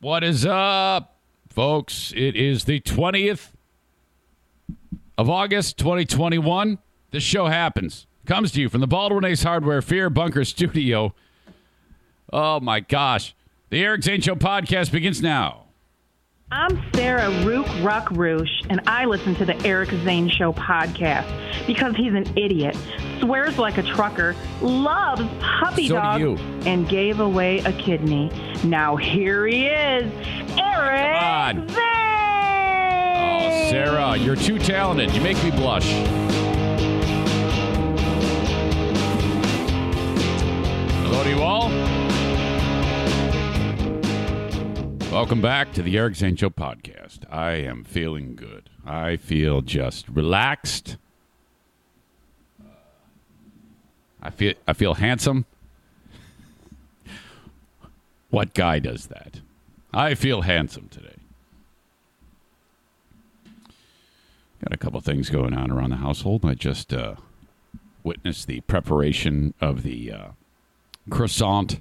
What is up, folks? It is the 20th of August, 2021. This show happens. Comes to you from the Baldwin Ace Hardware Fear Bunker Studio. Oh my gosh. The Eric Zane Show podcast begins now. I'm Sarah Rook Ruckrush, and I listen to the Eric Zane Show podcast because he's an idiot, swears like a trucker, loves puppy So dogs, and gave away a kidney. Now here he is, Eric. Oh, Zane. Oh, Sarah, you're too talented. You make me blush. Hello to you all. Welcome back to the Eric Zane podcast. I am feeling good. I feel just relaxed. I feel I feel handsome. What guy does that? I feel handsome today. Got a couple things going on around the household. I just uh, witnessed the preparation of the uh, croissant,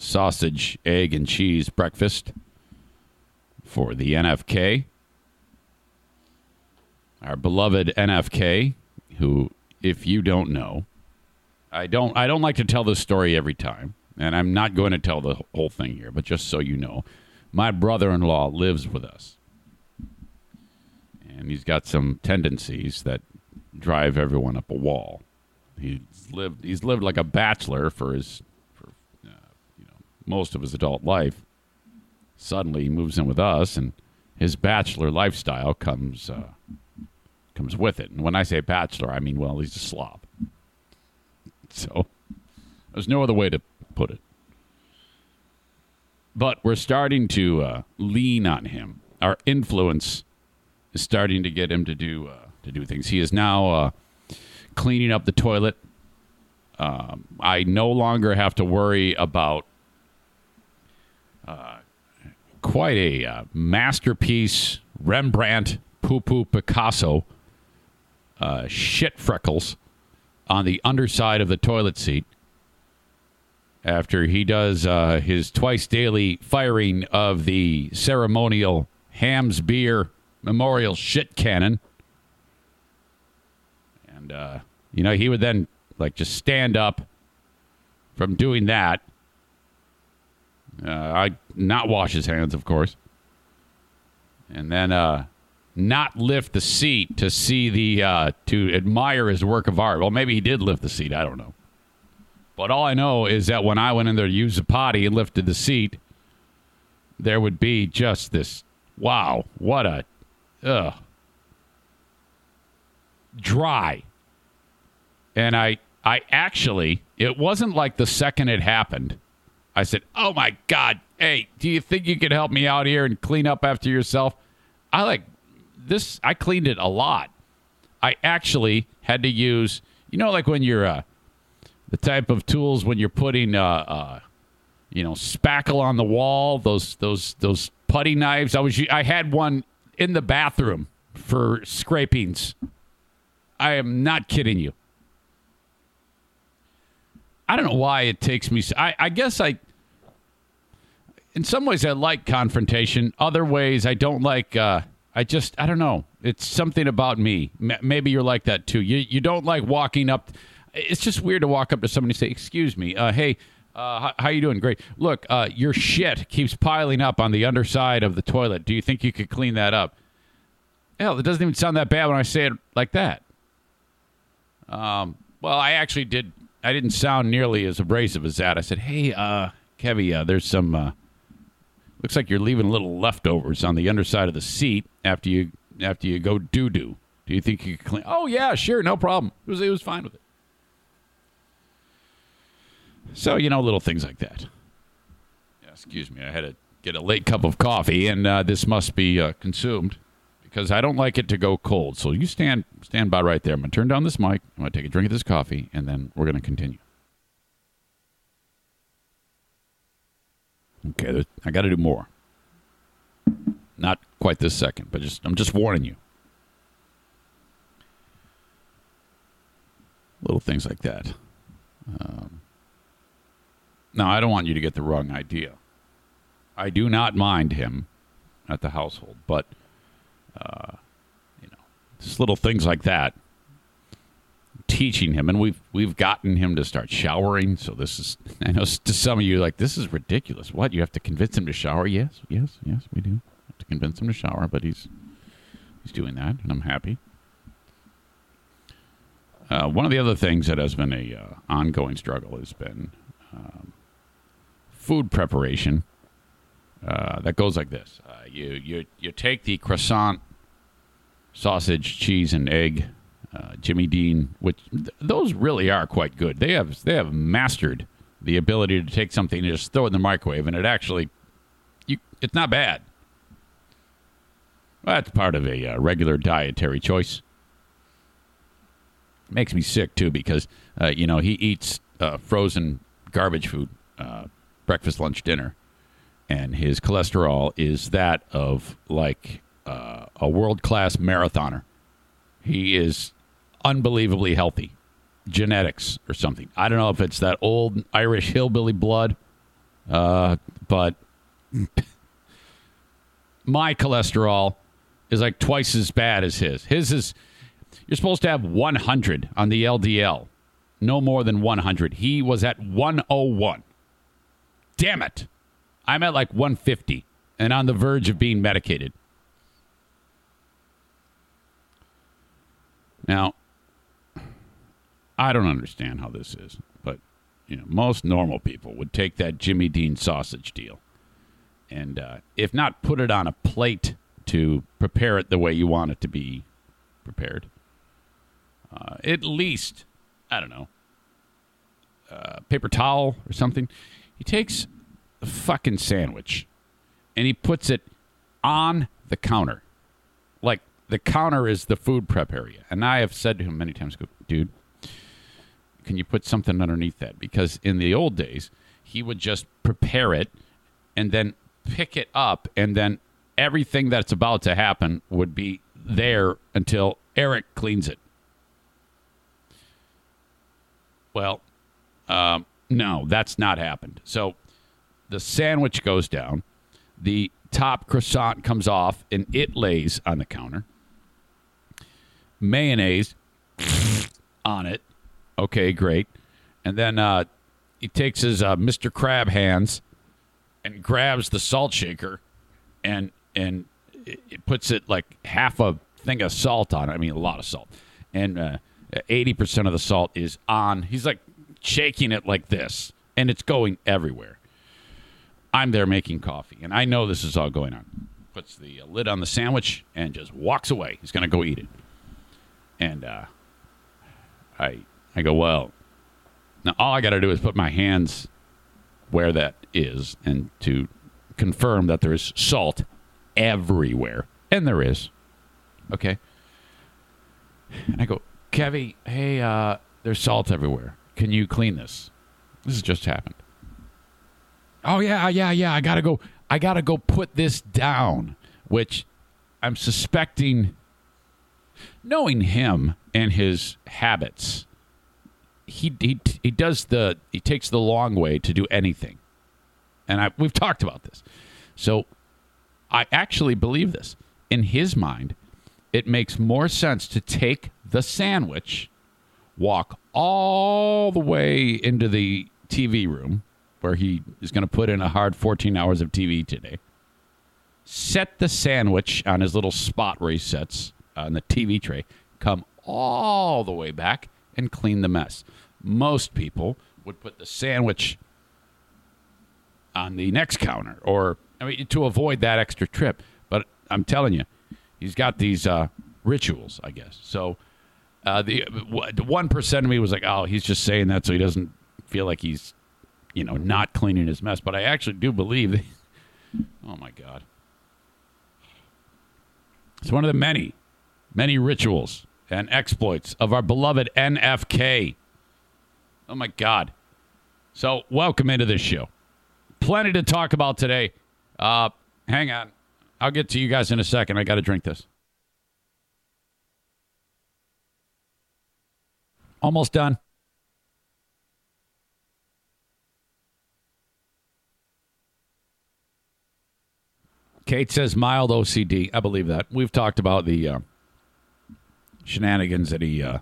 sausage, egg, and cheese breakfast for the NFK. Our beloved NFK, who, if you don't know, I don't. I don't like to tell this story every time, and I'm not going to tell the whole thing here. But just so you know, my brother-in-law lives with us and he's got some tendencies that drive everyone up a wall. He's lived he's lived like a bachelor for his for uh, you know most of his adult life. Suddenly he moves in with us, and his bachelor lifestyle comes uh, comes with it. And when I say bachelor, I mean well he's a slob. So there's no other way to put it. But we're starting to uh, lean on him. Our influence is starting to get him to do uh, to do things. He is now uh, cleaning up the toilet. Um, I no longer have to worry about quite a uh, masterpiece Rembrandt poo poo Picasso uh, shit freckles on the underside of the toilet seat after he does uh, his twice daily firing of the ceremonial Hamm's beer memorial shit cannon. And, uh, you know, he would then, like, just stand up from doing that. Uh, I not wash his hands, of course. And then, uh, not lift the seat to see the, uh, to admire his work of art. Well, maybe he did lift the seat. I don't know. But all I know is that when I went in there to use the potty and lifted the seat, there would be just this wow, what a ugh, dry. And I, I actually, it wasn't like the second it happened. I said, "Oh my God, hey, do you think you could help me out here and clean up after yourself?" I like this. I cleaned it a lot. I actually had to use, you know, like when you're uh, the type of tools when you're putting, uh, uh, you know, spackle on the wall. Those those those putty knives. I was I had one in the bathroom for scrapings. I am not kidding you. I don't know why it takes me. I, I guess I. In some ways, I like confrontation. Other ways, I don't like. Uh, I just, I don't know. It's something about me. M- maybe you're like that too. You you don't like walking up. It's just weird to walk up to somebody and say, "Excuse me, uh, hey, uh, how, how you doing? Great. Look, uh, your shit keeps piling up on the underside of the toilet. Do you think you could clean that up?" Hell, it doesn't even sound that bad when I say it like that. Um, well, I actually did. I didn't sound nearly as abrasive as that. I said, "Hey, uh, Kevy, uh, there's some. Uh, looks like you're leaving little leftovers on the underside of the seat after you after you go doo doo. Do you think you could clean?" Oh yeah, sure, no problem. It was it was fine with it. So you know, little things like that. Yeah, excuse me, I had to get a late cup of coffee, and uh, this must be uh, consumed because I don't like it to go cold. So you stand stand by right there. I'm gonna turn down this mic. I'm gonna take a drink of this coffee, and then we're gonna continue. Okay, I got to do more. Not quite this second, but just I'm just warning you. Little things like that. Um, now, I don't want you to get the wrong idea. I do not mind him at the household, but uh, you know, just little things like that. Teaching him, and we've we've gotten him to start showering. So this is, I know to some of you like this is ridiculous. What you have to convince him to shower? Yes, yes, yes, we do have to convince him to shower, but he's he's doing that, and I'm happy. Uh, one of the other things that has been a uh, ongoing struggle has been um, food preparation. Uh, that goes like this: uh, you you you take the croissant, sausage, cheese, and egg, uh, Jimmy Dean, which th- those really are quite good. They have they have mastered the ability to take something and just throw it in the microwave, and it actually, you it's not bad. Well, that's part of a uh, regular dietary choice makes me sick too because uh, you know he eats frozen garbage food, breakfast, lunch, dinner, and his cholesterol is that of like uh, a world class marathoner. He is unbelievably healthy, genetics or something. I don't know if it's that old Irish hillbilly blood, uh, but my cholesterol is like twice as bad as his. His is you're supposed to have 100 on the LDL, no more than 100. He was at 101. Damn it. I'm at like 150 and on the verge of being medicated. Now, I don't understand how this is, but you know, most normal people would take that Jimmy Dean sausage deal and uh, if not put it on a plate to prepare it the way you want it to be prepared uh, at least, I don't know, uh, paper towel or something. He takes fucking sandwich and he puts it on the counter. Like the counter is the food prep area. And I have said to him many times, dude, can you put something underneath that? Because in the old days, he would just prepare it and then pick it up, and then everything that's about to happen would be there until Eric cleans it. Well, um, no, that's not happened. So the sandwich goes down, the top croissant comes off, and it lays on the counter. Mayonnaise on it. Okay, great. And then uh, he takes his uh, Mr. Crab hands and grabs the salt shaker and and it puts it like half a thing of salt on it. I mean, a lot of salt. And uh, eighty percent of the salt is on. He's like shaking it like this, and it's going everywhere. I'm there making coffee, and I know this is all going on. Puts the lid on the sandwich and just walks away. He's going to go eat it. And uh, I, I go, well, now all I got to do is put my hands where that is and to confirm that there is salt everywhere. And there is. Okay. And I go, Kevy, hey, uh, there's salt everywhere. Can you clean this? This has just happened. Oh yeah, yeah, yeah. I gotta go. I gotta go put this down. Which I'm suspecting, knowing him and his habits, he he he does the he takes the long way to do anything, and I we've talked about this. So I actually believe this. In his mind, it makes more sense to take the sandwich, walk all the way into the TV room where he is going to put in a hard 14 hours of TV today, set the sandwich on his little spot where he sets on the TV tray, come all the way back and clean the mess. Most people would put the sandwich on the next counter or I mean to avoid that extra trip. But I'm telling you, he's got these uh, rituals, I guess. So uh, the one percent of me was like, "Oh, he's just saying that so he doesn't feel like he's, you know, not cleaning his mess." But I actually do believe. That, oh my god, it's one of the many, many rituals and exploits of our beloved NFK. Oh my god! So welcome into this show. Plenty to talk about today. Uh, hang on, I'll get to you guys in a second. I got to drink this. Almost done. Kate says mild OCD. I believe that. We've talked about the uh, shenanigans that he uh,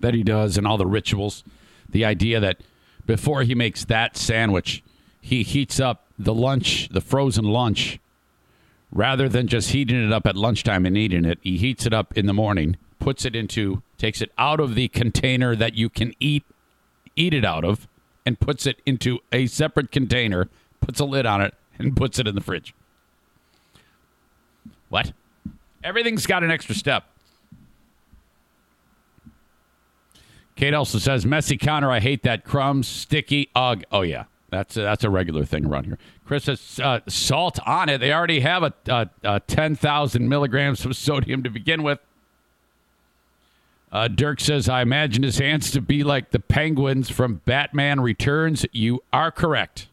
that he does and all the rituals. The idea that before he makes that sandwich, he heats up the lunch, the frozen lunch, rather than just heating it up at lunchtime and eating it. He heats it up in the morning, puts it into, takes it out of the container that you can eat eat it out of, and puts it into a separate container, puts a lid on it, and puts it in the fridge. What? Everything's got an extra step. Kate also says, messy counter. I hate that. Crumbs, sticky, ugh. Oh, yeah. That's a, that's a regular thing around here. Chris says, uh, salt on it. They already have a, a, a 10,000 milligrams of sodium to begin with. Uh, Dirk says, I imagine his hands to be like the penguins from Batman Returns. You are correct.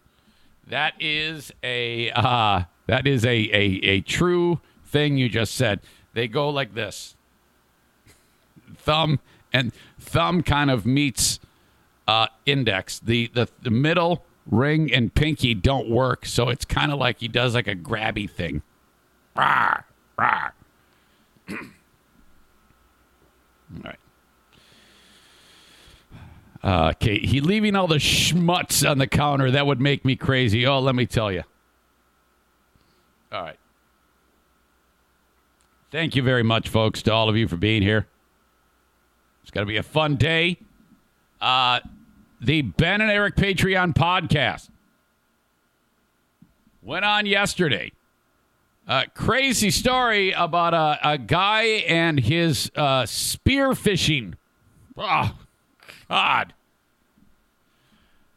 That is a uh, that is a, a, a true thing you just said. They go like this. Thumb and thumb kind of meets uh, index. The, the the middle ring and pinky don't work, so it's kind of like he does like a grabby thing. All right. Uh, okay, he leaving all the schmutz on the counter. That would make me crazy. Oh, let me tell you. All right. Thank you very much, folks, to all of you for being here. It's going to be a fun day. Uh, the Ben and Eric Patreon podcast went on yesterday. Uh, crazy story about a, a guy and his uh, spear fishing. Oh, God.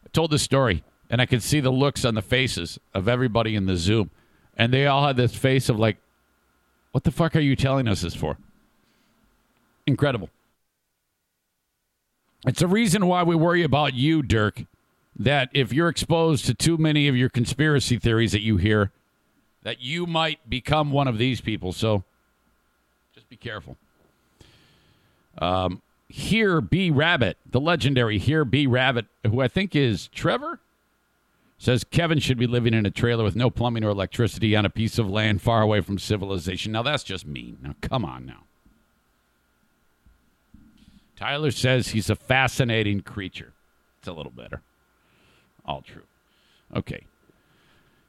I told this story, and I could see the looks on the faces of everybody in the Zoom. And they all had this face of like, what the fuck are you telling us this for? Incredible. It's a reason why we worry about you, Dirk, that if you're exposed to too many of your conspiracy theories that you hear, that you might become one of these people. So just be careful. Um, here B Rabbit, the legendary Here B Rabbit, who I think is Trevor, says Kevin should be living in a trailer with no plumbing or electricity on a piece of land far away from civilization. Now that's just mean. Now come on now. Tyler says he's a fascinating creature. It's a little better. All true. Okay.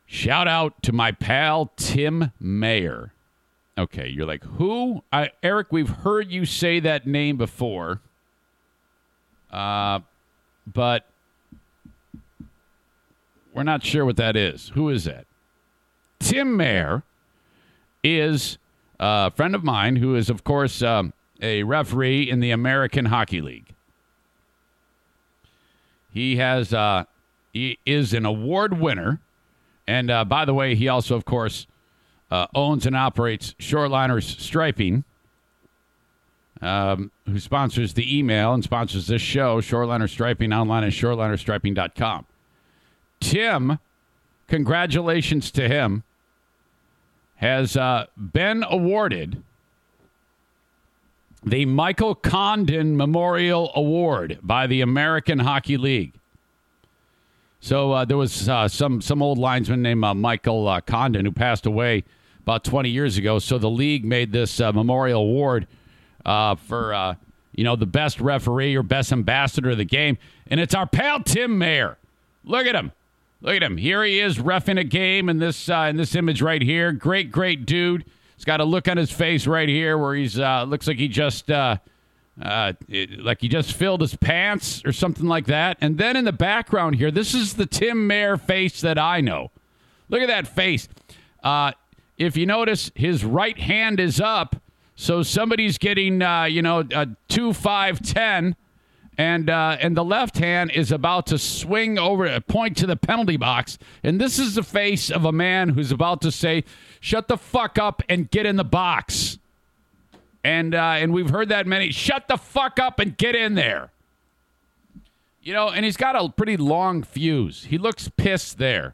Shout out to my pal Tim Mayer. Okay, you're like, who? I, Eric, we've heard you say that name before. Uh, but we're not sure what that is. Who is that? Tim Mayer is a friend of mine who is, of course, um, a referee in the American Hockey League. He has uh, he is an award winner, and uh, by the way, he also, of course, uh, owns and operates Shoreliners Striping, um, who sponsors the email and sponsors this show, Shoreliner Striping, online at shorelinerstriping.com. Tim, congratulations to him, has uh, been awarded the Michael Condon Memorial Award by the American Hockey League. So uh, there was uh, some some old linesman named uh, Michael uh, Condon who passed away about 20 years ago. So the league made this uh, memorial award uh, for you know the best referee or best ambassador of the game, and it's our pal Tim Mayer. Look at him. Look at him. Here he is refing a game in this in this image right here. Great, great dude. He's got a look on his face right here where he's uh, looks like he just uh, uh, it, like he just filled his pants or something like that. And then in the background here, this is the Tim Mayer face that I know. Look at that face. Uh, if you notice, his right hand is up, so somebody's getting uh, you know a two five ten and uh, and the left hand is about to swing over, point to the penalty box, and this is the face of a man who's about to say, "Shut the fuck up and get in the box." And uh, and we've heard that many. Shut the fuck up and get in there. You know, and he's got a pretty long fuse. He looks pissed there,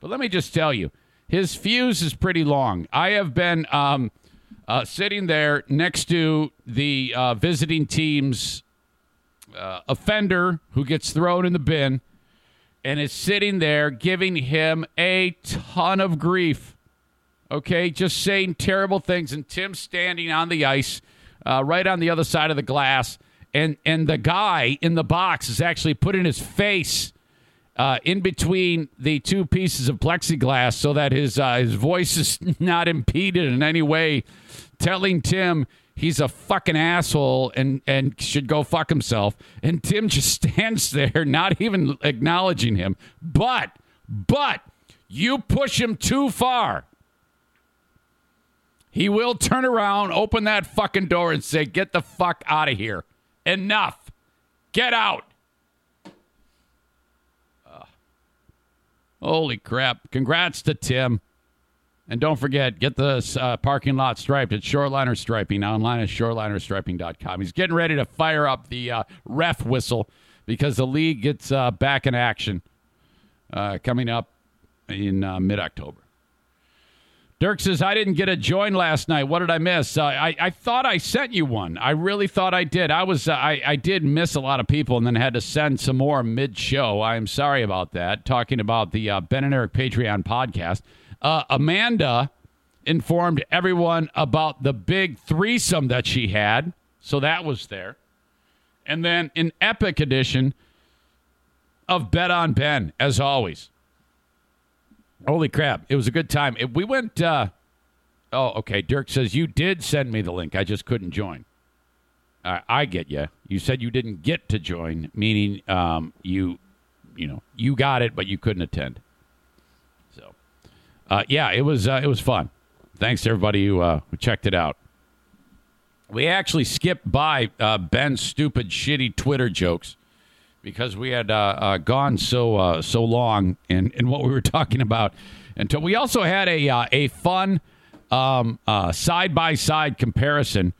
but let me just tell you, his fuse is pretty long. I have been um, uh, sitting there next to the uh, visiting team's uh, offender who gets thrown in the bin and is sitting there giving him a ton of grief. Okay, just saying terrible things, and Tim standing on the ice, uh, right on the other side of the glass, and and the guy in the box is actually putting his face uh, in between the two pieces of plexiglass so that his uh, his voice is not impeded in any way, telling Tim he's a fucking asshole and and should go fuck himself. And Tim just stands there, not even acknowledging him. But but you push him too far. He will turn around, open that fucking door, and say, Get the fuck out of here. Enough. Get out. Uh, holy crap. Congrats to Tim. And don't forget, get the uh, parking lot striped at Shoreliner Striping online at shorelinerstriping.com. He's getting ready to fire up the uh, ref whistle because the league gets uh, back in action uh, coming up in uh, mid October. Dirk says, I didn't get a join last night. What did I miss? Uh, I, I thought I sent you one. I really thought I did. I was I, I did miss a lot of people and then had to send some more mid show. I am sorry about that. Talking about the Ben and Eric Patreon podcast. Uh, Amanda informed everyone about the big threesome that she had. So that was there. And then an epic edition of Bet on Ben, as always. Holy crap. It was a good time. It, we went. Uh, oh, okay. Dirk says, You did send me the link. I just couldn't join. I get you. You said you didn't get to join, meaning um, you, you know, you got it, but you couldn't attend. Uh, yeah, it was uh, it was fun. Thanks to everybody who, uh, who checked it out. We actually skipped by uh, Ben's stupid, shitty Twitter jokes because we had uh, uh, gone so so long in, in what we were talking about until we also had a a fun side by side comparison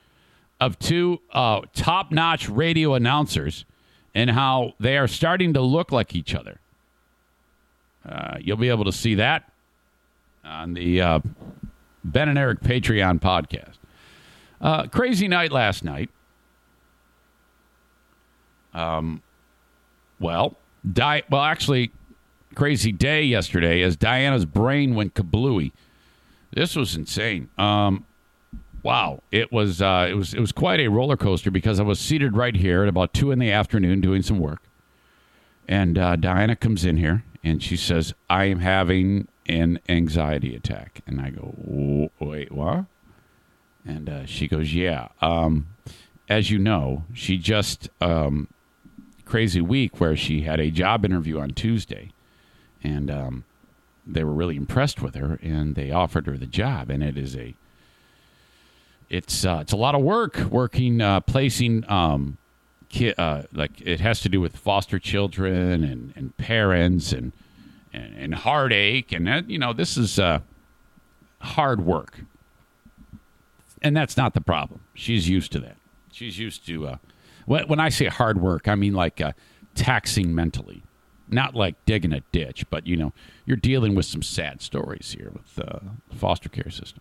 of two top notch radio announcers and how they are starting to look like each other. You'll be able to see that on the Ben and Eric Patreon podcast. crazy night last night. Um, well, Di- well, actually, crazy day yesterday as Diana's brain went kablooey. This was insane. Um, wow, it was uh, it was it was quite a roller coaster because I was seated right here at about two in the afternoon doing some work, and uh, Diana comes in here and she says, "I am having an anxiety attack," and I go, "Wait, what?" And uh, she goes, "Yeah." Um, as you know, she just um, crazy week where she had a job interview on Tuesday, and um, they were really impressed with her, and they offered her the job, and it is a it's uh, it's a lot of work working uh, placing um, ki- uh, like it has to do with foster children and, and parents and, and and heartache and that, you know this is uh, hard work and that's not the problem she's used to that she's used to uh, when I say hard work, I mean like uh, taxing mentally, not like digging a ditch, but you know, you're dealing with some sad stories here with uh, the foster care system.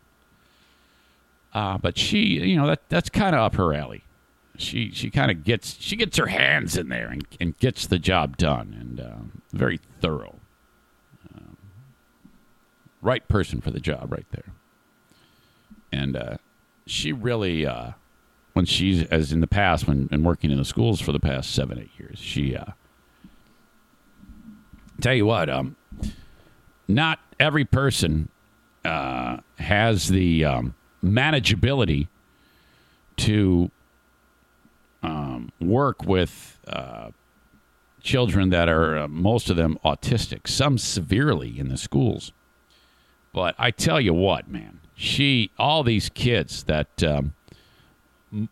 Uh, but she, you know, that that's kind of up her alley. She she kind of gets she gets her hands in there and, and gets the job done and uh, very thorough. Right person for the job, right there. And uh, she really uh, when she's as in the past when working in the schools for the past seven eight years she uh tell you what um not every person uh has the um manageability to um, work with uh, children that are uh, most of them autistic, some severely in the schools. But I tell you what, man, she all these kids that um,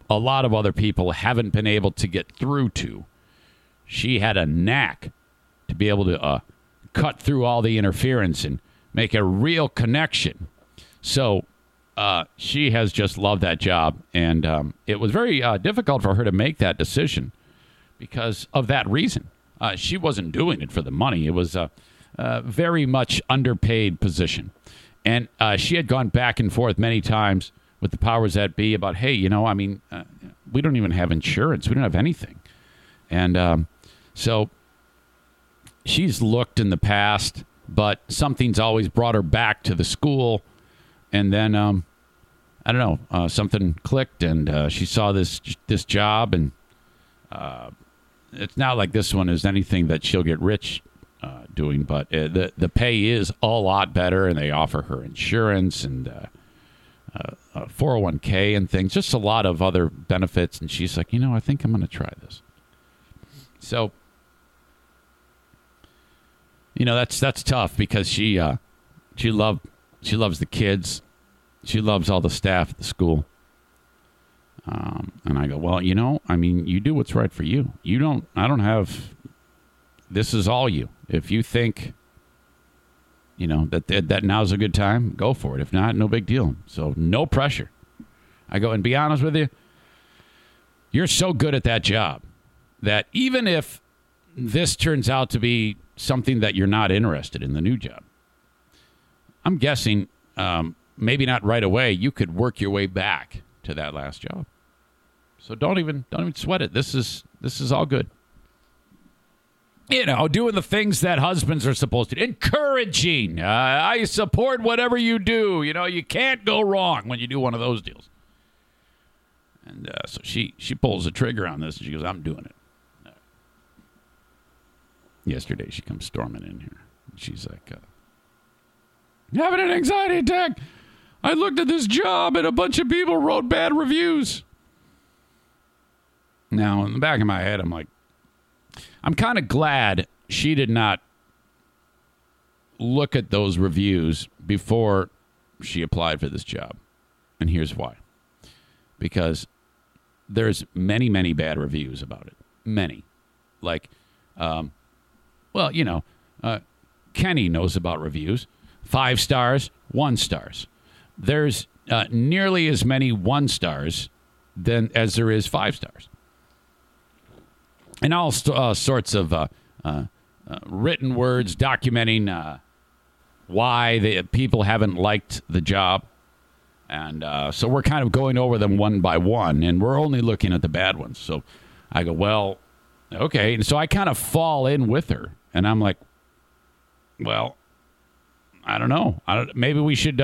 a lot of other people haven't been able to get through to. She had a knack to be able to uh, cut through all the interference and make a real connection. So uh, she has just loved that job, and um, it was very uh, difficult for her to make that decision because of that reason. Uh, she wasn't doing it for the money; it was a, a very much underpaid position, and uh, she had gone back and forth many times with the powers that be about, hey, you know, I mean, uh, we don't even have insurance, we don't have anything, and um, so she's looked in the past, but something's always brought her back to the school, and then um, I don't know, uh, something clicked, and uh, she saw this this job, and uh, it's not like this one is anything that she'll get rich uh, doing, but uh, the the pay is a lot better, and they offer her insurance and. Uh, uh, 401k and things, just a lot of other benefits. And she's like, you know, I think I'm going to try this. So, you know, that's that's tough because she uh, she love she loves the kids, she loves all the staff at the school. Um, and I go, well, you know, I mean, you do what's right for you. You don't. I don't have. This is all you. If you think you know that, that that now's a good time, go for it. If not, no big deal. So no pressure. I go and be honest with you. You're so good at that job that even if this turns out to be something that you're not interested in, the new job, I'm guessing um, maybe not right away. You could work your way back to that last job. So don't even don't even sweat it. This is this is all good you know, doing the things that husbands are supposed to do. Encouraging. Uh, I support whatever you do. You know, you can't go wrong when you do one of those deals. And uh, so she she pulls the trigger on this and she goes, I'm doing it. Yesterday she comes storming in here. She's like, uh, having an anxiety attack. I looked at this job and a bunch of people wrote bad reviews. Now, in the back of my head, I'm like, I'm kind of glad she did not look at those reviews before she applied for this job. And here's why. Because there's many, many bad reviews about it. Many. Like, um, well, you know, uh, Kenny knows about reviews. Five stars, one stars. There's uh, nearly as many one stars than as there is five stars and all uh, sorts of uh, uh, uh, written words documenting uh, why the people haven't liked the job. And uh, so we're kind of going over them one by one, and we're only looking at the bad ones. So I go, well, okay. And so I kind of fall in with her, and I'm like, well, I don't know. I don't, maybe we should,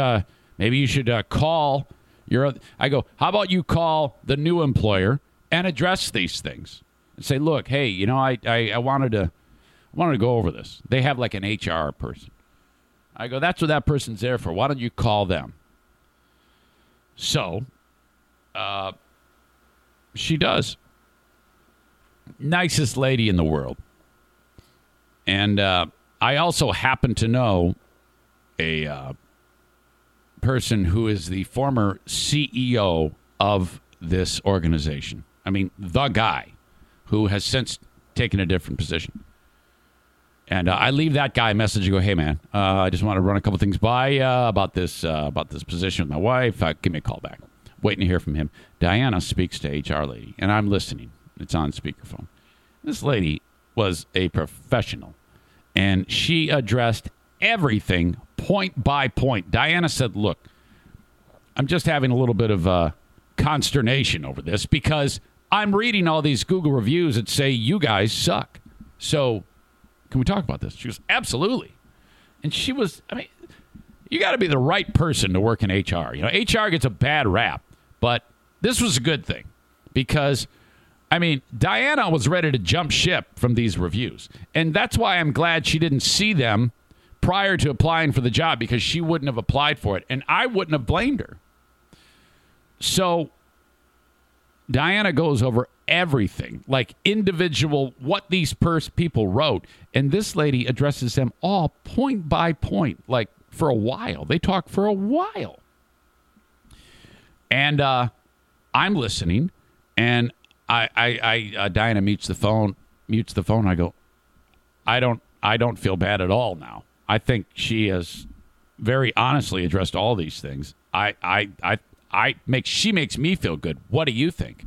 maybe you should call your. I go, how about you call the new employer and address these things? And say, look, hey, you know, I, I, I wanted to I wanted to go over this. They have like an HR person. I go, that's what that person's there for. Why don't you call them? So, uh, she does. Nicest lady in the world. And uh, I also happen to know a uh, person who is the former CEO of this organization. I mean, the guy who has since taken a different position. And uh, I leave that guy a message and go, "Hey, man, uh, I just want to run a couple things by uh, about this uh, about this position with my wife. Uh, give me a call back. Waiting to hear from him." Diana speaks to HR lady, and I'm listening. It's on speakerphone. This lady was a professional, and she addressed everything point by point. Diana said, "Look, I'm just having a little bit of uh, consternation over this because." I'm reading all these Google reviews that say you guys suck. So, can we talk about this? She goes, absolutely. And she was, I mean, you got to be the right person to work in HR. You know, HR gets a bad rap, but this was a good thing because, I mean, Diana was ready to jump ship from these reviews. And that's why I'm glad she didn't see them prior to applying for the job because she wouldn't have applied for it. And I wouldn't have blamed her. So Diana goes over everything, like individual, what these pers- people wrote. And this lady addresses them all point by point, like for a while. They talk for a while. And uh, I'm listening, and I, I, I uh, Diana mutes the phone, mutes the phone. I go, I don't, I don't feel bad at all now. I think she has very honestly addressed all these things. I, I, I I make she makes me feel good. What do you think?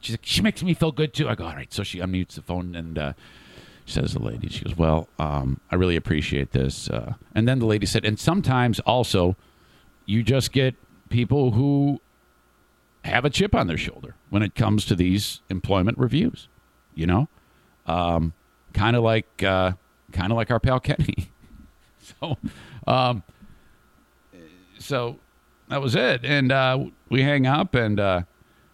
She's like, she makes me feel good too. I go, all right. So she unmutes the phone and uh, says the lady. She goes, well, um, I really appreciate this. Uh, and then the lady said, and sometimes also, you just get people who have a chip on their shoulder when it comes to these employment reviews. You know, um, kind of like uh, kind of like our pal Kenny. so, um, so that was it. And uh, we hang up, and uh,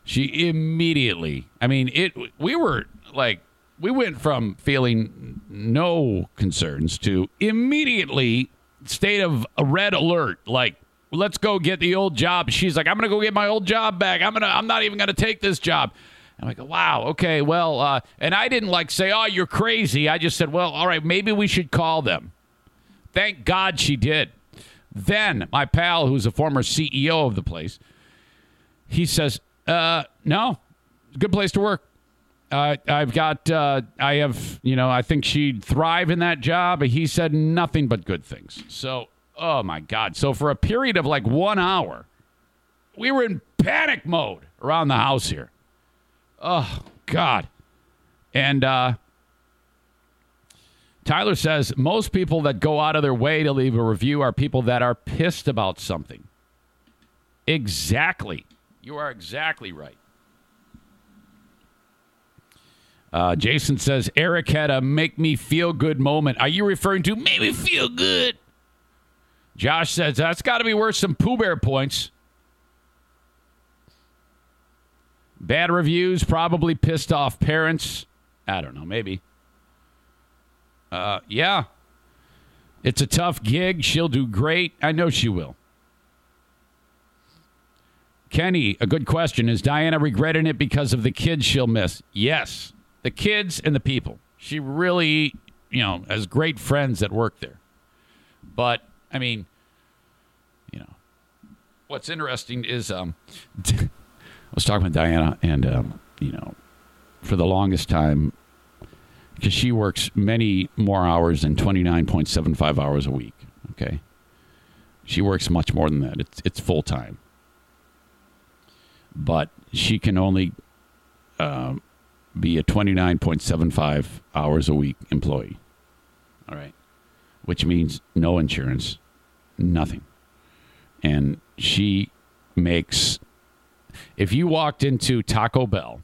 she immediately. I mean, it. We were like, we went from feeling no concerns to immediately state of a red alert. Like, let's go get the old job. She's like, I'm gonna go get my old job back. I'm gonna. I'm not even gonna take this job. I'm like, wow, okay, well, uh, and I didn't like say, oh, you're crazy. I just said, well, all right, maybe we should call them. Thank God she did. Then my pal, who's a former CEO of the place, he says, uh, no, good place to work. Uh, I've got, uh, I have, you know, I think she'd thrive in that job. He said nothing but good things. So, oh my God. So for a period of like one hour, we were in panic mode around the house here. Oh, God. And uh, Tyler says most people that go out of their way to leave a review are people that are pissed about something. Exactly. You are exactly right. Uh, Jason says Eric had a make me feel good moment. Are you referring to make me feel good? Josh says that's got to be worth some Pooh Bear points. Bad reviews, probably pissed off parents. I don't know, maybe. Uh, yeah. It's a tough gig. She'll do great. I know she will. Kenny, a good question. Is Diana regretting it because of the kids she'll miss? Yes. The kids and the people. She really, you know, has great friends that work there. But, I mean, you know, what's interesting is um, I was talking with Diana, and um, you know, for the longest time, because she works many more hours than twenty nine point seven five hours a week. Okay, she works much more than that. It's it's full time, but she can only um, be a twenty nine point seven five hours a week employee. All right, which means no insurance, nothing, and she makes if you walked into Taco Bell,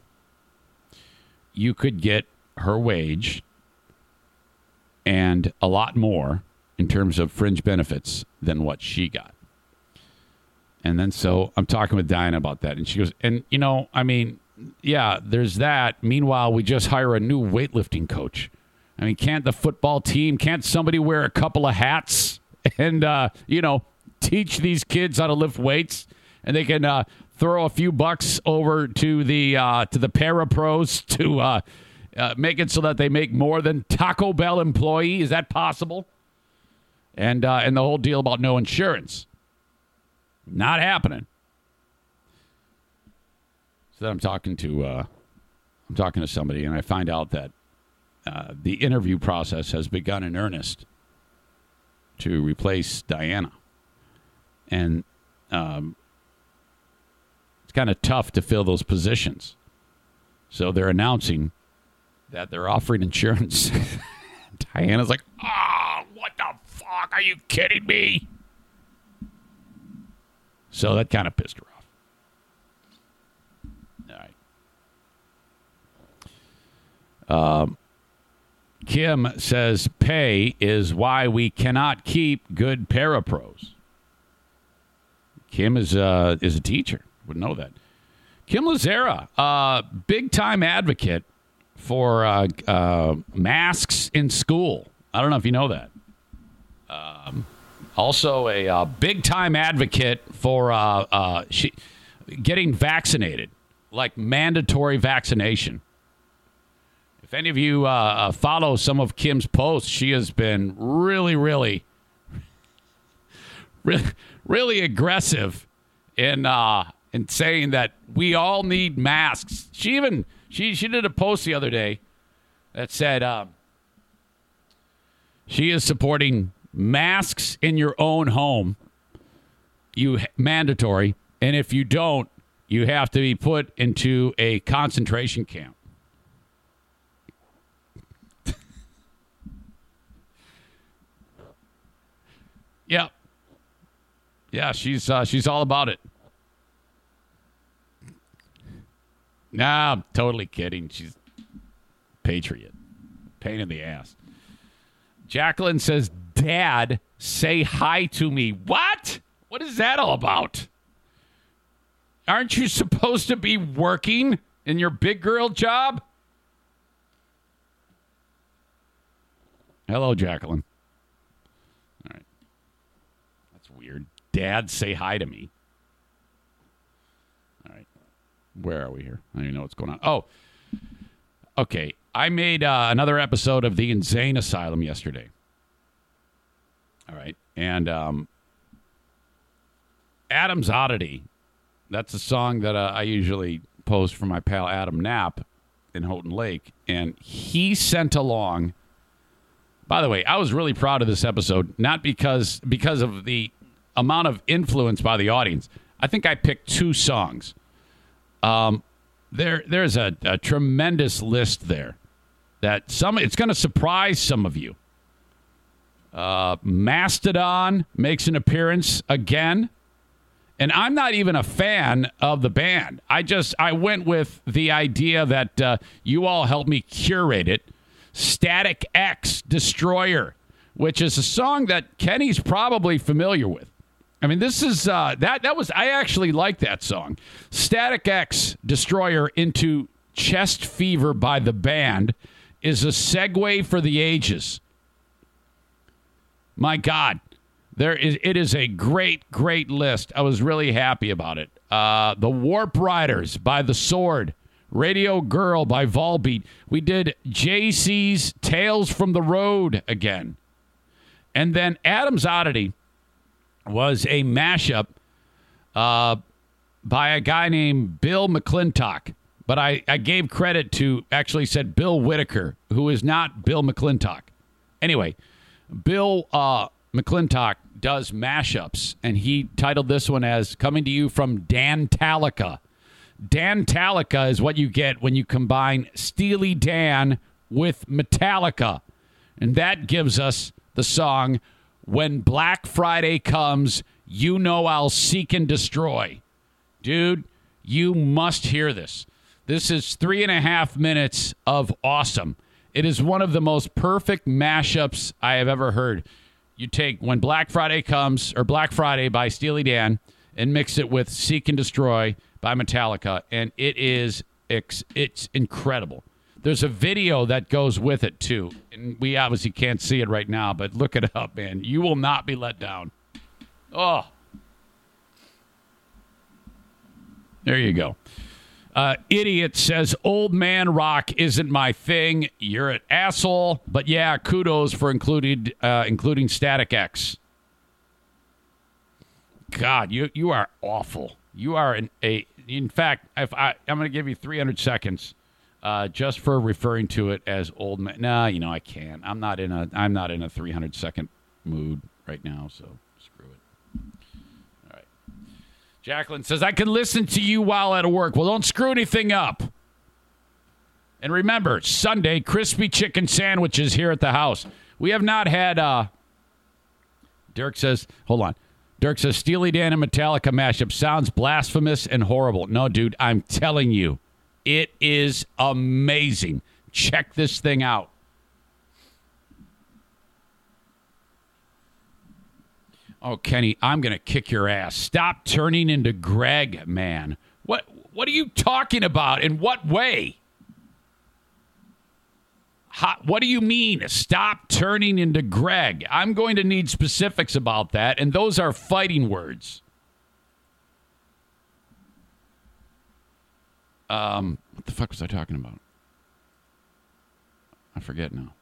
you could get her wage and a lot more in terms of fringe benefits than what she got. And then so I'm talking with Diana about that. And she goes, and you know, I mean, yeah, there's that. Meanwhile, we just hire a new weightlifting coach. I mean, can't the football team, can't somebody wear a couple of hats and, uh, you know, teach these kids how to lift weights? And they can uh, throw a few bucks over to the uh, to the para pros to uh, make it so that they make more than Taco Bell employee? Is that possible? And uh, and the whole deal about no insurance, not happening. So then I'm talking to uh, I'm talking to somebody, and I find out that uh, the interview process has begun in earnest to replace Diana, and um, it's kind of tough to fill those positions. So they're announcing that they're offering insurance. Diana's like, oh, what the fuck? Are you kidding me? So that kind of pissed her off. All right. Um, Kim says pay is why we cannot keep good parapros. Kim is uh, is a teacher would know that. Kim Lazera, uh, big time advocate for uh, uh, masks in school. I don't know if you know that. Um, also, a uh, big time advocate for uh, uh, she, getting vaccinated, like mandatory vaccination. If any of you follow some of Kim's posts, she has been really, really, really, really aggressive in and saying that we all need masks. She even she she did a post the other day that said um, she is supporting masks in your own home. You mandatory, and if you don't, you have to be put into a concentration camp. yeah, yeah, she's uh, she's all about it. Nah, I'm totally kidding. She's patriot. Pain in the ass. Jacqueline says, Dad, say hi to me. What? What is that all about? Aren't you supposed to be working in your big girl job? Hello, Jacqueline. All right. That's weird. Dad, say hi to me. All right. Where are we here? I don't even know what's going on. Oh, okay. I made uh, another episode of the InZane Asylum yesterday. All right. And um, Adam's Oddity. That's a song that uh, I usually post for my pal Adam Knapp in Houghton Lake. And he sent along. By the way, I was really proud of this episode, not because because of the amount of influence by the audience. I think I picked two songs. Um, there there's a, a tremendous list there that some it's going to surprise some of you. Uh, Mastodon makes an appearance again. And I'm not even a fan of the band. I just I went with the idea that uh, you all helped me curate it. Static X Destroyer, which is a song that Kenny's probably familiar with. I mean, this is uh, that that was I actually like that song. Static X Destroyer into Chest Fever by the band is a segue for the ages. My God, there is it is a great, great list. I was really happy about it. Uh, the Warp Riders by The Sword, Radio Girl by Volbeat. We did JC's Tales from the Road again, and then Adam's Oddity was a mashup uh, by a guy named Bill McClintock. But I, I gave credit to actually said Bill Whitaker, who is not Bill McClintock. Anyway, Bill uh, McClintock does mashups, and he titled this one as Coming to You from Dan Talica. Dan Talica is what you get when you combine Steely Dan with Metallica. And that gives us the song When Black Friday Comes, You Know I'll Seek and Destroy. Dude, you must hear this. This is three and a half minutes of awesome. It is one of the most perfect mashups I have ever heard. You take When Black Friday Comes, or Black Friday by Steely Dan, and mix it with Seek and Destroy by Metallica, and it is it's incredible. There's a video that goes with it too, and we obviously can't see it right now, but look it up, man. You will not be let down. Oh, there you go. Uh, idiot says old man rock isn't my thing. You're an asshole, but yeah, kudos for included uh, including Static X. God, you you are awful. You are an a. In fact, if I I'm going to give you 300 seconds, uh, just for referring to it as old man. Nah, you know I can't. I'm not in a I'm not in a 300 second mood right now. So screw it. All right. Jacqueline says, I can listen to you while at work. Well, don't screw anything up. And remember, Sunday, crispy chicken sandwiches here at the house. We have not had, uh, Dirk says, hold on. Dirk says, Steely Dan and Metallica mashup sounds blasphemous and horrible. No, dude, I'm telling you, it is amazing. Check this thing out. Oh, Kenny, I'm going to kick your ass. Stop turning into Greg, man. What what are you talking about? In what way? How, what do you mean? Stop turning into Greg. I'm going to need specifics about that, and those are fighting words. Um, what the fuck was I talking about? I forget now.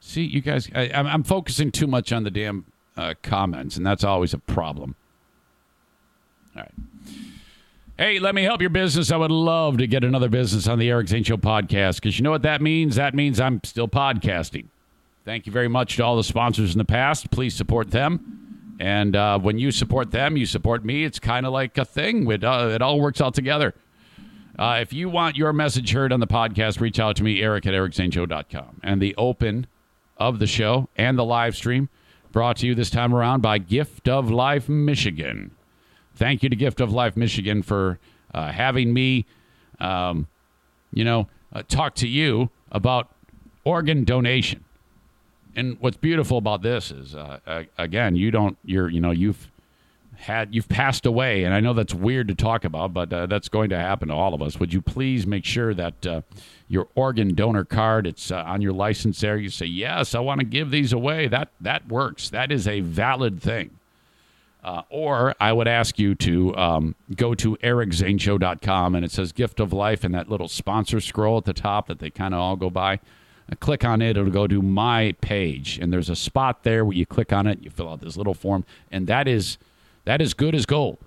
See, you guys, I, I'm focusing too much on the damn uh, comments, and that's always a problem. All right. Hey, let me help your business. I would love to get another business on the Eric Zane Show podcast because you know what that means? That means I'm still podcasting. Thank you very much to all the sponsors in the past. Please support them. And uh, when you support them, you support me. It's kind of like a thing. It, uh, it all works out together. Uh, if you want your message heard on the podcast, reach out to me, Eric at ericzaneshow.com. And the open of the show and the live stream – Brought to you this time around by Gift of Life Michigan. Thank you to Gift of Life Michigan for uh, having me, um, you know, uh, talk to you about organ donation. And what's beautiful about this is, uh, again, you don't, you're, you know, you've had you've passed away, and I know that's weird to talk about, but uh, that's going to happen to all of us. Would you please make sure that uh, your organ donor card it's uh, on your license there? You say yes, I want to give these away. That that works. That is a valid thing. Uh, or I would ask you to um, go to ericzaneshow.com and it says gift of life and that little sponsor scroll at the top that they kind of all go by. I click on it, it'll go to my page. And there's a spot there where you click on it, you fill out this little form, and that is that is good as gold.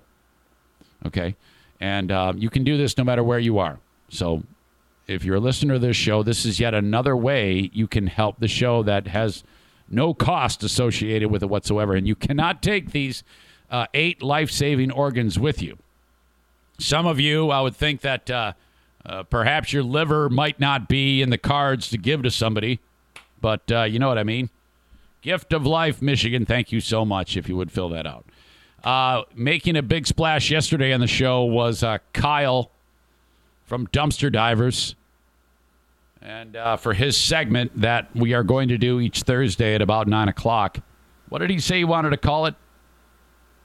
Okay. And uh, you can do this no matter where you are. So if you're a listener to this show, this is yet another way you can help the show that has no cost associated with it whatsoever. And you cannot take these uh, eight life saving organs with you. Some of you, I would think that uh, uh, perhaps your liver might not be in the cards to give to somebody, but uh, you know what I mean. Gift of Life, Michigan. Thank you so much if you would fill that out. Uh, making a big splash yesterday on the show was uh, Kyle from Dumpster Divers. And uh, for his segment that we are going to do each Thursday at about 9 o'clock, what did he say he wanted to call it?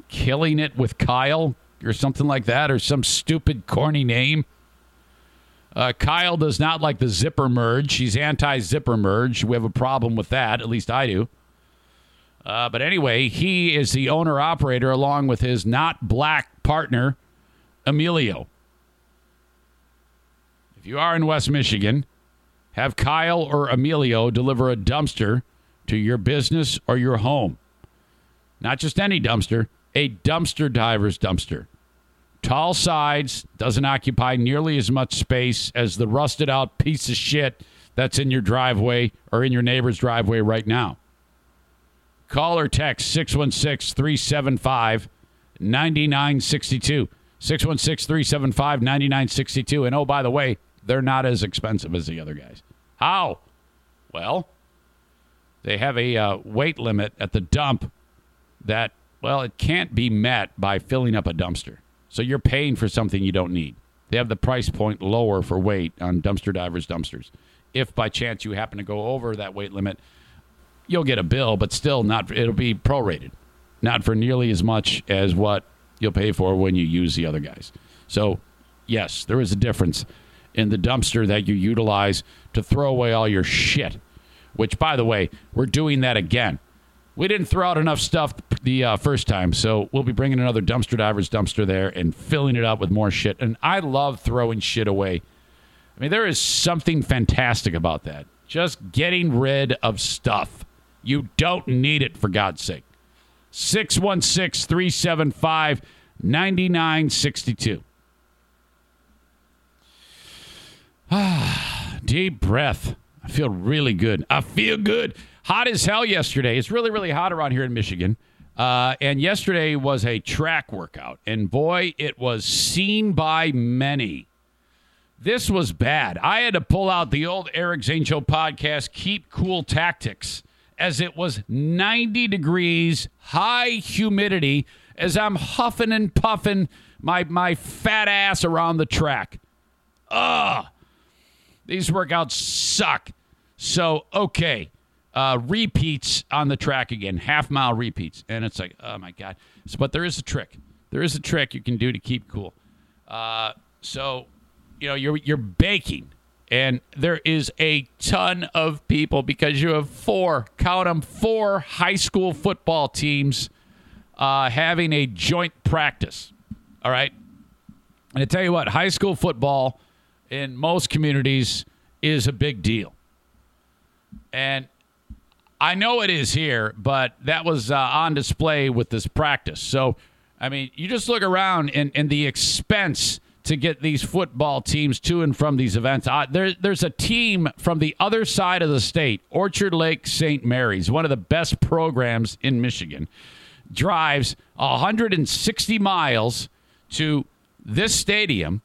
Killing It with Kyle or something like that, or some stupid, corny name. Uh, Kyle does not like the zipper merge. He's anti zipper merge. We have a problem with that. At least I do. Uh, but anyway, he is the owner operator along with his not black partner, Emilio. If you are in West Michigan, have Kyle or Emilio deliver a dumpster to your business or your home. Not just any dumpster, a dumpster diver's dumpster. Tall sides, doesn't occupy nearly as much space as the rusted out piece of shit that's in your driveway or in your neighbor's driveway right now. Call or text 616 375 9962. 616 375 9962. And oh, by the way, they're not as expensive as the other guys. How? Well, they have a uh, weight limit at the dump that well, it can't be met by filling up a dumpster. So you're paying for something you don't need. They have the price point lower for weight on dumpster divers dumpsters. If by chance you happen to go over that weight limit, you'll get a bill, but still not it'll be prorated. Not for nearly as much as what you'll pay for when you use the other guys. So, yes, there is a difference in the dumpster that you utilize to throw away all your shit. Which by the way, we're doing that again. We didn't throw out enough stuff the uh, first time, so we'll be bringing another dumpster divers dumpster there and filling it up with more shit. And I love throwing shit away. I mean, there is something fantastic about that. Just getting rid of stuff. You don't need it, for God's sake. 616 375 9962. Ah, deep breath. I feel really good. I feel good hot as hell yesterday. It's really, really hot around here in Michigan. Uh, and yesterday was a track workout. And boy, it was seen by many. This was bad. I had to pull out the old Eric Show podcast, Keep Cool Tactics, as it was 90 degrees, high humidity, as I'm huffing and puffing my, my fat ass around the track. Ugh. These workouts suck. So, okay uh, repeats on the track again, half mile repeats, and it's like, oh my god! So, but there is a trick. There is a trick you can do to keep cool. Uh, so, you know, you're you're baking, and there is a ton of people because you have four, count them, four high school football teams uh, having a joint practice. All right, and I tell you what, high school football in most communities is a big deal. And I know it is here, but that was uh, on display with this practice. So, I mean, you just look around and, and the expense to get these football teams to and from these events. Uh, there, there's a team from the other side of the state, Orchard Lake St. Mary's, one of the best programs in Michigan, drives 160 miles to this stadium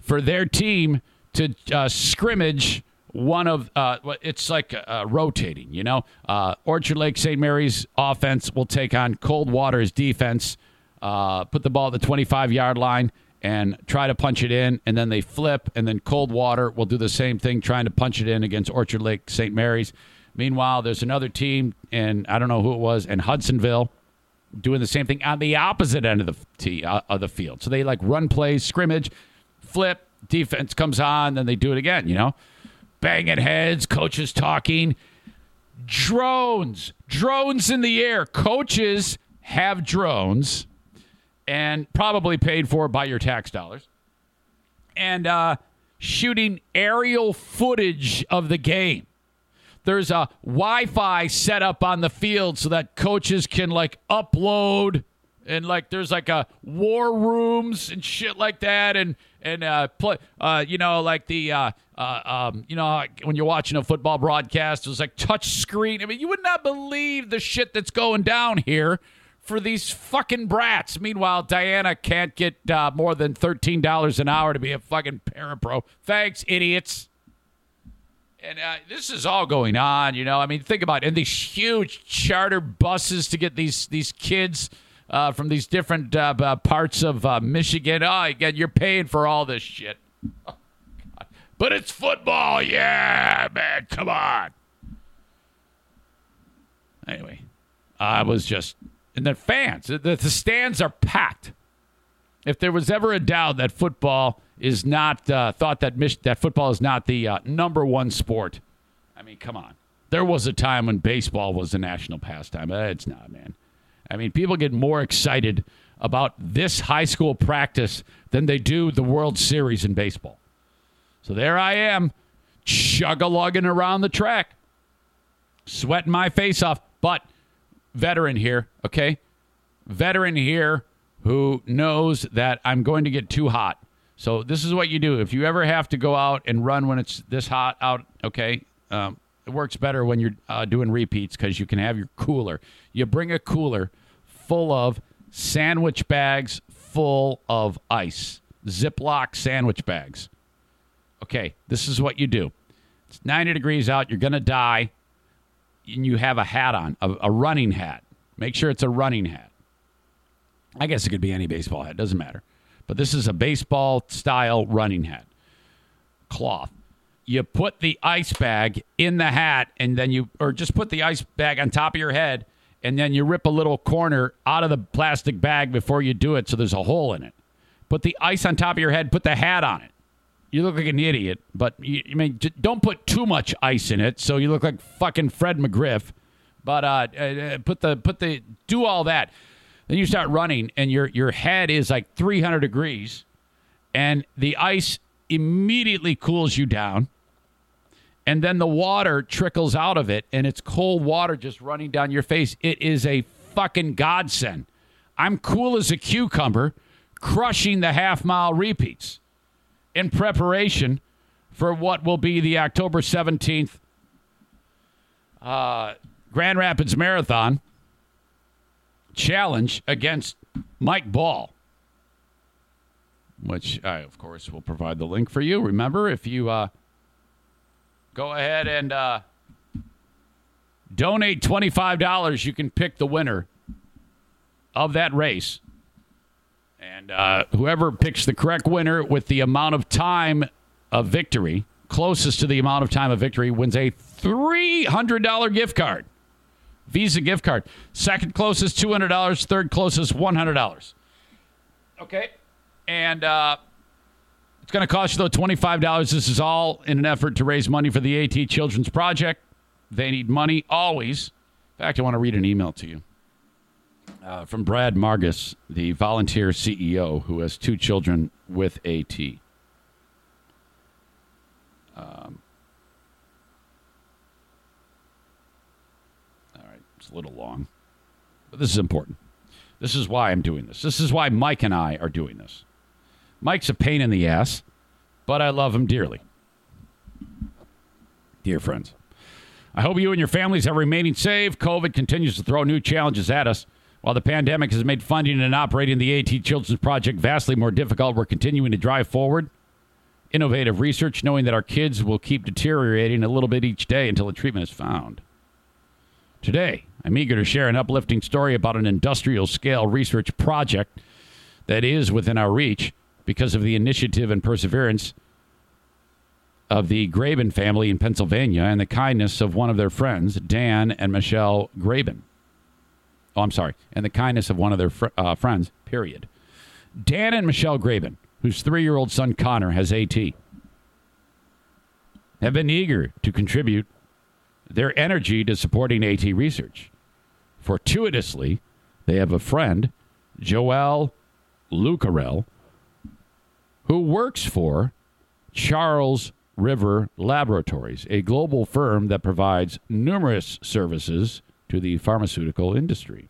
for their team to uh, scrimmage one of uh, it's like uh, rotating. You know, uh, Orchard Lake St. Mary's offense will take on Coldwater's defense, uh, put the ball at the 25 yard line and try to punch it in, and then they flip, and then Coldwater will do the same thing, trying to punch it in against Orchard Lake St. Mary's. Meanwhile, there's another team, and I don't know who it was, in Hudsonville, doing the same thing on the opposite end of the tee, uh, of the field. So they like run plays, scrimmage, flip, defense comes on, then they do it again. You know, banging heads, coaches talking, drones, drones in the air. Coaches have drones, and probably paid for by your tax dollars, and uh, shooting aerial footage of the game. There's a Wi-Fi set up on the field so that coaches can like upload and like there's like a war rooms and shit like that and and uh play uh you know like the uh, uh um you know when you're watching a football broadcast there's like touch screen. I mean you would not believe the shit that's going down here for these fucking brats meanwhile diana can't get uh, more than $13 an hour to be a fucking parapro. thanks idiots and uh, this is all going on, you know. I mean, think about it. And these huge charter buses to get these these kids uh, from these different uh, parts of uh, Michigan. Oh, again, you're paying for all this shit. Oh, but it's football, yeah, man. Come on. Anyway, I was just, and the fans, the, the stands are packed. If there was ever a doubt that football is not uh, thought that that football is not the uh, number one sport. I mean, come on. There was a time when baseball was a national pastime. Uh, it's not, man. I mean, people get more excited about this high school practice than they do the World Series in baseball. So there I am, chug a lugging around the track, sweating my face off. But veteran here, okay? Veteran here who knows that I'm going to get too hot so this is what you do. If you ever have to go out and run when it's this hot out, okay, um, it works better when you're uh, doing repeats because you can have your cooler. You bring a cooler full of sandwich bags full of ice, Ziploc sandwich bags. Okay, this is what you do. It's 90 degrees out. You're going to die. And you have a hat on, a, a running hat. Make sure it's a running hat. I guess it could be any baseball hat. Doesn't matter. But this is a baseball style running hat, cloth. You put the ice bag in the hat, and then you, or just put the ice bag on top of your head, and then you rip a little corner out of the plastic bag before you do it so there's a hole in it. Put the ice on top of your head, put the hat on it. You look like an idiot, but you, mean, don't put too much ice in it so you look like fucking Fred McGriff. But uh, uh, put the put the do all that. Then you start running, and your your head is like 300 degrees, and the ice immediately cools you down. And then the water trickles out of it, and it's cold water just running down your face. It is a fucking godsend. I'm cool as a cucumber, crushing the half mile repeats in preparation for what will be the October 17th uh, Grand Rapids Marathon challenge against Mike Ball, which I, of course, will provide the link for you. Remember, if you uh, go ahead and uh, donate $25, you can pick the winner of that race. And uh, whoever picks the correct winner with the amount of time of victory, closest to the amount of time of victory, wins a $300 gift card. Visa gift card. Second closest, $200. Third closest, $100. Okay. And uh, it's going to cost you, though, $25. This is all in an effort to raise money for the AT Children's Project. They need money always. In fact, I want to read an email to you uh, from Brad Margus, the volunteer CEO who has two children with AT. Um, It's a little long, but this is important. This is why I'm doing this. This is why Mike and I are doing this. Mike's a pain in the ass, but I love him dearly. Dear friends, I hope you and your families are remaining safe. COVID continues to throw new challenges at us. While the pandemic has made funding and operating the AT Children's Project vastly more difficult, we're continuing to drive forward innovative research, knowing that our kids will keep deteriorating a little bit each day until a treatment is found. Today, I'm eager to share an uplifting story about an industrial scale research project that is within our reach because of the initiative and perseverance of the Graben family in Pennsylvania and the kindness of one of their friends, Dan and Michelle Graben. Oh, I'm sorry, and the kindness of one of their fr- uh, friends. Period. Dan and Michelle Graben, whose three-year-old son Connor has AT, have been eager to contribute their energy to supporting AT research. Fortuitously, they have a friend, Joel Lucarell, who works for Charles River Laboratories, a global firm that provides numerous services to the pharmaceutical industry.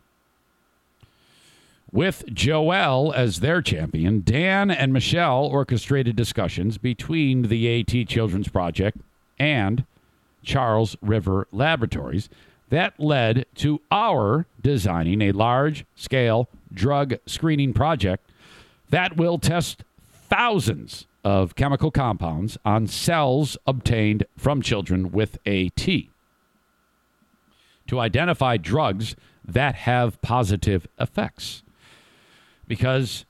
With Joel as their champion, Dan and Michelle orchestrated discussions between the AT Children's Project and Charles River Laboratories that led to our designing a large scale drug screening project that will test thousands of chemical compounds on cells obtained from children with AT to identify drugs that have positive effects. Because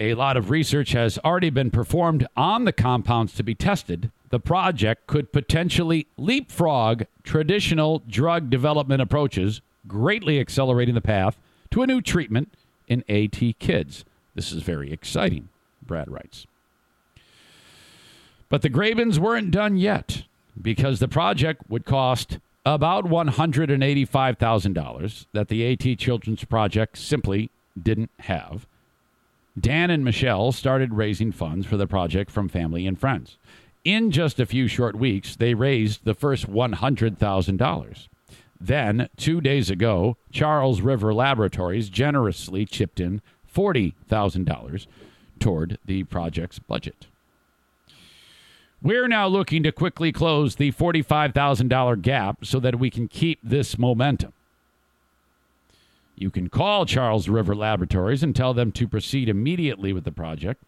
a lot of research has already been performed on the compounds to be tested, the project could potentially leapfrog traditional drug development approaches, greatly accelerating the path to a new treatment in AT kids. This is very exciting, Brad writes. But the Grabens weren't done yet because the project would cost about $185,000 that the AT Children's Project simply didn't have. Dan and Michelle started raising funds for the project from family and friends. In just a few short weeks, they raised the first $100,000. Then, two days ago, Charles River Laboratories generously chipped in $40,000 toward the project's budget. We're now looking to quickly close the $45,000 gap so that we can keep this momentum. You can call Charles River Laboratories and tell them to proceed immediately with the project.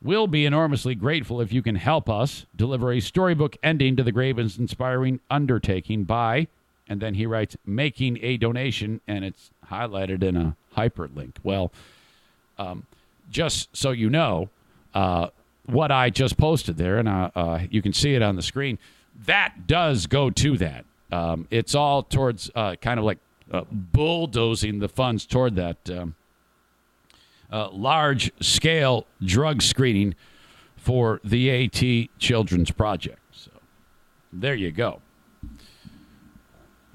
We'll be enormously grateful if you can help us deliver a storybook ending to the Graben's inspiring undertaking by, and then he writes, making a donation, and it's highlighted in a hyperlink. Well, um, just so you know, uh, what I just posted there, and uh, uh, you can see it on the screen. That does go to that. Um, it's all towards uh, kind of like uh, bulldozing the funds toward that um, uh, large scale drug screening for the AT Children's Project. So there you go.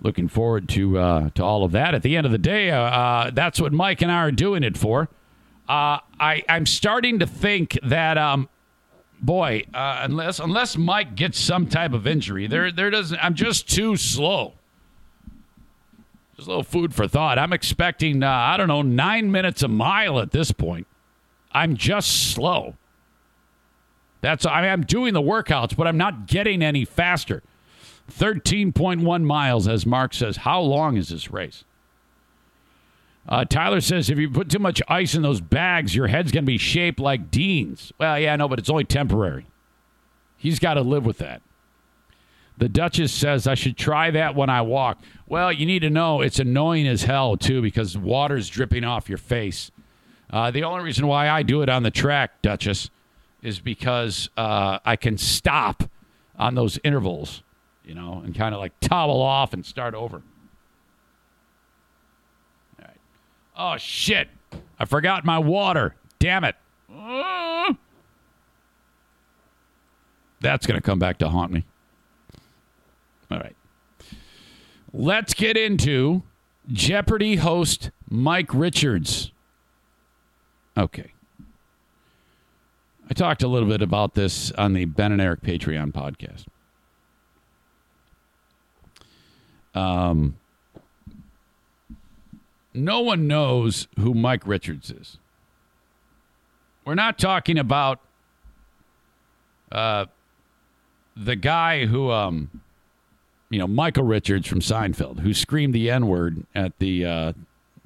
Looking forward to uh, to all of that. At the end of the day, that's what Mike and I are doing it for. I I'm starting to think that um, boy, uh, unless unless Mike gets some type of injury, there there doesn't. I'm just too slow. Just a little food for thought. I'm expecting uh, I don't know nine minutes a mile at this point. I'm just slow. That's I mean, I'm doing the workouts, but I'm not getting any faster. Thirteen point one miles, as Mark says. How long is this race? Uh, Tyler says if you put too much ice in those bags, your head's going to be shaped like Dean's. Well, yeah, no, but it's only temporary. He's got to live with that. The Duchess says I should try that when I walk. Well, you need to know it's annoying as hell, too, because water's dripping off your face. Uh, the only reason why I do it on the track, Duchess, is because uh, I can stop on those intervals, you know, and kind of like towel off and start over. Oh, shit. I forgot my water. Damn it. That's going to come back to haunt me. All right. Let's get into Jeopardy host Mike Richards. Okay. I talked a little bit about this on the Ben and Eric Patreon podcast. Um, no one knows who Mike Richards is. We're not talking about uh, the guy who, um, you know, Michael Richards from Seinfeld, who screamed the N word at the uh,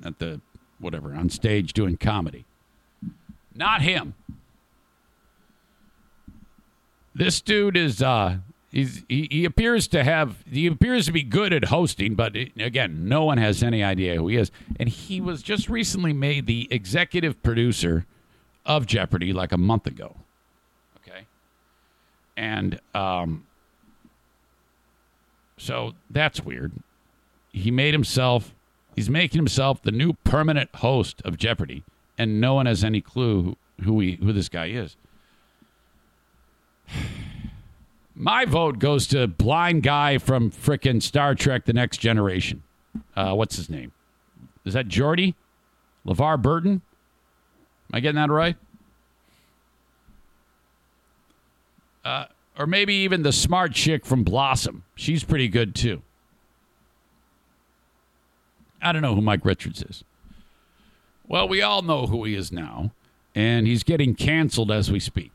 at the whatever on stage doing comedy. Not him. This dude is uh, He's, he, he appears to have he appears to be good at hosting, but again, no one has any idea who he is. And he was just recently made the executive producer of Jeopardy like a month ago. Okay, and um, so that's weird. He made himself He's making himself the new permanent host of Jeopardy, and no one has any clue who, who he who this guy is. My vote goes to blind guy from frickin' Star Trek: The Next Generation. Uh, what's his name? Is that Geordi? LeVar Burton? Am I getting that right? Uh, or maybe even the smart chick from Blossom. She's pretty good too. I don't know who Mike Richards is. Well, we all know who he is now, and he's getting canceled as we speak.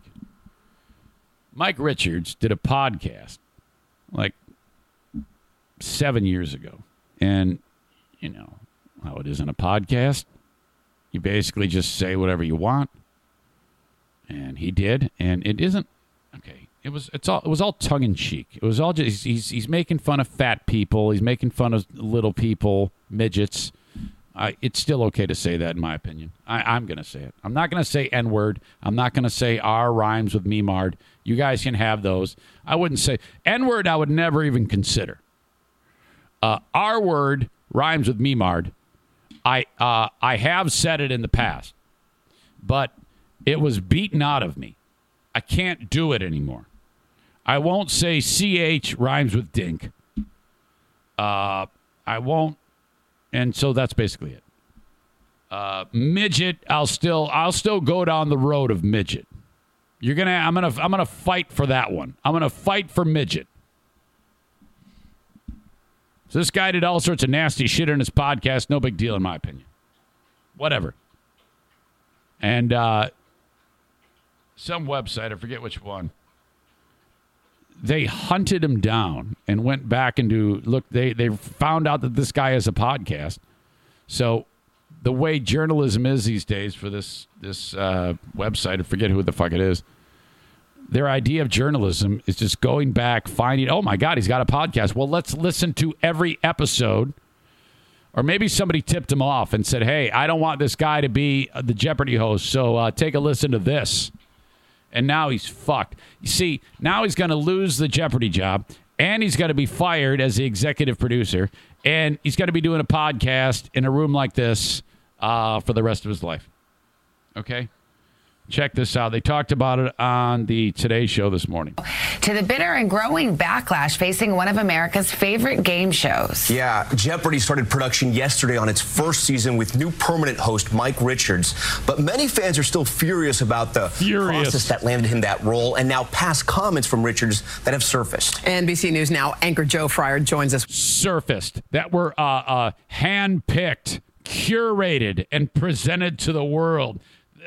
Mike Richards did a podcast like seven years ago. And, you know, how it is in a podcast. You basically just say whatever you want. And he did. And it isn't okay. It was it's all it was all tongue in cheek. It was all just he's he's making fun of fat people. He's making fun of little people, midgets. I, it's still okay to say that, in my opinion. I, I'm going to say it. I'm not going to say N word. I'm not going to say R rhymes with Memard. You guys can have those. I wouldn't say N word, I would never even consider. Uh, R word rhymes with Memard. I, uh, I have said it in the past, but it was beaten out of me. I can't do it anymore. I won't say CH rhymes with dink. Uh, I won't and so that's basically it. Uh, midget, I'll still I'll still go down the road of midget. You're gonna I'm gonna I'm gonna fight for that one. I'm gonna fight for midget. So this guy did all sorts of nasty shit in his podcast. No big deal in my opinion. Whatever. And uh, some website, I forget which one they hunted him down and went back into look they they found out that this guy has a podcast. So the way journalism is these days for this this uh, website i forget who the fuck it is their idea of journalism is just going back finding oh my god he's got a podcast. Well let's listen to every episode. Or maybe somebody tipped him off and said hey i don't want this guy to be the jeopardy host so uh, take a listen to this and now he's fucked. You see, now he's going to lose the Jeopardy job, and he's going to be fired as the executive producer, and he's going to be doing a podcast in a room like this uh, for the rest of his life. Okay? Check this out. They talked about it on the Today Show this morning. To the bitter and growing backlash facing one of America's favorite game shows. Yeah, Jeopardy started production yesterday on its first season with new permanent host Mike Richards. But many fans are still furious about the furious. process that landed him that role and now past comments from Richards that have surfaced. NBC News Now anchor Joe Fryer joins us. Surfaced that were uh, uh, hand-picked, curated, and presented to the world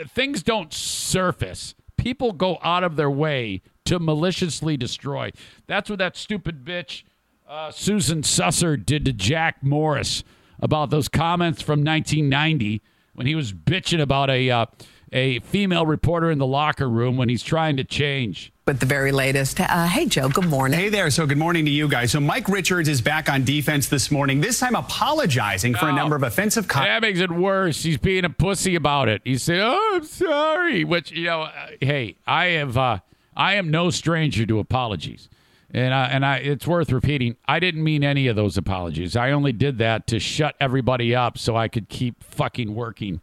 things don't surface. People go out of their way to maliciously destroy. That's what that stupid bitch uh, Susan Susser did to Jack Morris about those comments from 1990 when he was bitching about a uh, a female reporter in the locker room when he's trying to change with the very latest. Uh, hey, Joe, good morning. Hey there. So, good morning to you guys. So, Mike Richards is back on defense this morning, this time apologizing for a number of offensive comments. That makes it worse. He's being a pussy about it. He said, Oh, I'm sorry. Which, you know, uh, hey, I have, uh, I am no stranger to apologies. And I, and I, it's worth repeating. I didn't mean any of those apologies. I only did that to shut everybody up so I could keep fucking working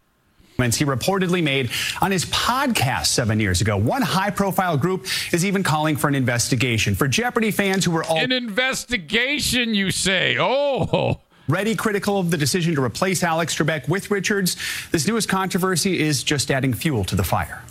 he reportedly made on his podcast seven years ago. One high profile group is even calling for an investigation. For Jeopardy fans who were all. An investigation, you say? Oh. Ready critical of the decision to replace Alex Trebek with Richards, this newest controversy is just adding fuel to the fire.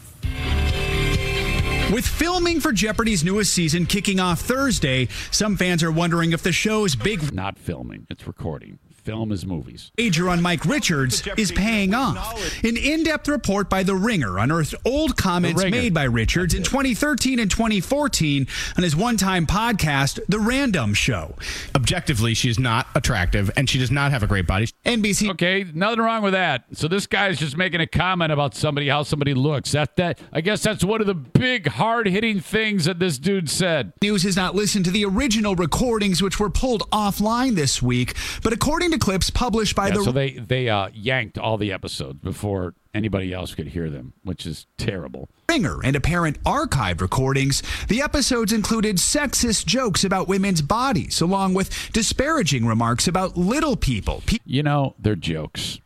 With filming for Jeopardy's newest season kicking off Thursday, some fans are wondering if the show's big. Not filming, it's recording film his movies. Major on Mike Richards is paying off. An in-depth report by The Ringer unearthed old comments made by Richards in 2013 and 2014 on his one-time podcast, The Randumb Show. Objectively, she's not attractive and she does not have a great body. NBC. Okay, nothing wrong with that. So this guy's just making a comment about somebody, how somebody looks. That that I guess that's one of the big hard-hitting things that this dude said. News has not listened to the original recordings which were pulled offline this week, but according to to clips published by Yeah, the so they they uh, yanked all the episodes before anybody else could hear them, which is terrible. Ringer and apparent archived recordings. The episodes included sexist jokes about women's bodies, along with disparaging remarks about little people. Pe- You know, they're jokes.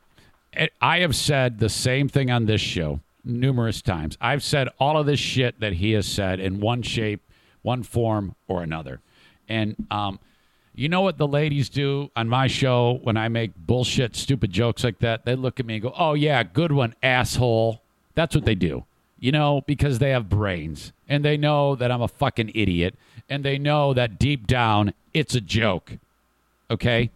I have said the same thing on this show numerous times. I've said all of this shit that he has said in one shape, one form, or another. And um, you know what the ladies do on my show when I make bullshit, stupid jokes like that? They look at me and go, "Oh yeah, good one, asshole." That's what they do. You know, because they have brains and they know that I'm a fucking idiot and they know that deep down it's a joke. Okay?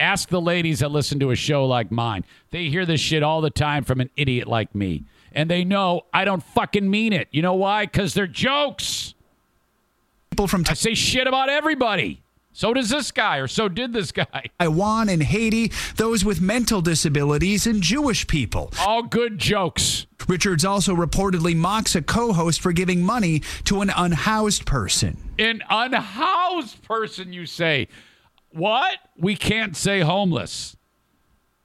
Ask the ladies that listen to a show like mine. They hear this shit all the time from an idiot like me. And they know I don't fucking mean it. You know why? Because they're jokes. people from I say shit about everybody. So does this guy, or so did this guy. Taiwan and Haiti, those with mental disabilities, and Jewish people. All good jokes. Richards also reportedly mocks a co host for giving money to an unhoused person. An unhoused person, you say. What? We can't say homeless.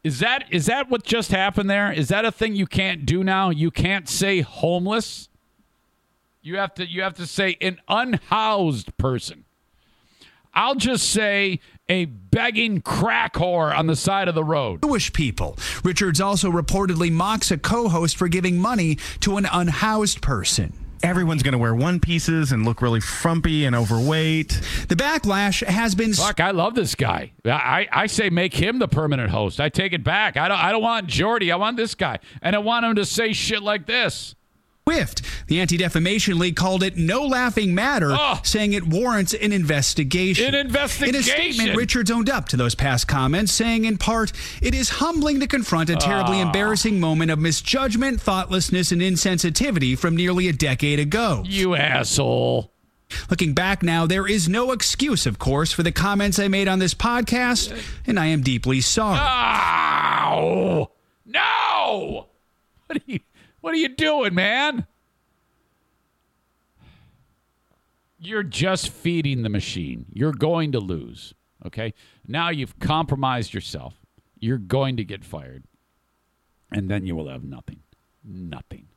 Is that is that what just happened there? Is that a thing you can't do now? You can't say homeless? You have to you have to say an unhoused person. I'll just say a begging crack whore on the side of the road. Jewish people. Richards also reportedly mocks a co host for giving money to an unhoused person. Everyone's going to wear one pieces and look really frumpy and overweight. The backlash has been Fuck, I love this guy. I, I say make him the permanent host. I take it back. I don't I don't want Geordi. I want this guy. And I want him to say shit like this. Swift. The Anti Defamation League called it no laughing matter, Oh. saying it warrants an investigation. An investigation. In a statement, Richards owned up to those past comments, saying in part, It is humbling to confront a terribly Ah. embarrassing moment of misjudgment, thoughtlessness, and insensitivity from nearly a decade ago. You asshole. Looking back now, there is no excuse, of course, for the comments I made on this podcast, and I am deeply sorry. Ow! No! What are you what are you doing, man? You're just feeding the machine. You're going to lose. Okay? Now you've compromised yourself. You're going to get fired. And then you will have nothing. Nothing.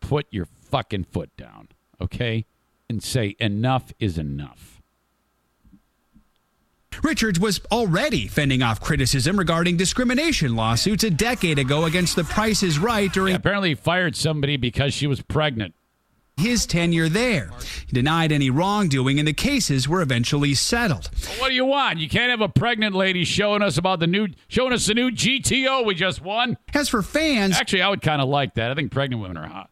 Put your fucking foot down. Okay? And say enough is enough. Richards was already fending off criticism regarding discrimination lawsuits a decade ago against The Price is Right during Apparently he fired somebody because she was pregnant. his tenure there. He denied any wrongdoing, and the cases were eventually settled. What do you want? You can't have a pregnant lady showing us about the new showing us the new GTO we just won. As for fans, Actually, I would kind of like that. I think pregnant women are hot.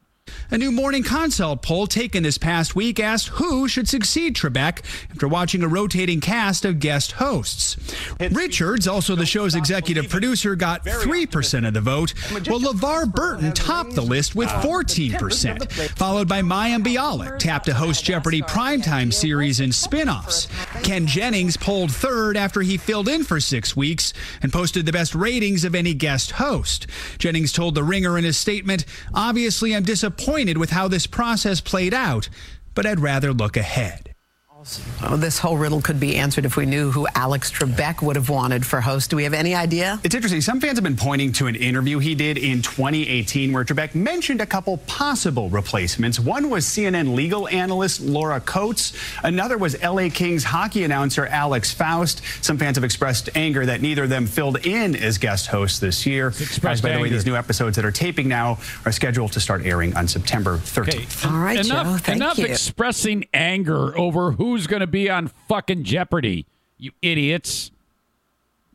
A new morning consult poll taken this past week asked who should succeed Trebek after watching a rotating cast of guest hosts. Richards, also the show's executive producer, got 3% of the vote, while LeVar Burton topped the list with 14%, followed by Mayim Bialik, tapped to host Jeopardy primetime series and spin-offs. Ken Jennings polled third after he filled in for six weeks and posted the best ratings of any guest host. Jennings told The Ringer in his statement, Obviously, I'm disappointed with how this process played out, but I'd rather look ahead. Oh, this whole riddle could be answered if we knew who Alex Trebek would have wanted for host. Do we have any idea? It's interesting. Some fans have been pointing to an interview he did in 2018 where Trebek mentioned a couple possible replacements. One was CNN legal analyst Laura Coates. Another was LA Kings hockey announcer Alex Faust. Some fans have expressed anger that neither of them filled in as guest hosts this year. expressed As, by the way, these new episodes that are taping now are scheduled to start airing on September 13th. Okay. All right, enough, Joe. Thank enough you. expressing anger over who's going to be on fucking Jeopardy. You idiots.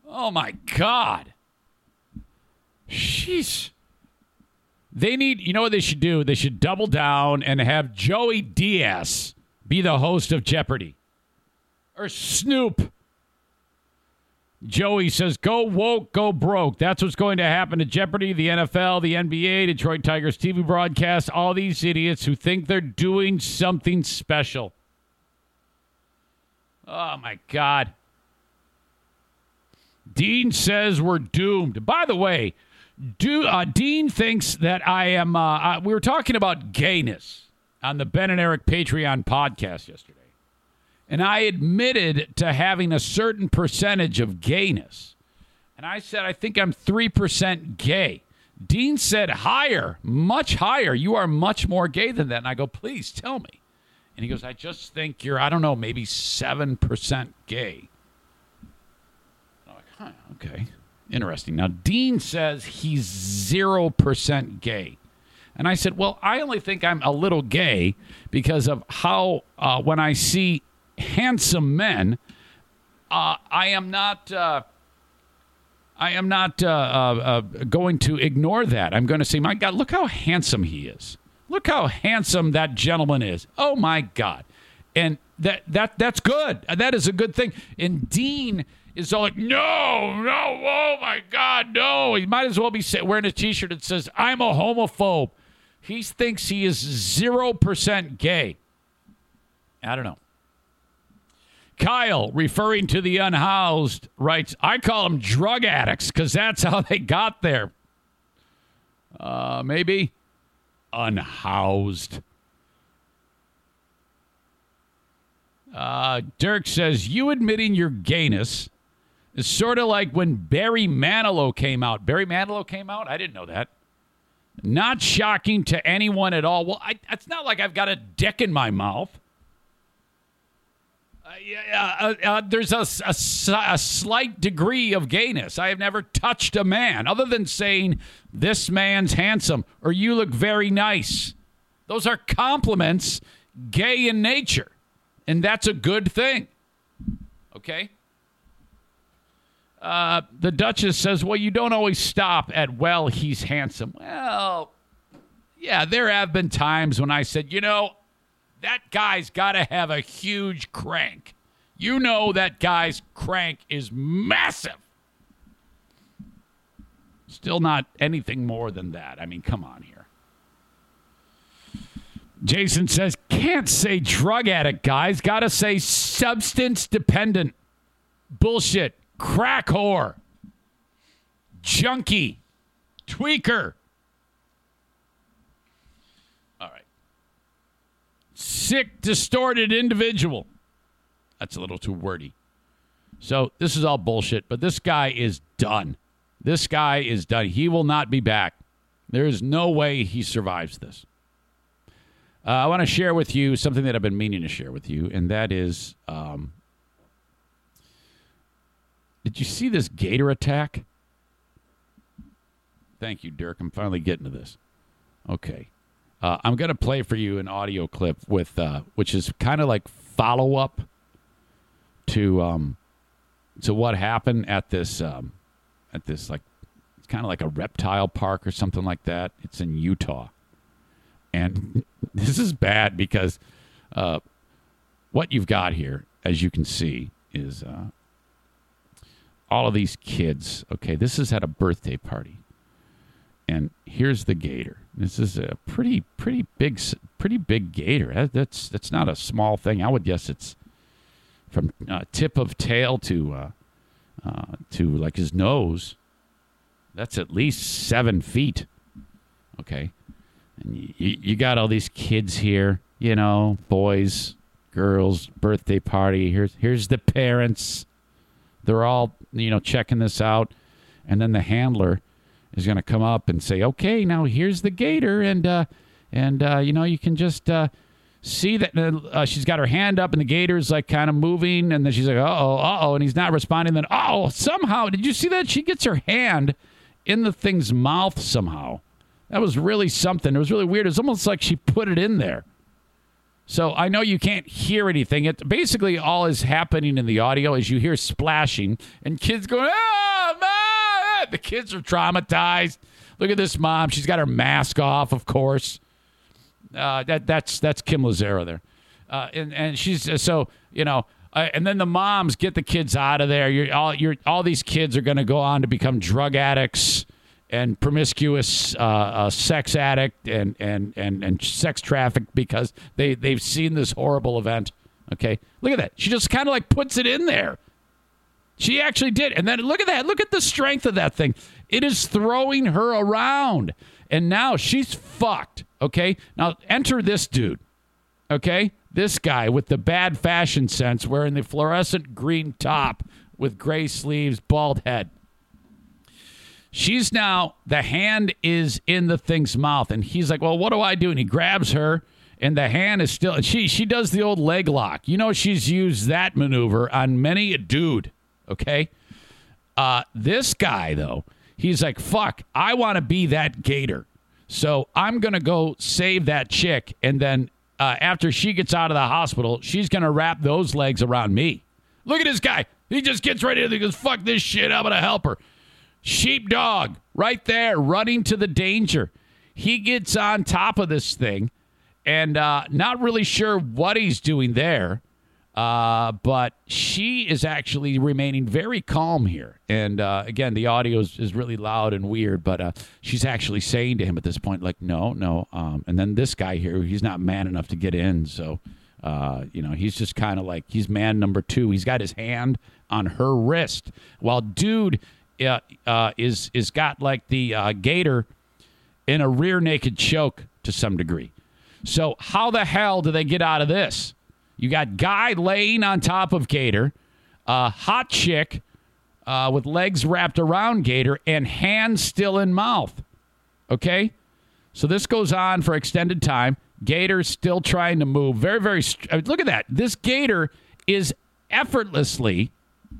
Oh my god. Sheesh. They need, you know what they should do? They should double down and have Joey Diaz be the host of Jeopardy. Or Snoop. Joey says, go woke, go broke. That's what's going to happen to Jeopardy, the NFL, the NBA, Detroit Tigers TV broadcast, all these idiots who think they're doing something special. Oh, my God. Dean says we're doomed. By the way, do, uh, Dean thinks that I am. Uh, we were talking about gayness on the Ben and Eric Patreon podcast yesterday. And I admitted to having a certain percentage of gayness. And I said, I think I'm 3% gay. Dean said, higher, much higher. You are much more gay than that. And I go, please tell me. And he goes, I just think you're, I don't know, maybe 7% gay. I'm like, huh, okay. Interesting. Now, Dean says he's 0% gay. And I said, well, I only think I'm a little gay because of how, uh, when I see handsome men, uh, I am not. Uh, I am not uh, uh, uh, going to ignore that. I'm going to say, my God, look how handsome he is. Look how handsome that gentleman is. Oh my God, and that that that's good. That is a good thing. And Dean is all like, no, no, oh my God, no. He might as well be wearing a T-shirt that says, "I'm a homophobe." He thinks he is zero percent gay. I don't know. Kyle, referring to the unhoused, writes, I call them drug addicts because that's how they got there. Uh, maybe unhoused. Uh, Dirk says, You admitting your gayness is sort of like when Barry Manilow came out. Barry Manilow came out? I didn't know that. Not shocking to anyone at all. Well, I, it's not like I've got a dick in my mouth. Yeah, uh, uh, there's a, a, a, slight degree of gayness. I have never touched a man other than saying, This man's handsome or you look very nice. Those are compliments, gay in nature. And that's a good thing. Okay? Uh, the Duchess says, Well, you don't always stop at, Well, he's handsome. Well, yeah, there have been times when I said, You know, that guy's got to have a huge crank. You know that guy's crank is massive. Still not anything more than that. I mean, come on here. Jason says, can't say drug addict, guys. Got to say substance dependent. Bullshit. Crack whore. Junkie. Tweaker. Sick, distorted individual. That's a little too wordy. So this is all bullshit, but this guy is done. This guy is done. He will not be back. There is no way he survives this. Uh, I want to share with you something that I've been meaning to share with you, and that is um, did you see this gator attack? Thank you, Dirk. I'm finally getting to this. Okay. Uh, I'm going to play for you an audio clip with, uh, which is kind of like follow up to um, to what happened at this um, at this like it's kind of like a reptile park or something like that. It's in Utah, and this is bad because uh, what you've got here, as you can see, is uh, all of these kids. Okay, this is at a birthday party, and here's the gator this is a pretty, pretty big, pretty big gator. That's that's not a small thing. I would guess it's from uh, tip of tail to uh, uh, to like his nose. That's at least seven feet. Okay, and you, you got all these kids here. You know, boys, girls, birthday party. Here's here's the parents. They're all you know checking this out, and then the handler is going to come up and say, "Okay, now here's the gator," and uh, and uh, you know you can just uh, see that uh, she's got her hand up, and the gator's like kind of moving, and then she's like, "Uh oh, uh oh," and he's not responding. Then oh, somehow did you see that she gets her hand in the thing's mouth somehow? That was really something. It was really weird. It's almost like she put it in there. So I know you can't hear anything. It basically all is happening in the audio is you hear splashing and kids going, "Ah, oh, The kids are traumatized. Look at this mom. She's got her mask off, of course. Uh, that that's that's Kim Lazaro there, uh, and and she's uh, so you know. Uh, and then the moms get the kids out of there. You're all you're all these kids are going to go on to become drug addicts and promiscuous uh, uh, sex addict and, and and and sex trafficked because they they've seen this horrible event. Okay, look at that. She just kind of like puts it in there. She actually did. And then look at that. Look at the strength of that thing. It is throwing her around. And now she's fucked. Okay. Now enter this dude. Okay. This guy with the bad fashion sense wearing the fluorescent green top with gray sleeves, bald head. She's now the hand is in the thing's mouth, and he's like, "Well, what do I do?" And he grabs her, and the hand is still. She she does the old leg lock. You know, she's used that maneuver on many a dude. Okay, uh, this guy though, he's like, "Fuck, I want to be that gator." So I'm gonna go save that chick, and then uh, after she gets out of the hospital, she's gonna wrap those legs around me. Look at this guy. He just gets ready to goes, "Fuck this shit! I'm gonna help her." Sheepdog, right there, running to the danger. He gets on top of this thing, and uh, not really sure what he's doing there. Uh, but she is actually remaining very calm here. And uh, again, the audio is, is really loud and weird, but uh, she's actually saying to him at this point, like, no, no. Um, and then this guy here, he's not man enough to get in. So, uh, you know, he's just kind of like, he's man number two. He's got his hand on her wrist while dude uh, uh, is, is got like the gator in a rear naked choke to some degree. So, how the hell do they get out of this? You got guy laying on top of Gator, a hot chick uh, with legs wrapped around Gator, and hands still in mouth. Okay, so this goes on for extended time. Gator's still trying to move. Very, very. I mean, look at that. This Gator is effortlessly.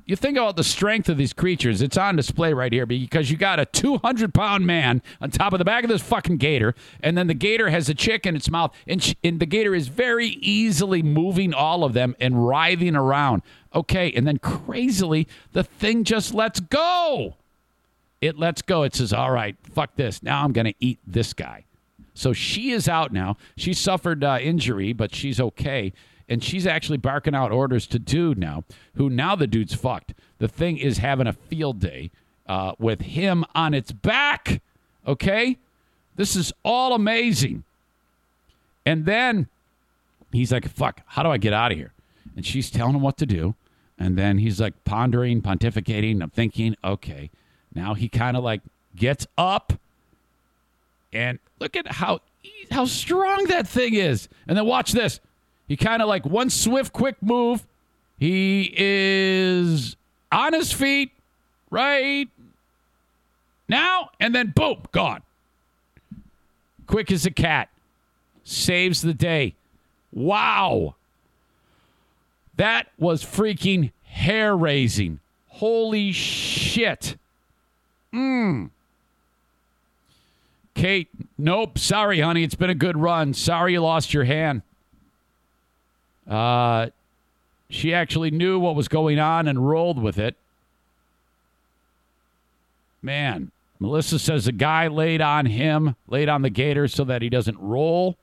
You think about the strength of these creatures. It's on display right here because you got a 200 pound man on top of the back of this fucking gator, and then the gator has a chick in its mouth, and, and the gator is very easily moving all of them and writhing around. Okay, and then crazily, the thing just lets go. It lets go. It says, All right, fuck this. Now I'm going to eat this guy. So she is out now. She suffered uh, injury, but she's okay and she's actually barking out orders to dude now, who now the dude's fucked. The thing is having a field day uh, with him on its back. Okay, this is all amazing. And then he's like, "Fuck, how do I get out of here?" And she's telling him what to do. And then he's like pondering, pontificating. I'm thinking, okay, now he kind of like gets up, and look at how how strong that thing is. And then watch this. He kind of like one swift, quick move. He is on his feet right now, and then boom, gone. Quick as a cat. Saves the day. Wow. That was freaking hair raising. Holy shit. Mmm. Kate, nope. Sorry, honey. It's been a good run. Sorry you lost your hand. Uh, she actually knew what was going on and rolled with it. Man, Melissa says the guy laid on him, laid on the gator so that he doesn't roll.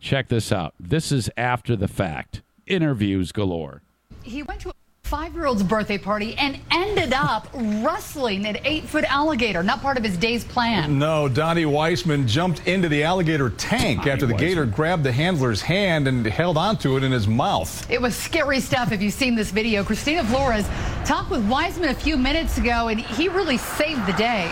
Check this out. This is after the fact. Interviews galore. He went to five year old's birthday party and ended up wrestling an eight foot alligator, not part of his day's plan. No, Donnie Wiseman jumped into the alligator tank Donnie after the Wiseman. gator grabbed the handler's hand and held onto it in his mouth. It was scary stuff if you've seen this video. Christina Flores talked with Wiseman a few minutes ago, and he really saved the day.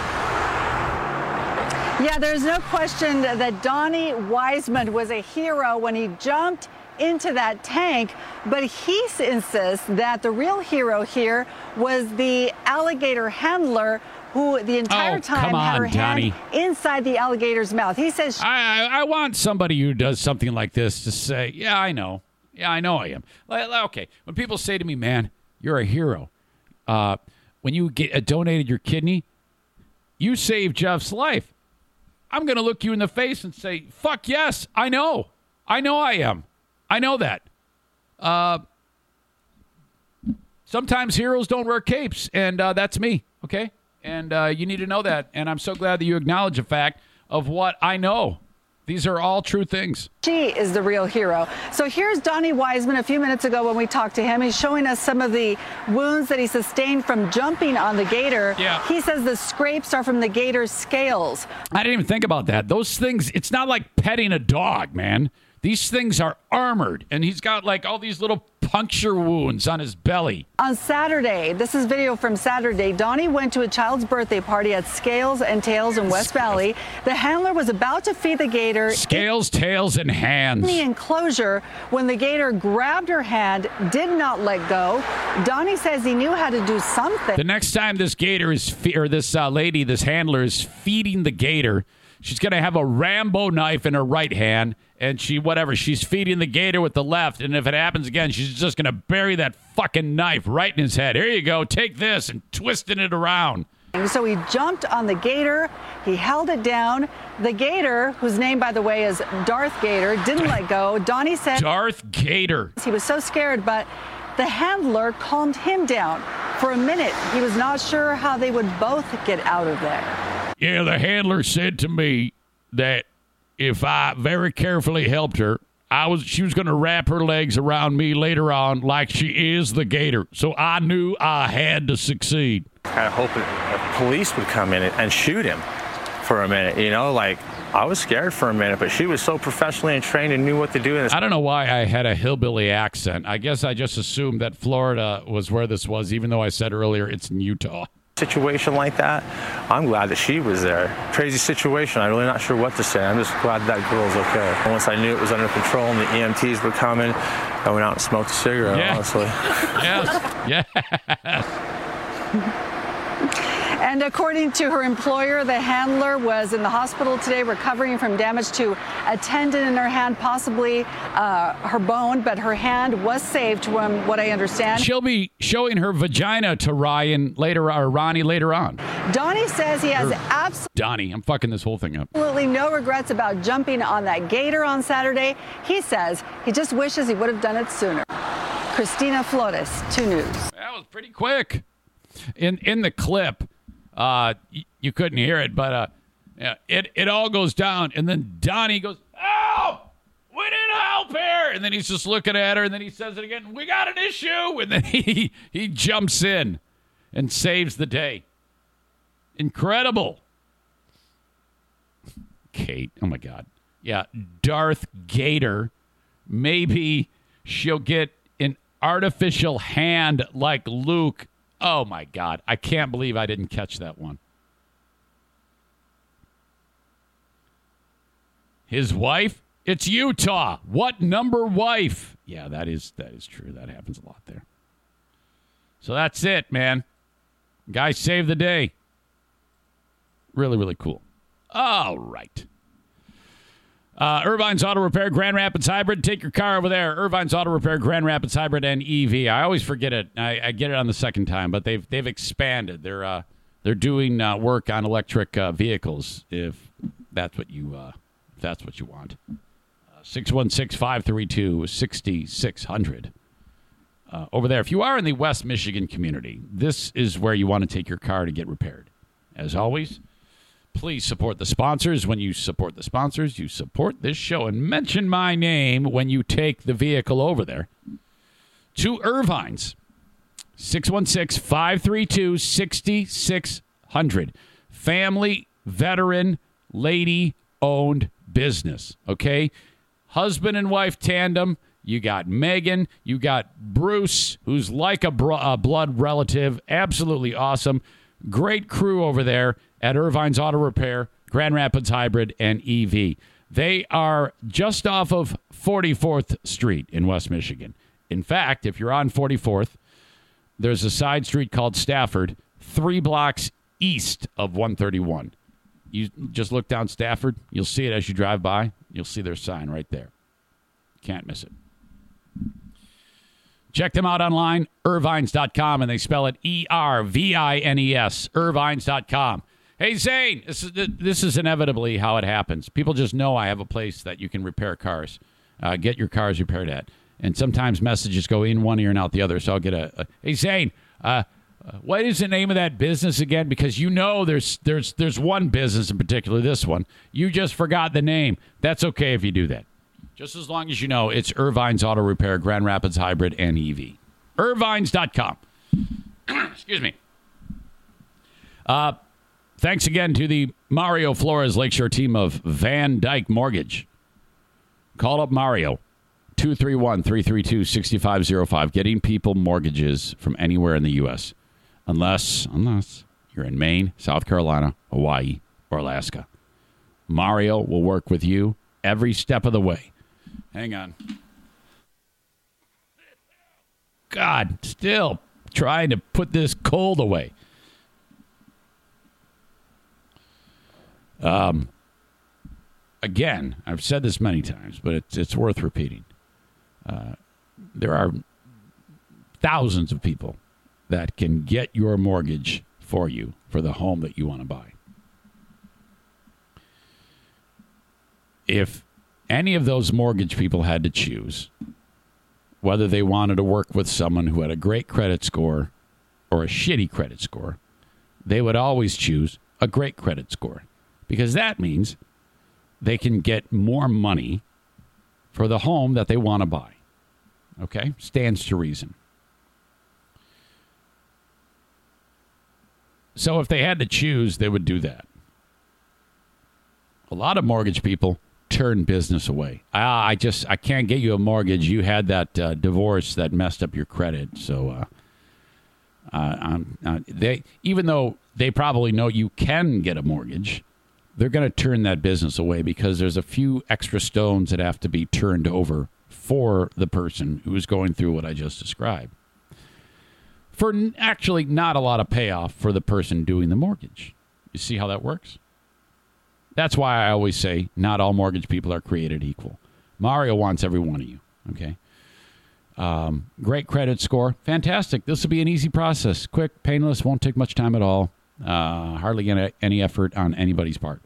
Yeah, there's no question that Donnie Wiseman was a hero when he jumped into that tank, but he insists that the real hero here was the alligator handler who the entire Oh, time come had on, her hand inside the alligator's mouth. He says I, I I want somebody who does something like this to say, "Yeah, I know. Yeah, I know I am." Like, okay, when people say to me, "Man, you're a hero," uh, when you get uh, donated your kidney, you saved Jeff's life. I'm going to look you in the face and say, "Fuck yes, I know. I know I am. I know that." Uh, sometimes heroes don't wear capes, and uh, that's me. Okay, and uh, you need to know that. And I'm so glad that you acknowledge the fact of what I know. These are all true things. she is the real hero. So here's Donnie Wiseman a few minutes ago when we talked to him. He's showing us some of the wounds that he sustained from jumping on the gator. Yeah. He says the scrapes are from the gator's scales. I didn't even think about that. Those things, it's not like petting a dog, man. These things are armored, and he's got like all these little puncture wounds on his belly. On Saturday, this is video from Saturday. Donnie went to a child's birthday party at Scales and Tails in West Valley. The handler was about to feed the gator Scales, tails, and hands. in the enclosure when the gator grabbed her hand, did not let go. Donnie says he knew how to do something. The next time this gator is, fe- or this uh, lady, this handler is feeding the gator, she's going to have a Rambo knife in her right hand, and she, whatever, she's feeding the gator with the left. And if it happens again, she's just going to bury that fucking knife right in his head. Here you go, take this, and twisting it around. So he jumped on the gator. He held it down. The gator, whose name, by the way, is Darth Gator, didn't let go. Donnie said Darth Gator. he was so scared, but the handler calmed him down. For a minute, he was not sure how they would both get out of there. Yeah, the handler said to me that if I very carefully helped her, I was she was going to wrap her legs around me later on like she is the gator. So I knew I had to succeed. kind of hoping the police would come in and shoot him for a minute. You know, like I was scared for a minute, but she was so professionally and trained and knew what to do. I don't know why I had a hillbilly accent. I guess I just assumed that Florida was where this was, even though I said earlier it's in Utah. situation like that, I'm glad that she was there. Crazy situation. I'm really not sure what to say. I'm just glad that girl's okay. Once I knew it was under control and the EMTs were coming, I went out and smoked a cigarette. Yeah. Honestly. Yes. yes. And according to her employer, the handler was in the hospital today recovering from damage to a tendon in her hand, possibly uh, her bone, but her hand was saved from what I understand. She'll be showing her vagina to Ryan later, or Ronnie later on. Donnie says he has absolutely Donnie, I'm fucking this whole thing up. Absolutely no regrets about jumping on that gator on Saturday. He says he just wishes he would have done it sooner. Christina Flores, 2 News. That was pretty quick. In in the clip, uh, you couldn't hear it, but uh, yeah, it it all goes down, and then Donnie goes, "Help! We need help here!" And then he's just looking at her, and then he says it again, "We got an issue!" And then he he jumps in and saves the day. Incredible. Kate, oh my God, yeah, Darth Gator. Maybe she'll get an artificial hand like Luke. Oh my God. I can't believe I didn't catch that one. His wife? It's Utah. What number wife? Yeah, that is that is true. That happens a lot there. So that's it, man. Guys saved the day. Really, really cool. All right. Uh, Ervine's Auto Repair, Grand Rapids Hybrid. Take your car over there. Ervine's Auto Repair, Grand Rapids Hybrid, and EV. I always forget it. I, I get it on the second time, but they've they've expanded. They're uh, they're doing uh, work on electric uh, vehicles. If that's what you uh, if that's what you want. Six one six five three two sixty six hundred. Uh, over there. If you are in the West Michigan community, this is where you want to take your car to get repaired. As always, please support the sponsors. When you support the sponsors, you support this show and mention my name when you take the vehicle over there to Ervine's. 616 532 6600. Family, veteran, lady owned business. Okay? Husband and wife tandem. You got Megan. You got Bruce, who's like a, bro- a blood relative. Absolutely awesome. Great crew over there at Ervine's Auto Repair, Grand Rapids Hybrid, and EV. They are just off of 44th Street in West Michigan. In fact, if you're on 44th, there's a side street called Stafford, three blocks east of 131. You just look down Stafford, you'll see it as you drive by. You'll see their sign right there. Can't miss it. Check them out online, ervines.com, and they spell it E R V I N E S, ervines.com. Hey, Zane, this is, this is inevitably how it happens. People just know I have a place that you can repair cars, uh, get your cars repaired at. And sometimes messages go in one ear and out the other. So I'll get a, a hey, Zane, uh, uh, what is the name of that business again? Because you know there's there's there's one business in particular, this one. You just forgot the name. That's okay if you do that. Just as long as you know it's Ervine's Auto Repair, Grand Rapids Hybrid, and EV. Ervines.com. Excuse me. Uh, thanks again to the Mario Flores Lakeshore team of VanDyk Mortgage. Call up Mario. 231 332 6505. Getting people mortgages from anywhere in the U.S. Unless, unless you're in Maine, South Carolina, Hawaii, or Alaska. Mario will work with you every step of the way. Hang on. God, still trying to put this cold away. Um, again, I've said this many times, but it's, it's worth repeating. Uh, there are thousands of people that can get your mortgage for you for the home that you want to buy. If any of those mortgage people had to choose whether they wanted to work with someone who had a great credit score or a shitty credit score, they would always choose a great credit score because that means they can get more money for the home that they want to buy. Okay? Stands to reason. So if they had to choose, they would do that. A lot of mortgage people turn business away. Ah, I just I can't get you a mortgage. You had that uh, divorce that messed up your credit. So uh, uh, uh, they even though they probably know you can get a mortgage, they're going to turn that business away because there's a few extra stones that have to be turned over for the person who is going through what I just described. For actually not a lot of payoff for the person doing the mortgage. You see how that works? That's why I always say not all mortgage people are created equal. Mario wants every one of you. Okay. Um, great credit score. Fantastic. This will be an easy process. Quick, painless, won't take much time at all. Uh, hardly any, any effort on anybody's part.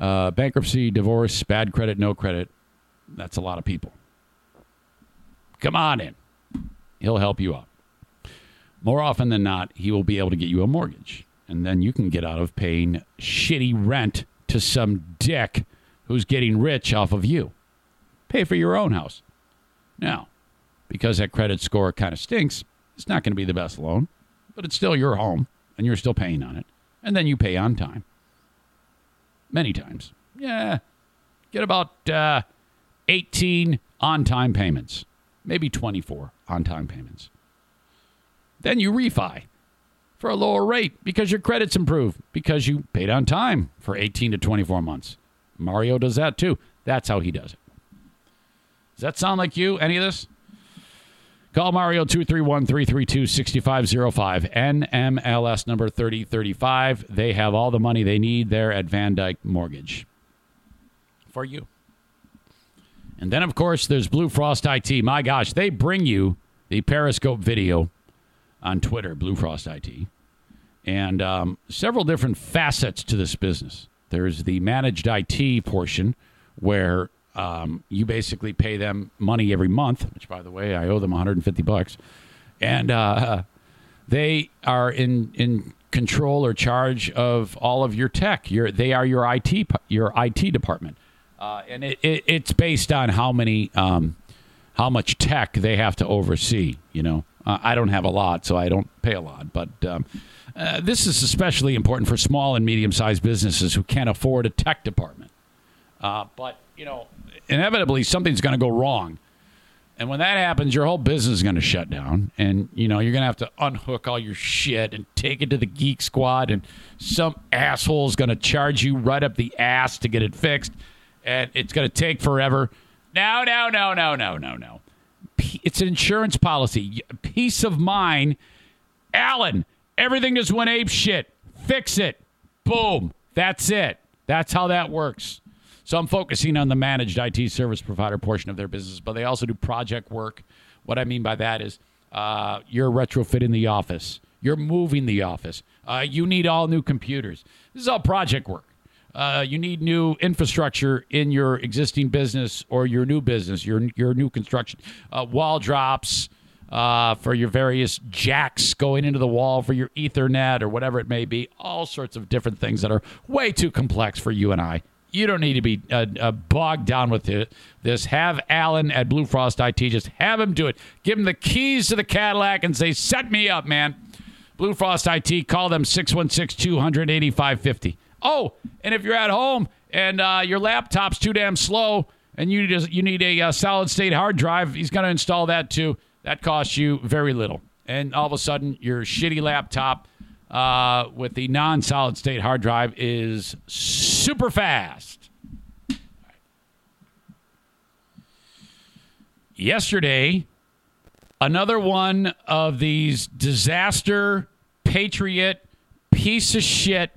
Uh, bankruptcy, divorce, bad credit, no credit. That's a lot of people. Come on in. He'll help you out. More often than not, he will be able to get you a mortgage. And then you can get out of paying shitty rent to some dick who's getting rich off of you. Pay for your own house. Now, because that credit score kind of stinks, it's not going to be the best loan, but it's still your home and you're still paying on it. And then you pay on time. Many times. Yeah. Get about uh, 18 on time payments, maybe 24 on time payments. Then you refi for a lower rate because your credit's improve because you paid on time for 18 to 24 months. Mario does that too. That's how he does it. Does that sound like you? Any of this? Call Mario 231 332 6505. NMLS number 3035. They have all the money they need there at VanDyk Mortgage for you. And then, of course, there's Blue Frost IT. My gosh, they bring you the Periscope video on Twitter, Blue Frost IT, and um, several different facets to this business. There's the managed IT portion where um, you basically pay them money every month, which, by the way, I owe them 150 bucks, and uh, they are in in control or charge of all of your tech. Your they are your IT your IT department, uh, and it, it, it's based on how many um, how much tech they have to oversee. You know, uh, I don't have a lot, so I don't pay a lot, but. Um, uh, this is especially important for small and medium sized businesses who can't afford a tech department. Uh, but, you know, inevitably something's going to go wrong. And when that happens, your whole business is going to shut down. And, you know, you're going to have to unhook all your shit and take it to the Geek Squad. And some asshole is going to charge you right up the ass to get it fixed. And it's going to take forever. No, no, no, no, no, no, no. It's an insurance policy. Peace of mind. Alan, everything just went ape shit. Fix it. Boom. That's it. That's how that works. So I'm focusing on the managed IT service provider portion of their business, but they also do project work. What I mean by that is uh, you're retrofitting the office, you're moving the office, uh, you need all new computers. This is all project work. Uh, you need new infrastructure in your existing business or your new business, your your new construction, uh, wall drops uh, for your various jacks going into the wall for your Ethernet or whatever it may be. All sorts of different things that are way too complex for you and I. You don't need to be uh, uh, bogged down with it. this. Have Alan at Blue Frost IT just have him do it. Give him the keys to the Cadillac and say, "Set me up, man." Blue Frost IT. Call them 616 200 8550. Oh, and if you're at home and uh, your laptop's too damn slow and you just you need a, uh solid state hard drive, he's going to install that too. That costs you very little, and all of a sudden your shitty laptop uh, with the non-solid state hard drive is super fast. Yesterday, another one of these disaster patriot piece of shit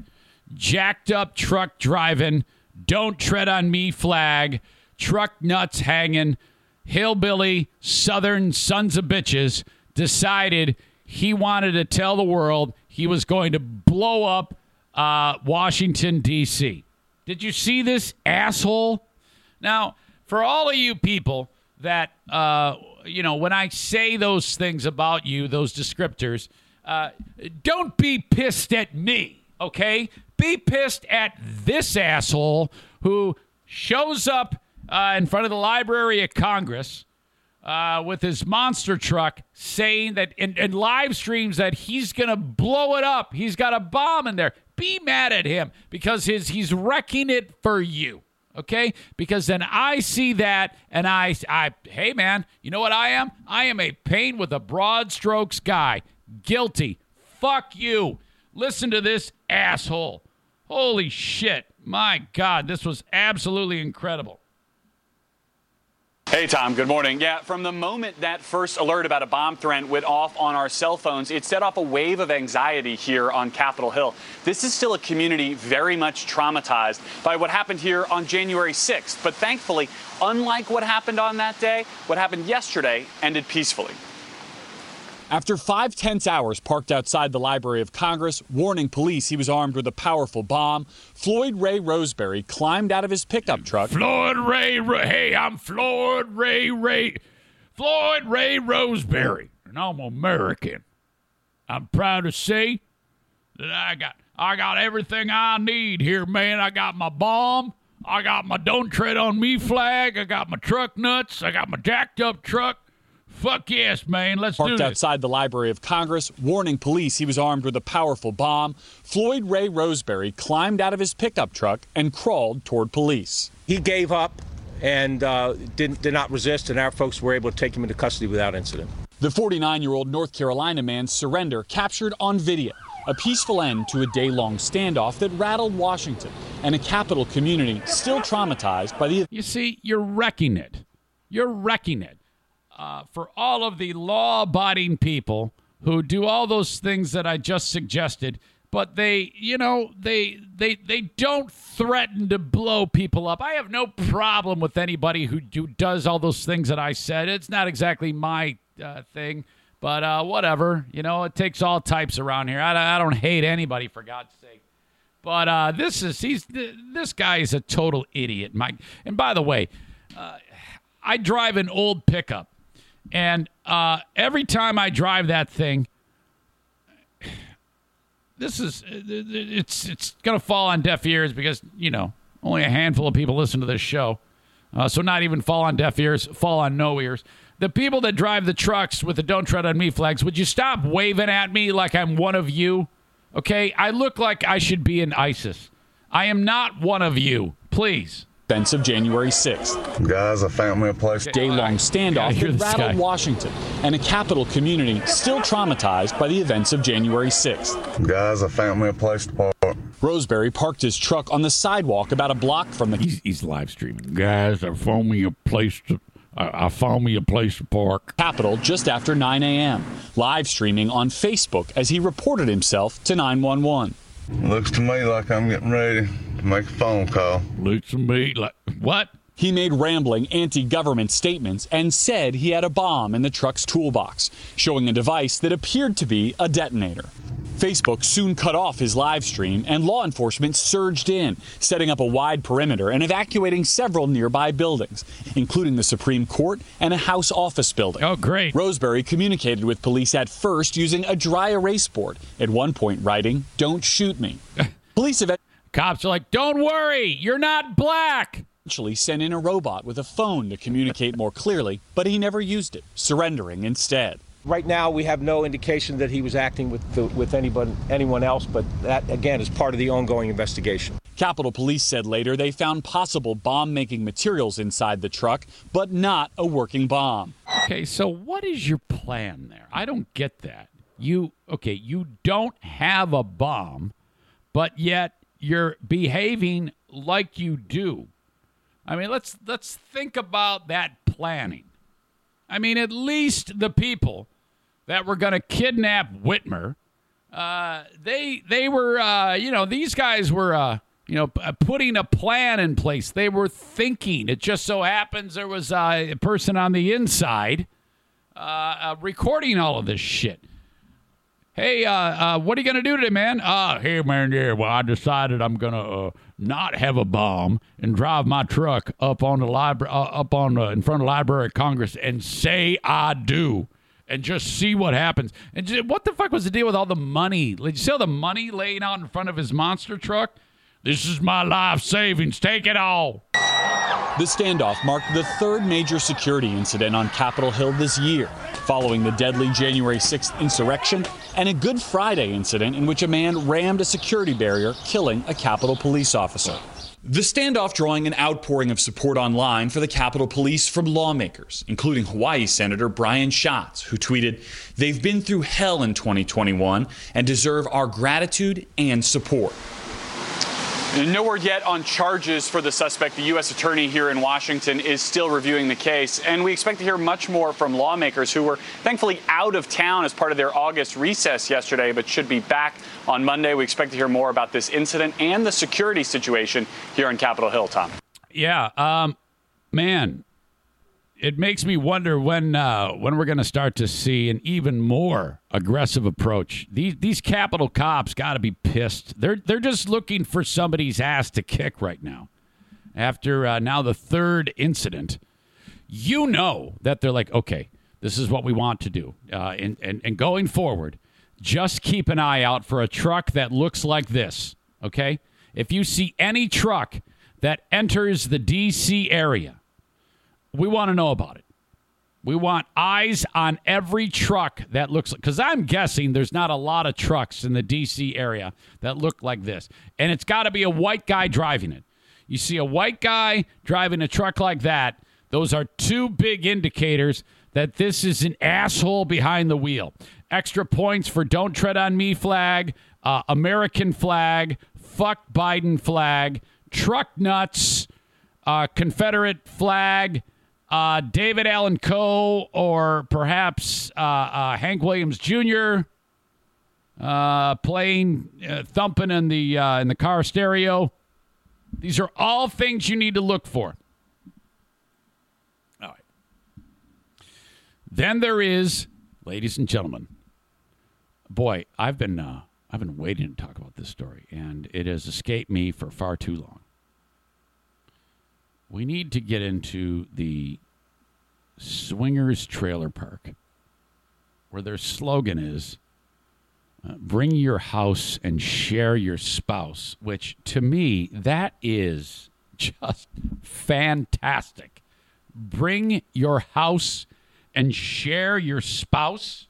jacked up truck driving don't tread on me flag truck nuts hanging hillbilly southern sons of bitches decided he wanted to tell the world he was going to blow up uh, washington d.c did you see this asshole now for all of you people that uh, you know when i say those things about you those descriptors uh, don't be pissed at me, okay? Be pissed at this asshole who shows up uh, in front of the Library of Congress uh, with his monster truck saying that, in, and live streams that he's going to blow it up. He's got a bomb in there. Be mad at him because his, he's wrecking it for you. Okay, because then I see that and I, I, hey man, you know what I am? I am a pain with a broad strokes guy. Guilty. Fuck you. Listen to this asshole. Holy shit. My God, this was absolutely incredible. Hey, Tom, good morning. Yeah, from the moment that first alert about a bomb threat went off on our cell phones, it set off a wave of anxiety here on Capitol Hill. This is still a community very much traumatized by what happened here on January 6th. But thankfully, unlike what happened on that day, what happened yesterday ended peacefully. After five tense hours parked outside the Library of Congress, warning police he was armed with a powerful bomb, Floyd Ray Roseberry climbed out of his pickup truck. Floyd Ray, Ray hey, I'm Floyd Ray Ray, Floyd Ray Roseberry, and I'm American. I'm proud to say that I got I got everything I need here, man. I got my bomb. I got my don't tread on me flag. I got my truck nuts. I got my jacked up truck. Fuck yes, man. Let's Parked do this. outside the Library of Congress, warning police he was armed with a powerful bomb. Floyd Ray Roseberry climbed out of his pickup truck and crawled toward police. He gave up and uh, did, did not resist, and our folks were able to take him into custody without incident. The 49 year old North Carolina man's surrender captured on video. A peaceful end to a day long standoff that rattled Washington and a capital community still traumatized by the. You see, you're wrecking it. You're wrecking it. Uh, for all of the law abiding people who do all those things that I just suggested, but they, you know, they they they don't threaten to blow people up. I have no problem with anybody who, who does all those things that I said. It's not exactly my uh, thing, but uh, whatever. You know, it takes all types around here. I, I don't hate anybody for God's sake. But uh, this is he's this guy is a total idiot, Mike. And by the way, uh, I drive an old pickup. And uh, every time I drive that thing, this is it's it's gonna fall on deaf ears because you know only a handful of people listen to this show, uh, so not even fall on deaf ears, fall on no ears. The people that drive the trucks with the "Don't Tread on Me" flags, would you stop waving at me like I'm one of you? Okay, I look like I should be in ISIS. I am not one of you. Please events of January 6th. Guys, I found me a place. Day long standoff that rattled guy. Washington and a capital community still traumatized by the events of January 6th. Guys, I found me a place to park. Roseberry parked his truck on the sidewalk about a block from the. He's, he's live streaming. Guys, I found me a place to. I, I found me a place to park. Capitol just after 9 a.m. Live streaming on Facebook as he reported himself to 911. Looks to me like I'm getting ready to make a phone call. Looks to me like what? He made rambling anti government statements and said he had a bomb in the truck's toolbox, showing a device that appeared to be a detonator. Facebook soon cut off his live stream, and law enforcement surged in, setting up a wide perimeter and evacuating several nearby buildings, including the Supreme Court and a House office building. Oh, great. Roseberry communicated with police at first using a dry erase board, at one point writing, Don't shoot me. police eventually. Cops are like, Don't worry, you're not black. Eventually sent in a robot with a phone to communicate more clearly, but he never used it, surrendering instead. Right now, we have no indication that he was acting with the, with anybody, anyone else, but that again is part of the ongoing investigation. Capitol Police said later they found possible bomb making materials inside the truck, but not a working bomb. Okay, so what is your plan there? I don't get that. You okay, you don't have a bomb, but yet you're behaving like you do. I mean, let's let's think about that planning. I mean, at least the people that were going to kidnap Whitmer, uh, they they were uh, you know these guys were uh, you know p- putting a plan in place. They were thinking. It just so happens there was uh, a person on the inside uh, uh, recording all of this shit. Hey, uh, uh, what are you gonna do today, man? Uh, hey, man, yeah. Well, I decided I'm gonna uh, not have a bomb and drive my truck up on the library, uh, up on the, in front of the Library of Congress, and say I do, and just see what happens. And j- what the fuck was the deal with all the money? Did you see all the money laying out in front of his monster truck? This is my life savings. Take it all. The standoff marked the third major security incident on Capitol Hill this year, following the deadly January 6th insurrection and a Good Friday incident in which a man rammed a security barrier, killing a Capitol police officer. The standoff drawing an outpouring of support online for the Capitol Police from lawmakers, including Hawaii Senator Brian Schatz, who tweeted, They've been through hell in 2021 and deserve our gratitude and support. No word yet on charges for the suspect. The U.S. Attorney here in Washington is still reviewing the case, and we expect to hear much more from lawmakers who were thankfully out of town as part of their August recess yesterday, but should be back on Monday. We expect to hear more about this incident and the security situation here on Capitol Hill, Tom. Yeah, um, man, it makes me wonder when uh, when we're going to start to see an even more aggressive approach. These these Capitol cops got to be pissed. They're they're just looking for somebody's ass to kick right now. After uh, now the third incident, you know that they're like, okay, this is what we want to do, uh, and, and and going forward, just keep an eye out for a truck that looks like this. Okay, if you see any truck that enters the D.C. area we want to know about it. We want eyes on every truck that looks because I'm guessing there's not a lot of trucks in the DC area that look like this. And it's got to be a white guy driving it. You see a white guy driving a truck like that, those are two big indicators that this is an asshole behind the wheel. Extra points for don't tread on me flag, uh, American flag, fuck Biden flag, truck nuts, uh, Confederate flag uh, David Allen Coe or perhaps uh, uh, Hank Williams Jr. Uh, playing uh, thumping in the uh, in the car stereo. These are all things you need to look for. All right. Then there is, ladies and gentlemen. Boy, I've been I've been waiting to talk about this story, and it has escaped me for far too long we need to get into the Swingers Trailer Park, where their slogan is uh, bring your house and share your spouse, which to me, that is just fantastic. Bring your house and share your spouse.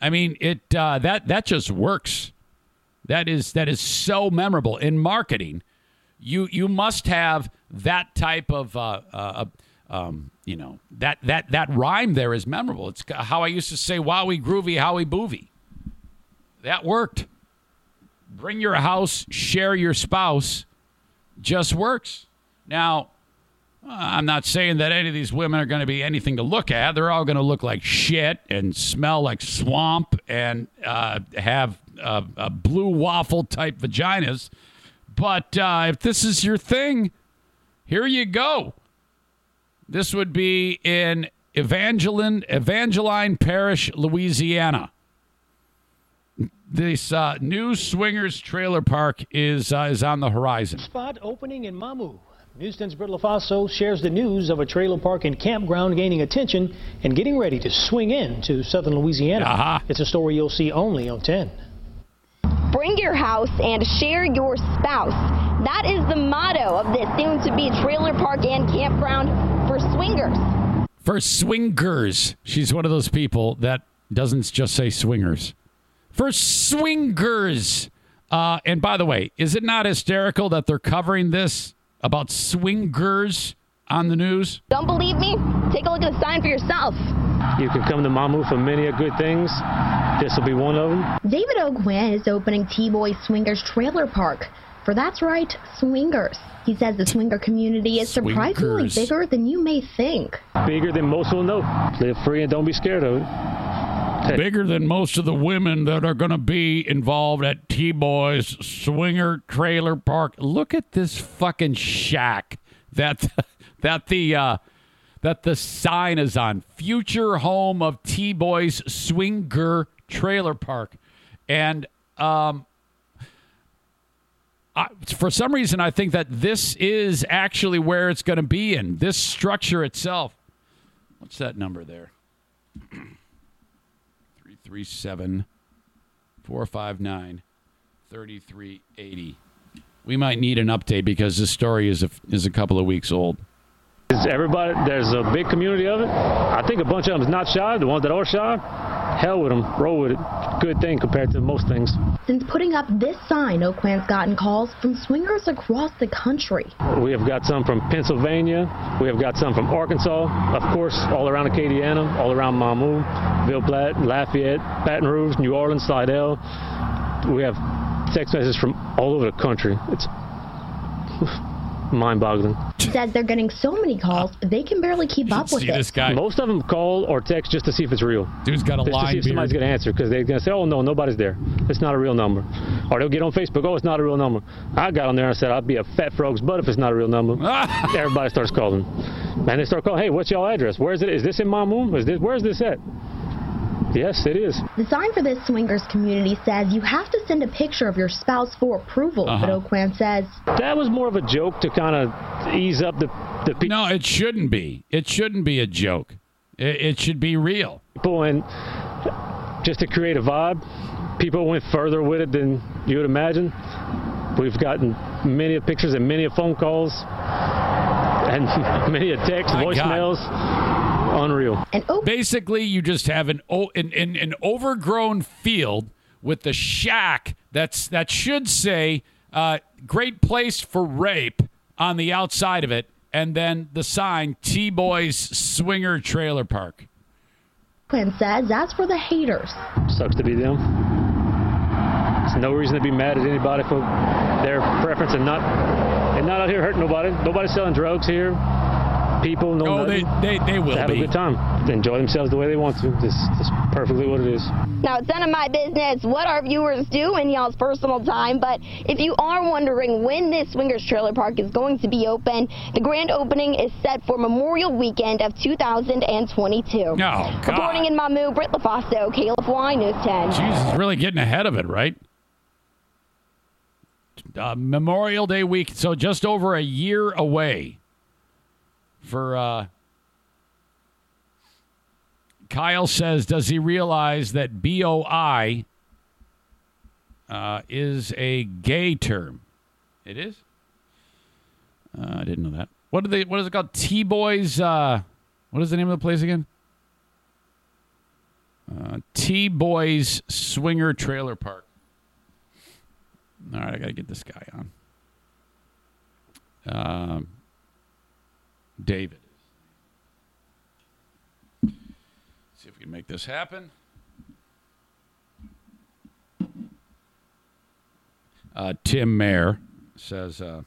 I mean, it uh, that that just works. That is that is so memorable in marketing. You you must have that type of uh, uh, um, you know that that that rhyme there is memorable. It's how I used to say "wowie groovy, howie boovy." That worked. Bring your house, share your spouse, just works. Now, I'm not saying that any of these women are going to be anything to look at. They're all going to look like shit and smell like swamp and uh, have uh, blue waffle type vaginas. But uh, if this is your thing, here you go. This would be in Evangeline, Evangeline Parish, Louisiana. This uh, new swingers trailer park is uh, is on the horizon. Spot opening in Mamou. News 10's Britt LaFaso shares the news of a trailer park and campground gaining attention and getting ready to swing in to southern Louisiana. Uh-huh. It's a story you'll see only on 10. Bring your house and share your spouse. That is the motto of this soon to be trailer park and campground for swingers. For swingers. She's one of those people that doesn't just say swingers. For swingers. Uh, and by the way, is it not hysterical that they're covering this about swingers on the news? Don't believe me? Take a look at the sign for yourself. You can come to Mamou for many of good things. This will be one of them. David O'Quinn is opening T-Boy Swingers Trailer Park. For that's right, swingers. He says the swinger community is surprisingly Swingers. bigger than you may think. Bigger than most will know. Live free and don't be scared of it. Bigger than most of the women that are going to be involved at T Boy's Swinger Trailer Park. Look at this fucking shack that that the uh, that the sign is on. Future home of T Boy's Swinger Trailer Park, and um, I, for some reason, I think that this is actually where it's going to be in this structure itself. What's that number there? 337 459 3380. We might need an update because this story is a, is a couple of weeks old. Is everybody, there's a big community of it. I think a bunch of them is not shy. The ones that are shy, hell with them, roll with it. Good thing compared to most things. Since putting up this sign, O'Quinn's gotten calls from swingers across the country. We have got some from Pennsylvania. We have got some from Arkansas. Of course, all around Acadiana, all around Mamou, Ville Platte, Lafayette, Baton Rouge, New Orleans, Slidell. We have text messages from all over the country. It's mind-boggling. He says they're getting so many calls, they can barely keep up with it. this guy. Most of them call or text just to see if it's real. Dude's got a just to line see if somebody's beard. going to answer because they're going to say, "Oh no, nobody's there. It's not a real number." Or they'll get on Facebook, "Oh, it's not a real number." I got on there and I said, "I'd be a fat frog's butt if it's not a real number." Everybody starts calling, and they start calling, "Hey, what's y'all address? Where is it? Is this in Mamoon? Is this where's this at?" Yes, it is. The sign for this swingers community says you have to send a picture of your spouse for approval, but Uh-huh. O'Quinn says That was more of a joke to kind of ease up the the people. No, it shouldn't be. It shouldn't be a joke. It, it should be real. People and just to create a vibe. People went further with it than you would imagine. We've gotten many of pictures and many of phone calls and many of texts, My God. Voicemails. Unreal. Basically, you just have an, o- an, an an overgrown field with the shack that's that should say uh, "Great place for rape" on the outside of it, and then the sign "T Boys Swinger Trailer Park." Quinn says that's for the haters. Sucks to be them. There's no reason to be mad at anybody for their preference and not and not out here hurting nobody. Nobody's selling drugs here. People, no. Oh, they- nothing. they- they will have be. a good time. Enjoy themselves the way they want to. This is perfectly what it is. Now, it's none of my business what our viewers do in y'all's personal time, but if you are wondering when this Swingers Trailer Park is going to be open, the grand opening is set for Memorial Weekend of 2022. Oh, God. Reporting in Mamou, Britt LaFasto, KLFY News 10. Jesus, really getting ahead of it, right? Uh, Memorial Day week, so just over a year away for uh, Kyle says, does he realize that BOI uh, is a gay term? It is? Uh, I didn't know that. What are they? What is it called? T Boys. Uh, what is the name of the place again? Uh, T Boys Swinger Trailer Park. All right, I got to get this guy on. Um, David. See if we can make this happen. Uh, Tim Mayer says, uh,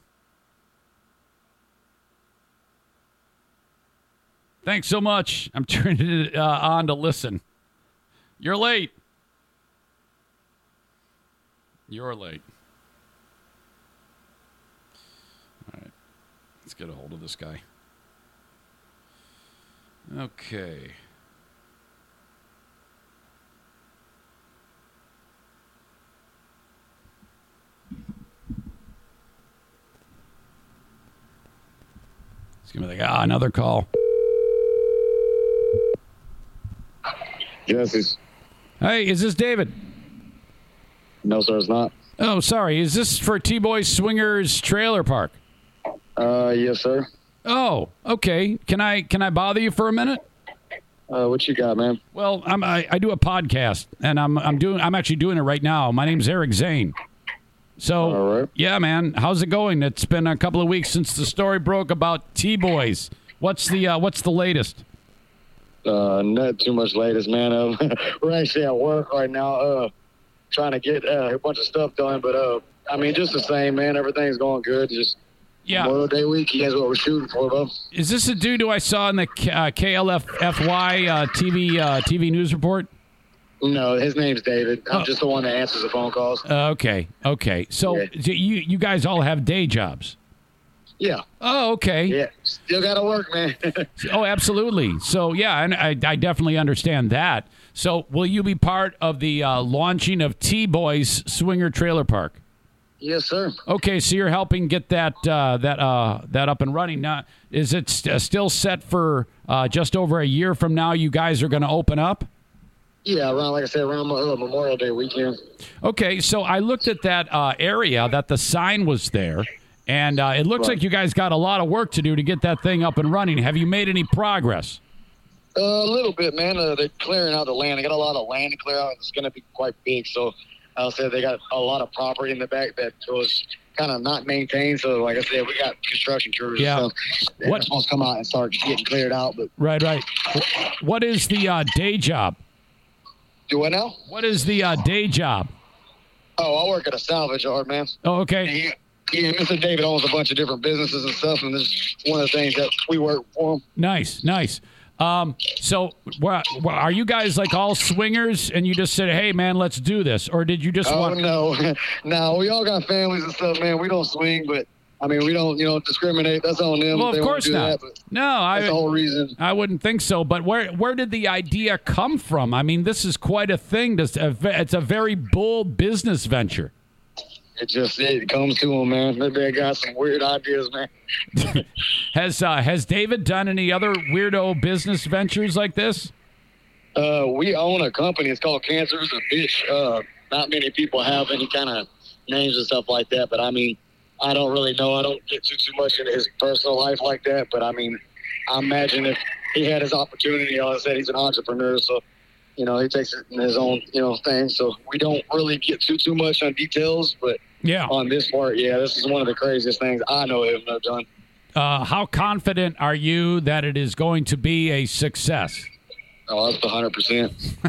Thanks so much. I'm turning it uh, on to listen. You're late. You're late. All right. Let's get a hold of this guy. Okay. It's gonna be like, ah, another call. Jesse's. Hey, is this David? No, sir, it's not. Oh, sorry. Is this for T Boys Swingers Trailer Park? Uh, yes, sir. Oh, okay. Can I can I bother you for a minute? Uh, what you got, man? Well, I'm, I I do a podcast, and I'm I'm doing I'm actually doing it right now. My name's Eric Zane. So, yeah, man, how's it going? It's been a couple of weeks since the story broke about T Boys. What's the uh, What's the latest? Uh, not too much latest, man. Um, we're actually at work right now, uh, trying to get uh, a bunch of stuff done. But uh, I mean, just the same, man. Everything's going good. Just Yeah. Memorial Day weekend is what we're shooting for, though. Is this a dude who I saw in the uh, KLFY uh, TV uh, TV news report? No, his name's David. I'm Oh. just the one that answers the phone calls. Uh, okay, okay. So so you you guys all have day jobs. Yeah. Oh, okay. Yeah. Still got to work, man. Oh, absolutely. So yeah, and I, I definitely understand that. So will you be part of the uh, launching of T Boys Swinger Trailer Park? Yes, sir. Okay, so you're helping get that uh, that uh, that up and running. Now, is it st- uh, still set for uh, just over a year from now? You guys are going to open up. Yeah, around like I said, around uh, Memorial Day weekend. Okay, so I looked at that uh, area that the sign was there, and uh, it looks like you guys got a lot of work to do to get that thing up and running. Have you made any progress? Uh, a little bit, man. Uh, they're clearing out the land. They got a lot of land to clear out. It's going to be quite big. So I'll say they got a lot of property in the back that was kind of not maintained. So like I said, we got construction crews. Yeah. What- supposed to come out and start getting cleared out. But Right, right. What is the uh, day job? do what now? What is the uh, day job? Oh, I work at a salvage yard, man. Oh, okay. He, yeah, Mr. David owns a bunch of different businesses and stuff, and this is one of the things that we work for him. Nice, nice. Um, so, wha- are you guys like all swingers, and you just said, "Hey, man, let's do this," or did you just oh want? no, no, we all got families and stuff, man. We don't swing, but I mean, we don't, you know, discriminate. That's on them. Well, of course not. That, No, I. that's the whole reason. I wouldn't think so. But where where did the idea come from? I mean, this is quite a thing. It's a very bold business venture. It just it comes to them, man. They- They got some weird ideas, man. Has uh, has David done any other weirdo business ventures like this? Uh, we own a company. It's called Cancers and Fish. Uh, not many people have any kind of names and stuff like that, but I mean, I don't really know. I don't get too too much into his personal life like that, but I mean, I imagine if he had his opportunity, like I said, he's an entrepreneur, so you know he takes it in his own you know thing. So we don't really get too too much on details, but Yeah. on this part, yeah, this is one of the craziest things I know him have done. Uh, how confident are you that it is going to be a success? Oh, that's hundred percent.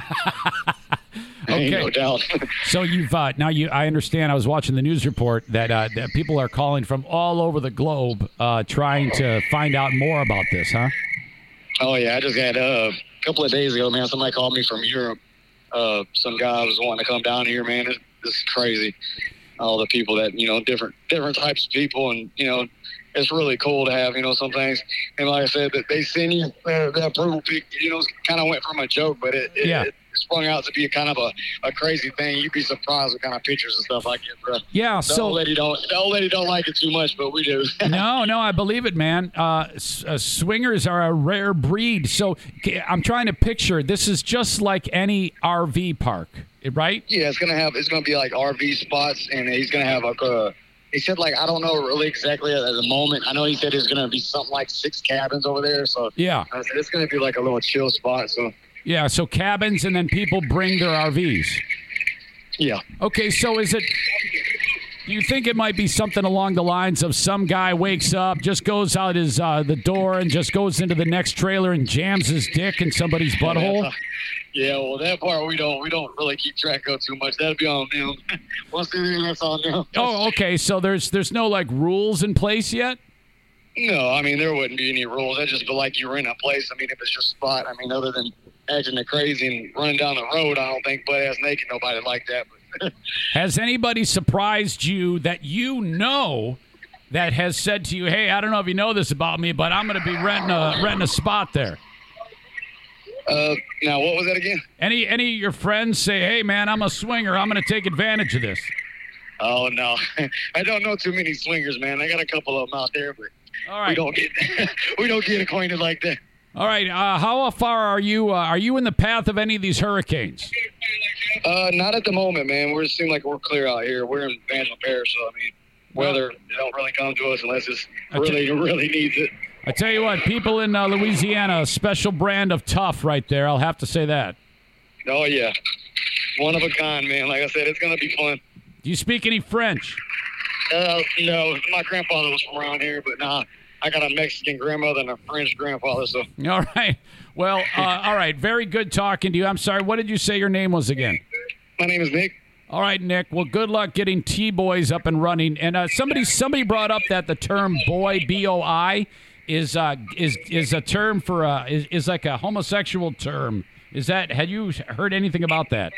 Okay. no doubt. So you've uh, now you. I understand. I was watching the news report that uh, that people are calling from all over the globe, uh, trying to find out more about this, huh? Oh yeah, I just had uh, a couple of days ago, man. Somebody called me from Europe. Uh, some guy was wanting to come down here, man. It, this is crazy. All the people that you know, different different types of people, and you know, it's really cool to have you know some things. And like I said, that they send you uh, that approval pic. You know, kind of went from a joke, but it, it, Yeah. it sprung out to be a kind of a, a crazy thing. You'd be surprised what kind of pictures and stuff I get, bro. Yeah, The so- old lady don't the old lady don't like it too much, but we do. no, no, I believe it, man. Uh, s- uh, swingers are a rare breed. So I'm trying to picture. This is just like any RV park, right? Yeah, it's gonna have it's gonna be like RV spots, and he's gonna have like a. He said like I don't know really exactly at the moment. I know he said there's gonna be something like six cabins over there. So Yeah. I said it's gonna be like a little chill spot. So Yeah. So cabins, and then people bring their RVs. Yeah. Okay. So is it? Do you think it might be something along the lines of some guy wakes up, just goes out his uh, the door, and just goes into the next trailer and jams his dick in somebody's butthole? yeah, well that part we don't we don't really keep track of too much. That'd be on them. Once they're in, that's on them. Oh, okay. So there's there's no like rules in place yet. No, I mean there wouldn't be any rules. That'd just be like you rent a place. I mean if it's your spot. I mean other than acting crazy and running down the road, I don't think butt ass naked nobody like that. Has anybody surprised you that you know that has said to you, "Hey, I don't know if you know this about me, but I'm going to be renting a renting a spot there"? uh, now what was that again? Any any of your friends say, "Hey, man, I'm a swinger. I'm going to take advantage of this." Oh no, I don't know too many swingers, man. I got a couple of them out there, but All right. we don't get we don't get acquainted like that. All right. Uh, how far are you? Uh, are you in the path of any of these hurricanes? Uh, not at the moment, man. We're it seem like we're clear out here. We're in Van Parish, so I mean, weather don't really come to us unless it's really really needs it. I tell you what, people in uh, Louisiana, a special brand of tough right there. I'll have to say that. Oh yeah, one of a kind, man. Like I said, it's gonna be fun. Do you speak any French? Uh, no, my grandfather was from around here, but nah, I got a Mexican grandmother and a French grandfather, so. All right. Well, uh, all right. Very good talking to you. I'm sorry. What did you say your name was again? My name is Nick. All right, Nick. Well, good luck getting T boys up and running. And uh, somebody somebody brought up that the term boy B O I is uh, is is a term for uh, is is like a homosexual term. Is that had you heard anything about that?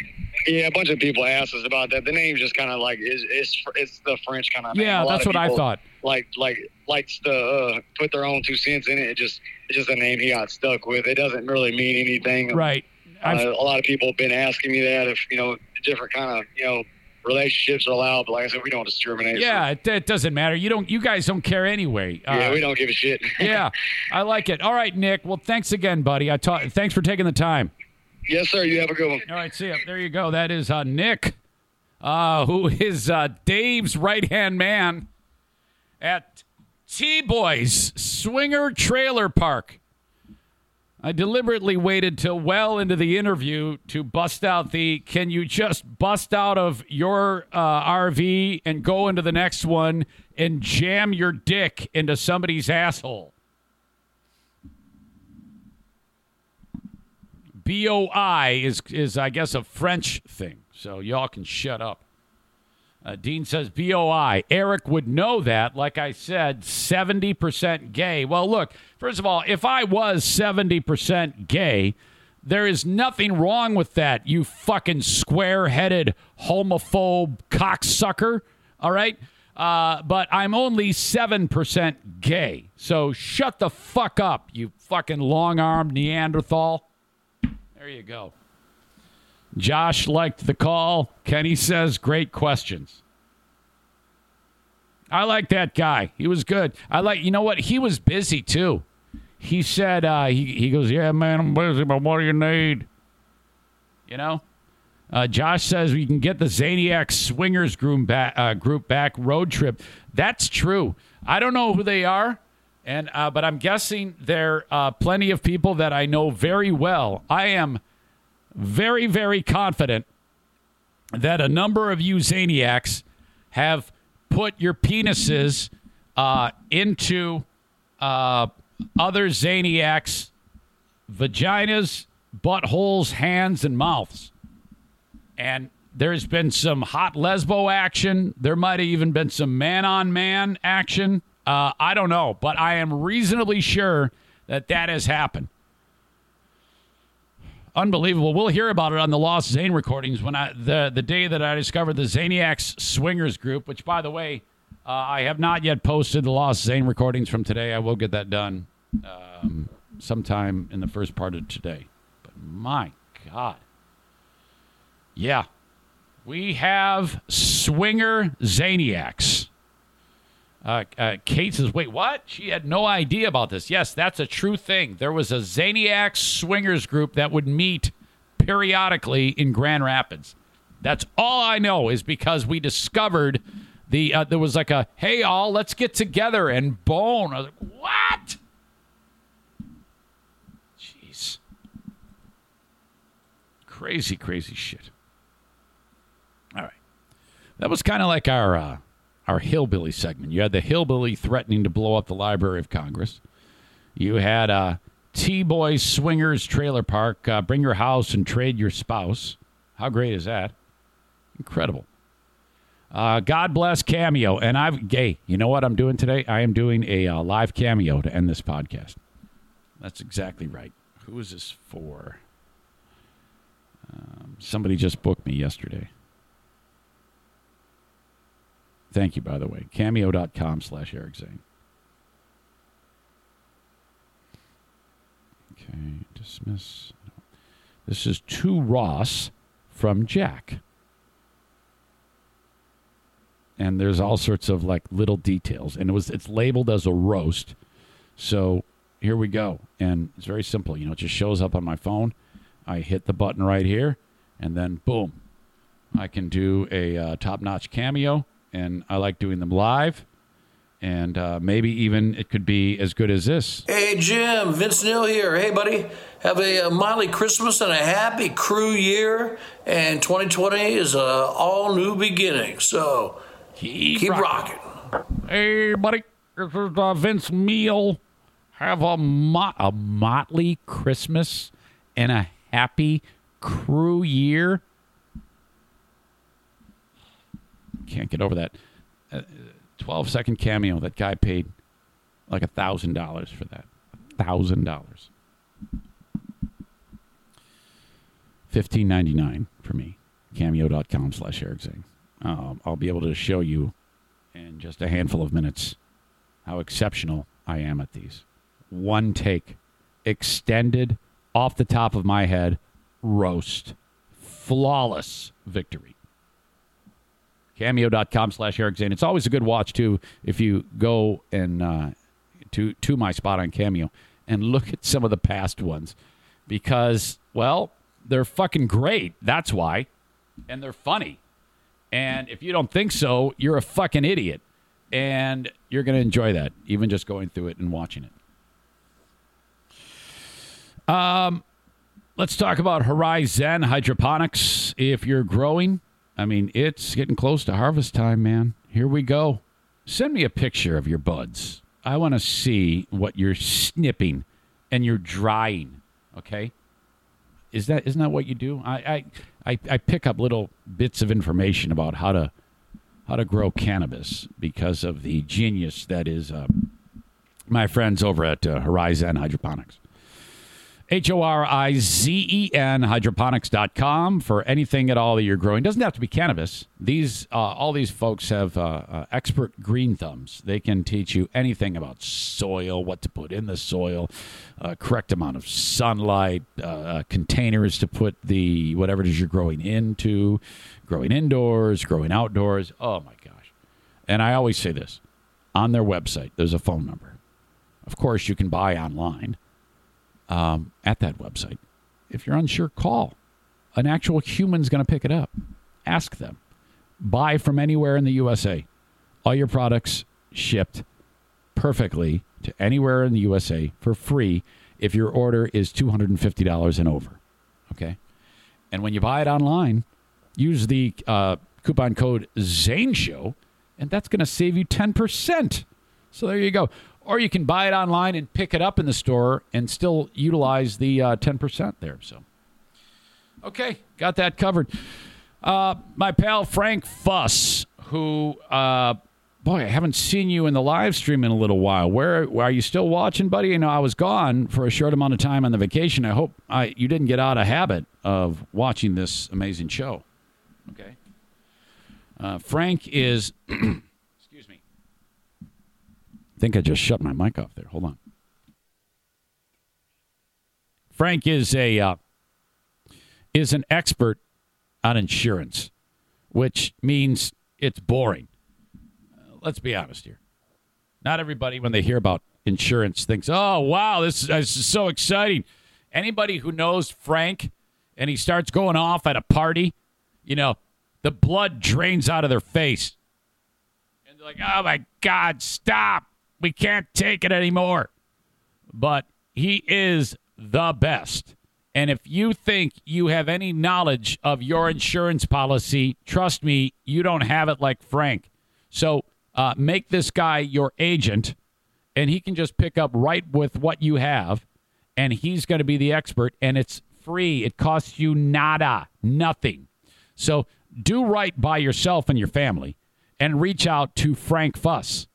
Yeah, a bunch of people asked us about that. The name's just kind of like is it's it's the French kind of. Yeah, that's what I thought. Like like likes to uh, put their own two cents in it. It just it's just a name he got stuck with. It doesn't really mean anything. Right. Uh, a lot of people have been asking me that if you know different kind of you know relationships are allowed, but like I said, we don't discriminate. Yeah, it, it doesn't matter. You don't. You guys don't care anyway. So, yeah, we don't give a shit. yeah, I like it. All right, Nick. Well, thanks again, buddy. I ta- Thanks for taking the time. Yes, sir. You have a good one. All right, see ya. There you go. That is uh, Nick, uh, who is uh, Dave's right hand man at T Boys Swinger Trailer Park. I deliberately waited till well into the interview to bust out the can you just bust out of your uh, RV and go into the next one and jam your dick into somebody's asshole? BOI is is I guess a French thing. So y'all can shut up. Uh, Dean says BOI. Eric would know that. Like I said, 70% gay. Well, look, first of all, if I was 70% gay, there is nothing wrong with that, you fucking square headed homophobe cocksucker. All right? Uh, but I'm only 7% gay. So shut the fuck up, you fucking long armed Neanderthal. There you go. Josh liked the call. Kenny says, great questions. I like that guy. He was good. I like, you know what? He was busy too. He said, uh, he, he goes, yeah, man, I'm busy, but what do you need? You know? Uh, Josh says we can get the Zaniac Swingers group back, uh, group back road trip. That's true. I don't know who they are, and uh, but I'm guessing they're uh, plenty of people that I know very well. I am very, very confident that a number of you Zaniacs have put your penises uh, into uh, other Zaniacs' vaginas, buttholes, hands, and mouths. And there's been some hot lesbo action. There might have even been some man on man action. Uh, I don't know, but I am reasonably sure that that has happened. Unbelievable. We'll hear about it on the Lost Zane recordings when I the the day that I discovered the Zaniacs Swingers group, which by the way, uh, I have not yet posted the Lost Zane recordings from today. I will get that done um, sometime in the first part of today. But my God. Yeah. We have Swinger Zaniacs. Uh, uh, Kate says, wait, what? She had no idea about this. Yes, that's a true thing. There was a Zaniac swingers group that would meet periodically in Grand Rapids. That's all I know is because we discovered the uh, there was like a hey all let's get together and bone. I was like, what? Jeez, crazy, crazy shit. All right, that was kind of like our uh, our hillbilly segment. You had the hillbilly threatening to blow up the Library of Congress. You had uh, T Boys Swingers Trailer Park, uh, bring your house and trade your spouse. How great is that? Incredible. Uh, God bless Cameo. And I've, gay, you know what I'm doing today? I am doing a uh, live cameo to end this podcast. That's exactly right. Who is this for? Um, somebody just booked me yesterday. Thank you, by the way. Cameo.com slash Eric Zane. Okay, dismiss. This is to Ross from Jack. And there's all sorts of like little details. And it was it's labeled as a roast. So here we go. And it's very simple. You know, it just shows up on my phone. I hit the button right here, and then boom. I can do a uh, top notch cameo and I like doing them live. and uh, maybe even it could be as good as this. Hey, Jim, Vince Neil here. Hey, buddy. Have a, a Molly Christmas and a happy crew year. And 2020 is a all new beginning. So keep, rocking. Hey, buddy, this is uh, Vince Meal. Have a, mo- a motley Christmas and a happy crew year. Can't get over that. Uh, 12 second cameo. That guy paid like a thousand dollars for that. Thousand dollars. Fifteen ninety nine for me. Cameo.com slash Eric Zane. Um, I'll be able to show you in just a handful of minutes how exceptional I am at these. One take, extended, off the top of my head, roast. Flawless victory. Cameo.com slash Eric Zane. It's always a good watch, too, if you go and uh, to, to my spot on Cameo and look at some of the past ones because, well, they're fucking great. That's why. And they're funny. And if you don't think so, you're a fucking idiot. And you're going to enjoy that, even just going through it and watching it. Um, let's talk about Horizen Hydroponics. If you're growing, I mean, it's getting close to harvest time, man. Here we go. Send me a picture of your buds. I want to see what you're snipping and you're drying. Okay, is that isn't that what you do? I I, I, I pick up little bits of information about how to how to grow cannabis because of the genius that is uh, my friends over at uh, Horizen Hydroponics. H O R I Z E N hydroponics.com for anything at all that you're growing. Doesn't have to be cannabis. These uh, all these folks have uh, uh, expert green thumbs. They can teach you anything about soil, what to put in the soil, uh, correct amount of sunlight, uh, uh, containers to put the whatever it is you're growing into, growing indoors, growing outdoors. Oh my gosh! And I always say this on their website. There's a phone number. Of course, you can buy online um, at that website. If you're unsure, call. An actual human's going to pick it up. Ask them. Buy from anywhere in the USA. All your products shipped perfectly to anywhere in the USA for free if your order is $250 and over. Okay? And when you buy it online, use the uh, coupon code Zane Show, and that's going to save you 10%. So there you go. Or you can buy it online and pick it up in the store and still utilize the uh, 10% there. So, okay, got that covered. Uh, my pal Frank Fuss, who, uh, boy, I haven't seen you in the live stream in a little while. Where, where are you still watching, buddy? You know, I was gone for a short amount of time on the vacation. I hope I, you didn't get out of habit of watching this amazing show. Okay. Uh, Frank is think I just shut my mic off there. Hold on. Frank is a uh, is an expert on insurance, which means it's boring. Uh, let's be honest here. Not everybody, when they hear about insurance, thinks, "Oh, wow, this is, this is so exciting." Anybody who knows Frank and he starts going off at a party, you know, the blood drains out of their face, and they're like, "Oh my God, stop!" We can't take it anymore. But he is the best. And if you think you have any knowledge of your insurance policy, trust me, you don't have it like Frank. So uh, make this guy your agent, and he can just pick up right with what you have, and he's going to be the expert, and it's free. It costs you nada, nothing. So do right by yourself and your family, and reach out to Frank Fuss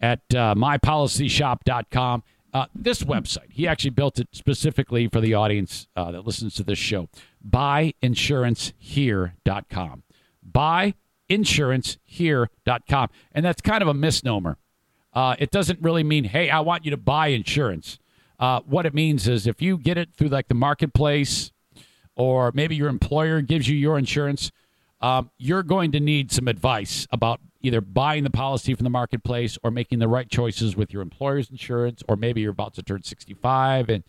at uh, mypolicyshop.com. Uh, this website, he actually built it specifically for the audience uh, that listens to this show. Buyinsurancehere.com. Buyinsurancehere.com. And that's kind of a misnomer. Uh, it doesn't really mean, hey, I want you to buy insurance. Uh, what it means is if you get it through like the marketplace or maybe your employer gives you your insurance, um, you're going to need some advice about either buying the policy from the marketplace or making the right choices with your employer's insurance, or maybe you're about to turn 65 and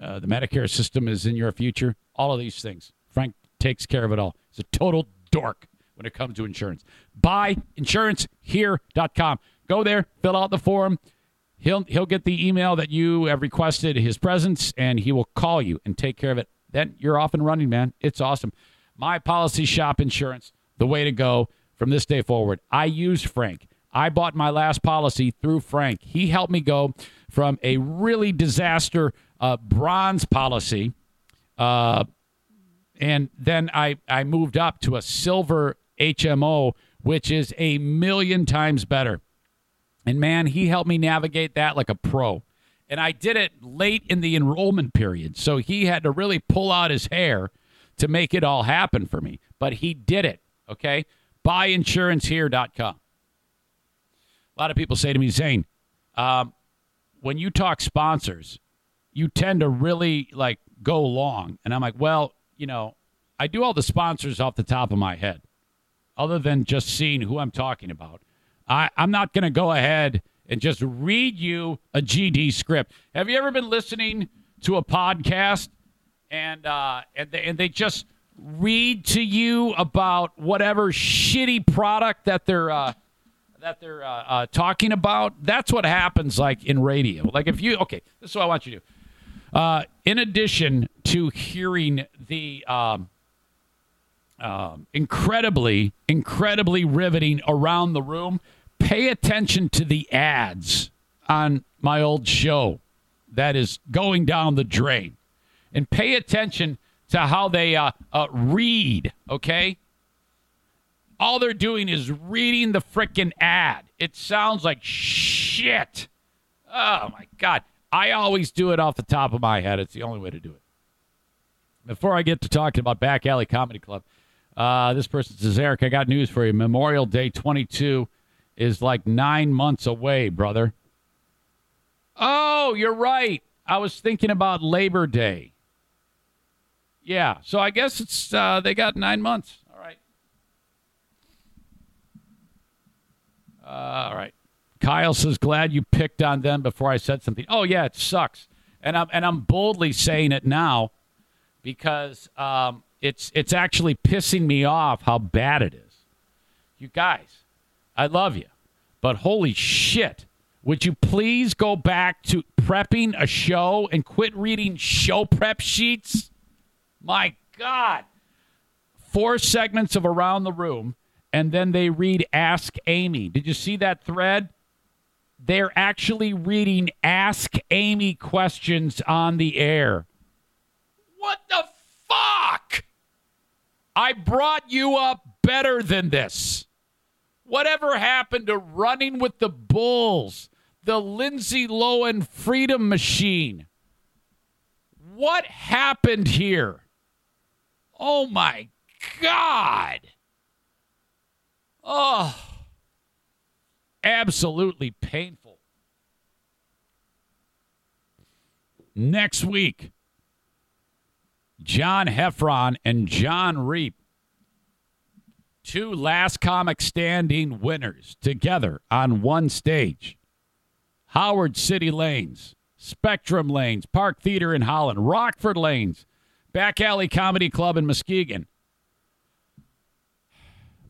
uh, the Medicare system is in your future. All of these things. Frank takes care of it all. He's a total dork when it comes to insurance. Buyinsurancehere.com. Go there, fill out the form. He'll he'll get the email that you have requested his presence, and he will call you and take care of it. Then you're off and running, man. It's awesome. My policy shop insurance, the way to go from this day forward. I use Frank. I bought my last policy through Frank. He helped me go from a really disaster uh, bronze policy, uh, and then I I moved up to a silver HMO, which is a million times better. And man, he helped me navigate that like a pro. And I did it late in the enrollment period. So he had to really pull out his hair to make it all happen for me. But he did it. Okay. Buyinsurancehere.com. A lot of people say to me, Zane, um, when you talk sponsors, you tend to really like go long. And I'm like, well, you know, I do all the sponsors off the top of my head, other than just seeing who I'm talking about. I, I'm not going to go ahead and just read you a GD script. Have you ever been listening to a podcast and uh, and they, and they just read to you about whatever shitty product that they're uh, that they're uh, uh, talking about? That's what happens like in radio. Like if you okay, this is what I want you to do. Uh, in addition to hearing the um, um, incredibly, incredibly riveting around the room. Pay attention to the ads on my old show that is going down the drain. And pay attention to how they uh, uh, read, okay? All they're doing is reading the freaking ad. It sounds like shit. Oh, my God. I always do it off the top of my head. It's the only way to do it. Before I get to talking about Back Alley Comedy Club, uh, this person says, Eric, I got news for you. Memorial Day 22 is like nine months away, brother. Oh, you're right. I was thinking about Labor Day. Yeah, so I guess it's uh, they got nine months. All right. Uh, all right. Kyle says, "Glad you picked on them before I said something." Oh yeah, it sucks, and I'm and I'm boldly saying it now because um, it's it's actually pissing me off how bad it is. You guys, I love you, but holy shit! Would you please go back to prepping a show and quit reading show prep sheets? My God. Four segments of Around the Room, and then they read Ask Amy. Did you see that thread? They're actually reading Ask Amy questions on the air. What the fuck? I brought you up better than this. Whatever happened to running with the Bulls? The Lindsay Lohan Freedom Machine. What happened here? Oh my God. Oh, absolutely painful. Next week, John Heffron and John Reep, two last comic standing winners together on one stage. Howard City Lanes, Spectrum Lanes, Park Theater in Holland, Rockford Lanes, Back Alley Comedy Club in Muskegon.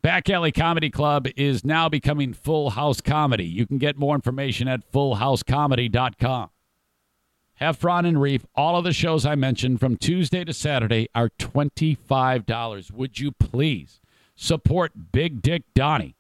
Back Alley Comedy Club is now becoming Full House Comedy. You can get more information at fullhousecomedy.com. Heffron and Reep, all of the shows I mentioned from Tuesday to Saturday are $25. Would you please support Big Dick Donnie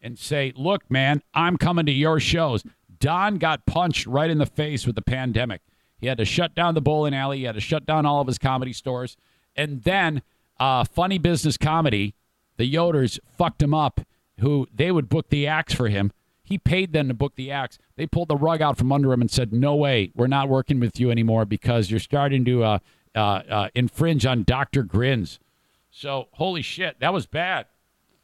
and say, look, man, I'm coming to your shows. Don got punched right in the face with the pandemic. He had to shut down the bowling alley. He had to shut down all of his comedy stores. And then uh, Funny Business Comedy, the Yoders fucked him up, who they would book the acts for him. He paid them to book the acts. They pulled the rug out from under him and said, "No way, we're not working with you anymore because you're starting to uh, uh, uh, infringe on Doctor Grins." So, holy shit, that was bad.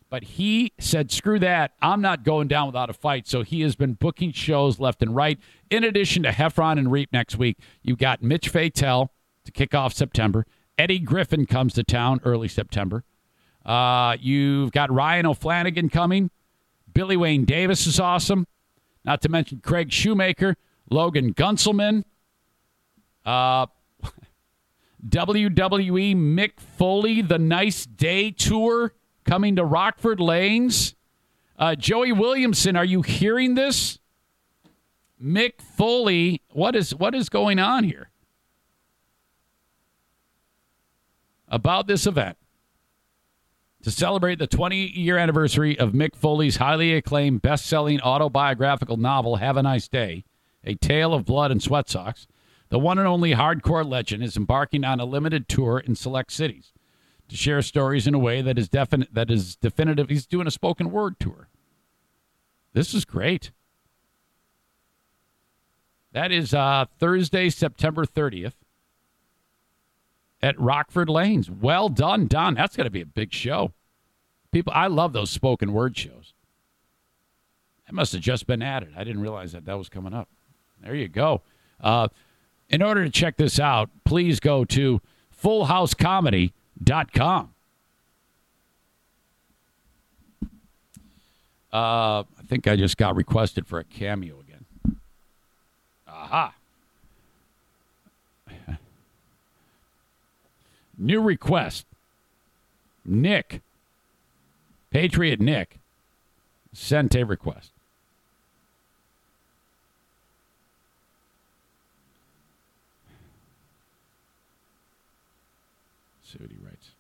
But he said, "Screw that! I'm not going down without a fight." So he has been booking shows left and right. In addition to Heffron and Reep next week, you've got Mitch Fatel to kick off September. Eddie Griffin comes to town early September. Uh, you've got Ryan O'Flanagan coming. Billy Wayne Davis is awesome. Not to mention Craig Shoemaker, Logan Gunselman, uh, WWE Mick Foley, the Nice Day Tour coming to Rockford Lanes. Uh, Joey Williamson, are you hearing this? Mick Foley, what is what is going on here? About this event. To celebrate the 20 year anniversary of Mick Foley's highly acclaimed best selling autobiographical novel, Have a Nice Day, A Tale of Blood and Sweat Socks, the one and only hardcore legend is embarking on a limited tour in select cities to share stories in a way that is definite that is definitive. He's doing a spoken word tour. This is great. That is uh, Thursday, September 30th at Rockford Lanes. Well done, Don. That's going to be a big show. People, I love those spoken word shows. That must have just been added. I didn't realize that that was coming up. There you go. Uh, in order to check this out, please go to fullhousecomedy.com. Uh, I think I just got requested for a cameo. Aha. New request. Nick, Patriot Nick, sent a request. see what he writes.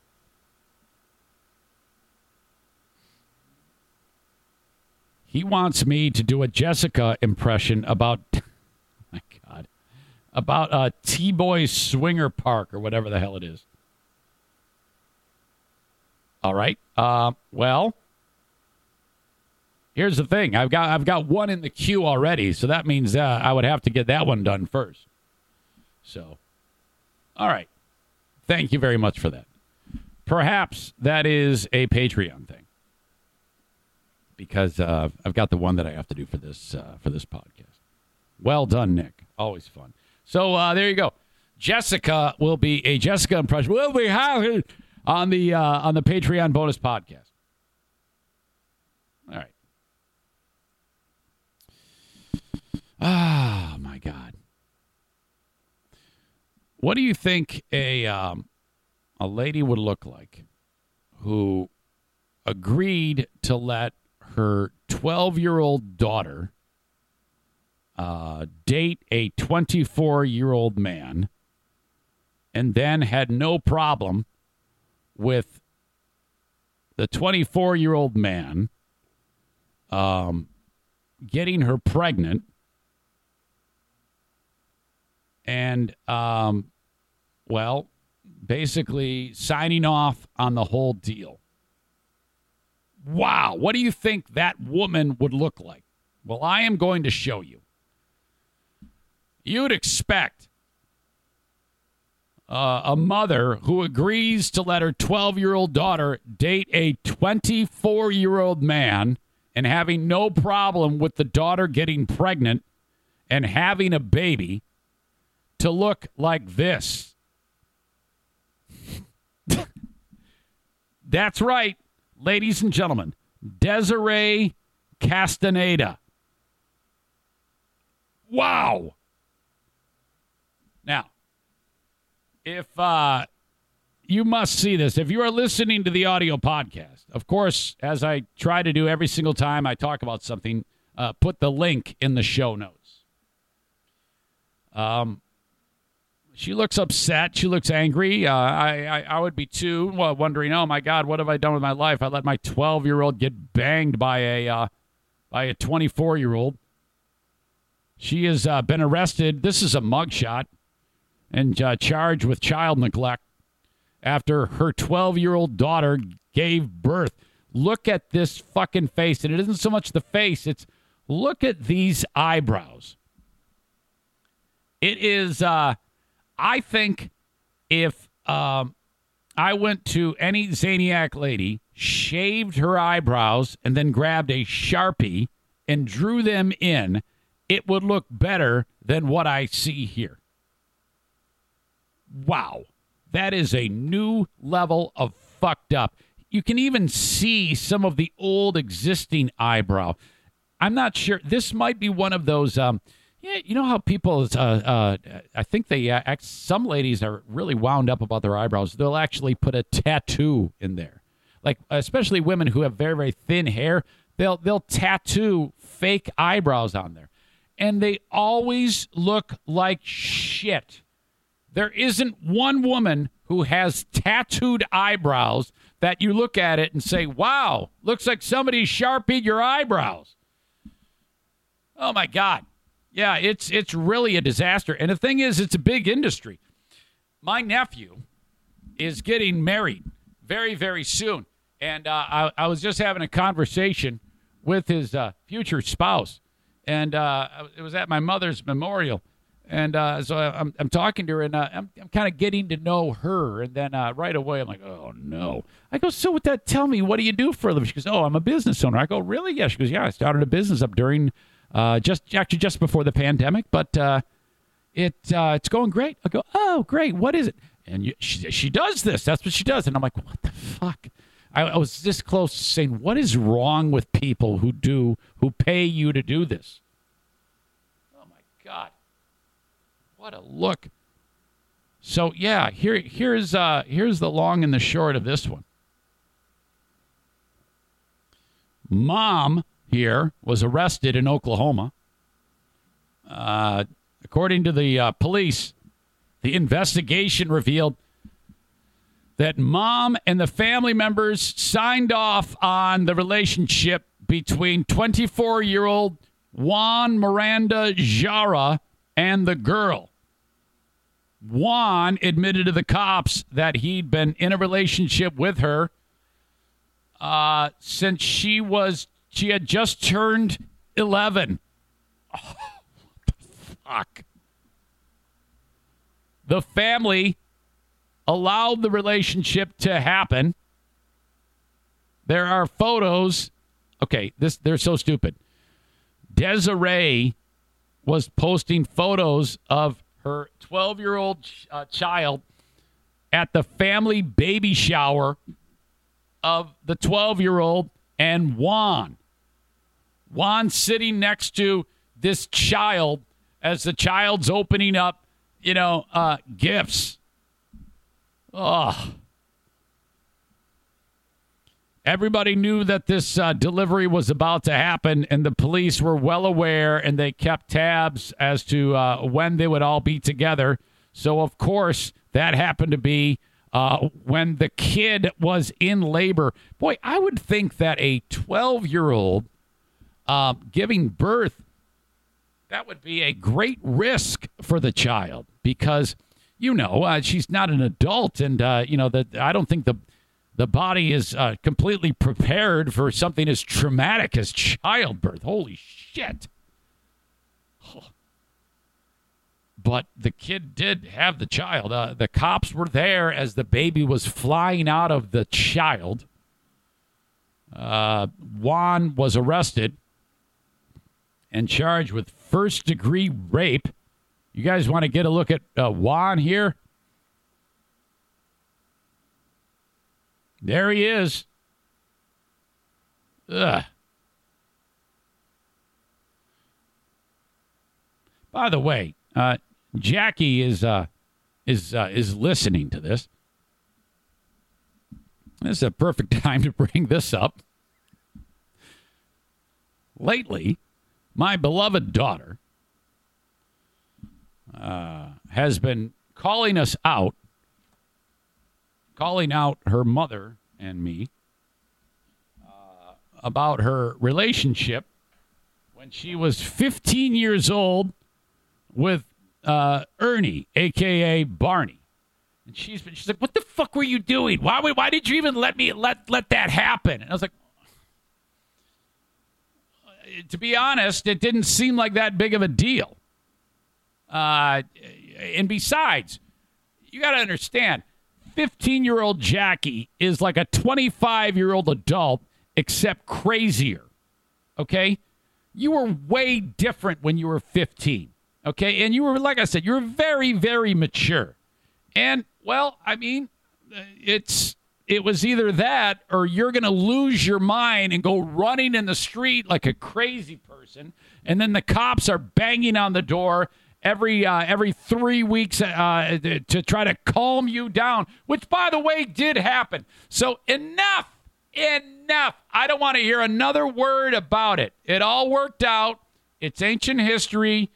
He wants me to do a Jessica impression about, about uh, T Boy Swinger Park or whatever the hell it is. All right. Uh, well, here's the thing. I've got I've got one in the queue already, so that means uh, I would have to get that one done first. So, all right. Thank you very much for that. Perhaps that is a Patreon thing because uh, I've got the one that I have to do for this uh, for this podcast. Well done, Nick. Always fun. So uh, there you go. Jessica will be a Jessica impression. Will be having on the uh, on the Patreon bonus podcast. All right. Ah, my God. What do you think a um, a lady would look like who agreed to let her 12 year old daughter uh, date a 24 year old man and then had no problem with the 24 year old man um, getting her pregnant and, um, well, basically signing off on the whole deal. Wow. What do you think that woman would look like? Well, I am going to show you. You'd expect uh, a mother who agrees to let her 12 year old daughter date a 24 year old man and having no problem with the daughter getting pregnant and having a baby to look like this. That's right, ladies and gentlemen. Desiree Castaneda. Wow. Now, if uh, you must see this, if you are listening to the audio podcast, of course, as I try to do every single time I talk about something, uh, put the link in the show notes. Um, she looks upset. She looks angry. Uh, I, I, I would be too, well, wondering, oh my God, what have I done with my life? I let my 12 year old get banged by a uh, by a 24 year old. She has uh, been arrested. This is a mugshot and uh, charged with child neglect after her 12 year old daughter gave birth. Look at this fucking face. And it isn't so much the face, it's look at these eyebrows. It is, uh, I think, if um, I went to any Zaniac lady, shaved her eyebrows, and then grabbed a Sharpie and drew them in, it would look better than what I see here. Wow. That is a new level of fucked up. You can even see some of the old existing eyebrow. I'm not sure. This might be one of those. Um, yeah, you know how people. Uh, uh, I think they. Uh, act, some ladies are really wound up about their eyebrows. They'll actually put a tattoo in there, like especially women who have very very thin hair. they'll they'll tattoo fake eyebrows on there, and they always look like shit. There isn't one woman who has tattooed eyebrows that you look at it and say, "Wow, looks like somebody sharpied your eyebrows." Oh my god. Yeah, it's it's really a disaster. And the thing is, it's a big industry. My nephew is getting married very, very soon. And uh, I, I was just having a conversation with his uh, future spouse. And uh, it was at my mother's memorial. And uh, so I'm, I'm talking to her, and uh, I'm, I'm kind of getting to know her. And then uh, right away, I'm like, oh, no. I go, so with that, tell me, what do you do for a living? She goes, oh, I'm a business owner. I go, really? Yeah. She goes, yeah, I started a business up during uh, just actually just before the pandemic, but uh, it uh, it's going great. I go, oh, great. What is it? And you, she she does this. That's what she does. And I'm like, what the fuck? I, I was this close to saying, what is wrong with people who do who pay you to do this? Oh my god, what a look. So yeah, here here's uh here's the long and the short of this one. Mom here was arrested in Oklahoma. Uh, according to the uh, police, the investigation revealed that mom and the family members signed off on the relationship between 24 year old Juan Miranda Jara and the girl. Juan admitted to the cops that he'd been in a relationship with her uh, since she was she had just turned 11. Oh, the fuck. The family allowed the relationship to happen. There are photos. Okay, this they're so stupid. Desiree was posting photos of her 12 year old uh, child at the family baby shower of the 12 year old and Juan. Juan sitting next to this child as the child's opening up, you know, uh, gifts. Oh. Everybody knew that this uh, delivery was about to happen, and the police were well aware, and they kept tabs as to uh, when they would all be together. So, of course, that happened to be uh, when the kid was in labor. Boy, I would think that a 12 year old um, giving birth, that would be a great risk for the child because, you know, uh, she's not an adult, and uh, you know that I don't think the the body is uh, completely prepared for something as traumatic as childbirth. Holy shit! But the kid did have the child. Uh, the cops were there as the baby was flying out of the child. Uh, Juan was arrested and charged with first degree rape. You guys want to get a look at uh, Juan here? There he is. Ugh. By the way, uh, Jackie is uh, is uh, is listening to this. This is a perfect time to bring this up. Lately, my beloved daughter uh, has been calling us out, calling out her mother and me uh, about her relationship when she was 15 years old with uh, Ernie, aka Barney. And she's been, she's like, "What the fuck were you doing? Why why did you even let me let let that happen?" And I was like, to be honest, it didn't seem like that big of a deal. Uh, and besides, you got to understand 15 year old Jackie is like a 25 year old adult, except crazier. Okay? You were way different when you were 15. Okay? And you were, like I said, you were very, very mature. And, well, I mean, it's it was either that or you're going to lose your mind and go running in the street like a crazy person and then the cops are banging on the door every uh, every three weeks uh, to try to calm you down which by the way did happen so enough Enough. I don't want to hear another word about it. It all worked out. It's ancient history.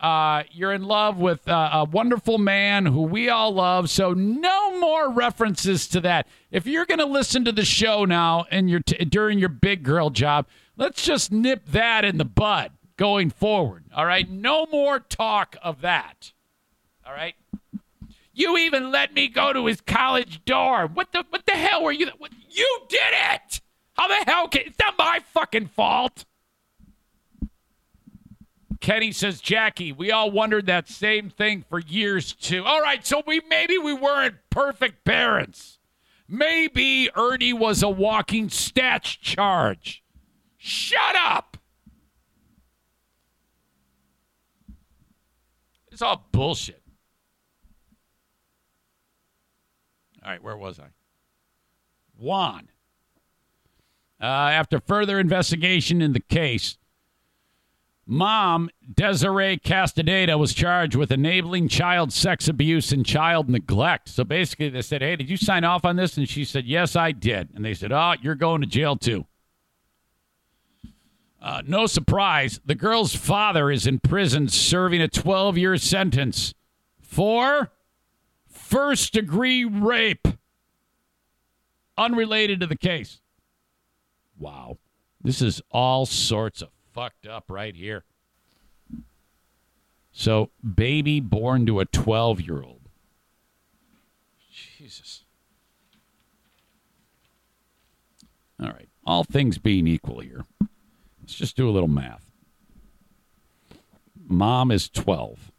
Uh, you're in love with uh, a wonderful man who we all love. So no more references to that. If you're going to listen to the show now and you're t- during your big girl job, let's just nip that in the bud going forward. All right. No more talk of that. All right. You even let me go to his college dorm. What the what the hell were you? What, you did it. How the hell can? It's not my fucking fault. Kenny says, Jackie, we all wondered that same thing for years too. All right, so we maybe we weren't perfect parents. Maybe Ernie was a walking stats charge. Shut up. It's all bullshit. All right, where was I? Juan. Uh, after further investigation in the case, mom Desiree Castaneda was charged with enabling child sex abuse and child neglect. So basically, they said, "Hey, did you sign off on this?" And she said, "Yes, I did." And they said, "Oh, you're going to jail too." Uh, no surprise, the girl's father is in prison serving a 12 year sentence for first degree rape, unrelated to the case. Wow. This is all sorts of fucked up right here. So, baby born to a 12 year old. Jesus. All right. All things being equal here. Let's just do a little math. Mom is 12.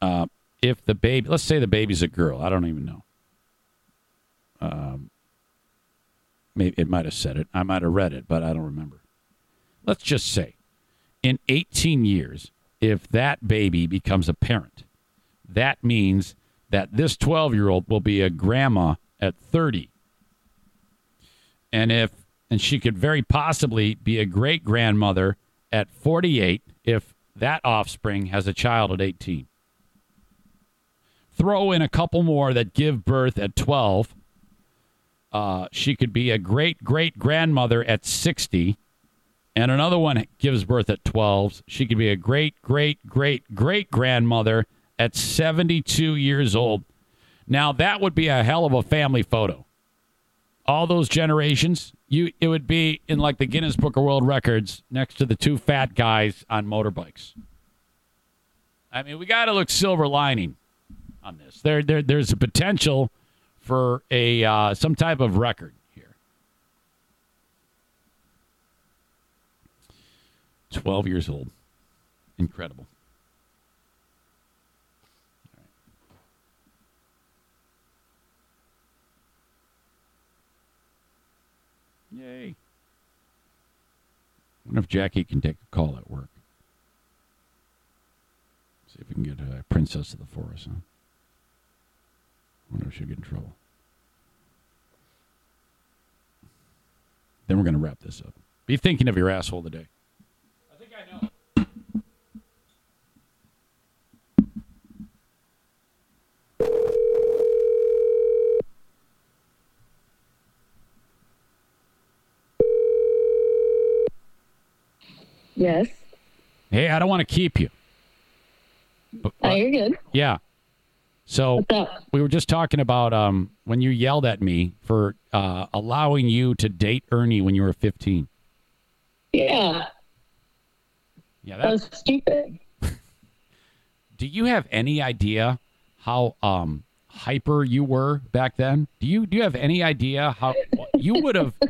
Uh, if the baby, let's say the baby's a girl, I don't even know. Um, maybe it might have said it. I might have read it, but I don't remember. Let's just say in 18 years, if that baby becomes a parent, that means that this 12 year old will be a grandma at 30. And if, and she could very possibly be a great grandmother at 48 if that offspring has a child at 18. Throw in a couple more that give birth at 12 uh, she could be a great great grandmother at 60, and another one gives birth at 12. She could be a great great great great grandmother at 72 years old. Now that would be a hell of a family photo. All those generations, you it would be in like the Guinness Book of World Records next to the two fat guys on motorbikes. I mean, we got to look silver lining on this. There, there, there's a potential for a uh, some type of record here. Twelve years old, incredible. Wonder if Jackie can take a call at work. See if we can get a Princess of the Forest, huh? wonder if she'll get in trouble. Then we're going to wrap this up. Be thinking of your asshole today. I think I know. Yes. Hey, I don't want to keep you. But, Oh, you're good. Yeah. So we were just talking about um, when you yelled at me for uh, allowing you to date Ernie when you were 15. Yeah. Yeah, that was stupid. Do you have any idea how um, hyper you were back then? Do you do you have any idea how you would have?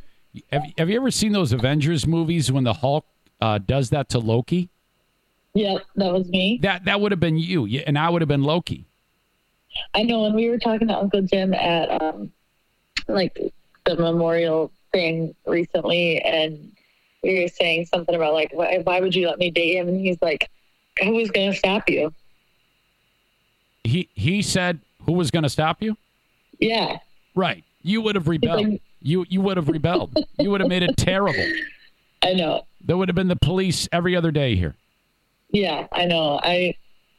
Have, have you ever seen those Avengers movies when the Hulk uh, does that to Loki? Yep, that was me. That that would have been you, Yeah, and I would have been Loki. I know. And we were talking to Uncle Jim at um, like the memorial thing recently, and we were saying something about like, why, why would you let me date him? And he's like, who was going to stop you? He he said, "Who was going to stop you?" Yeah. Right. You would have rebelled. you you would have rebelled. you would have made it terrible. I know. There would have been the police every other day here. Yeah, I know. I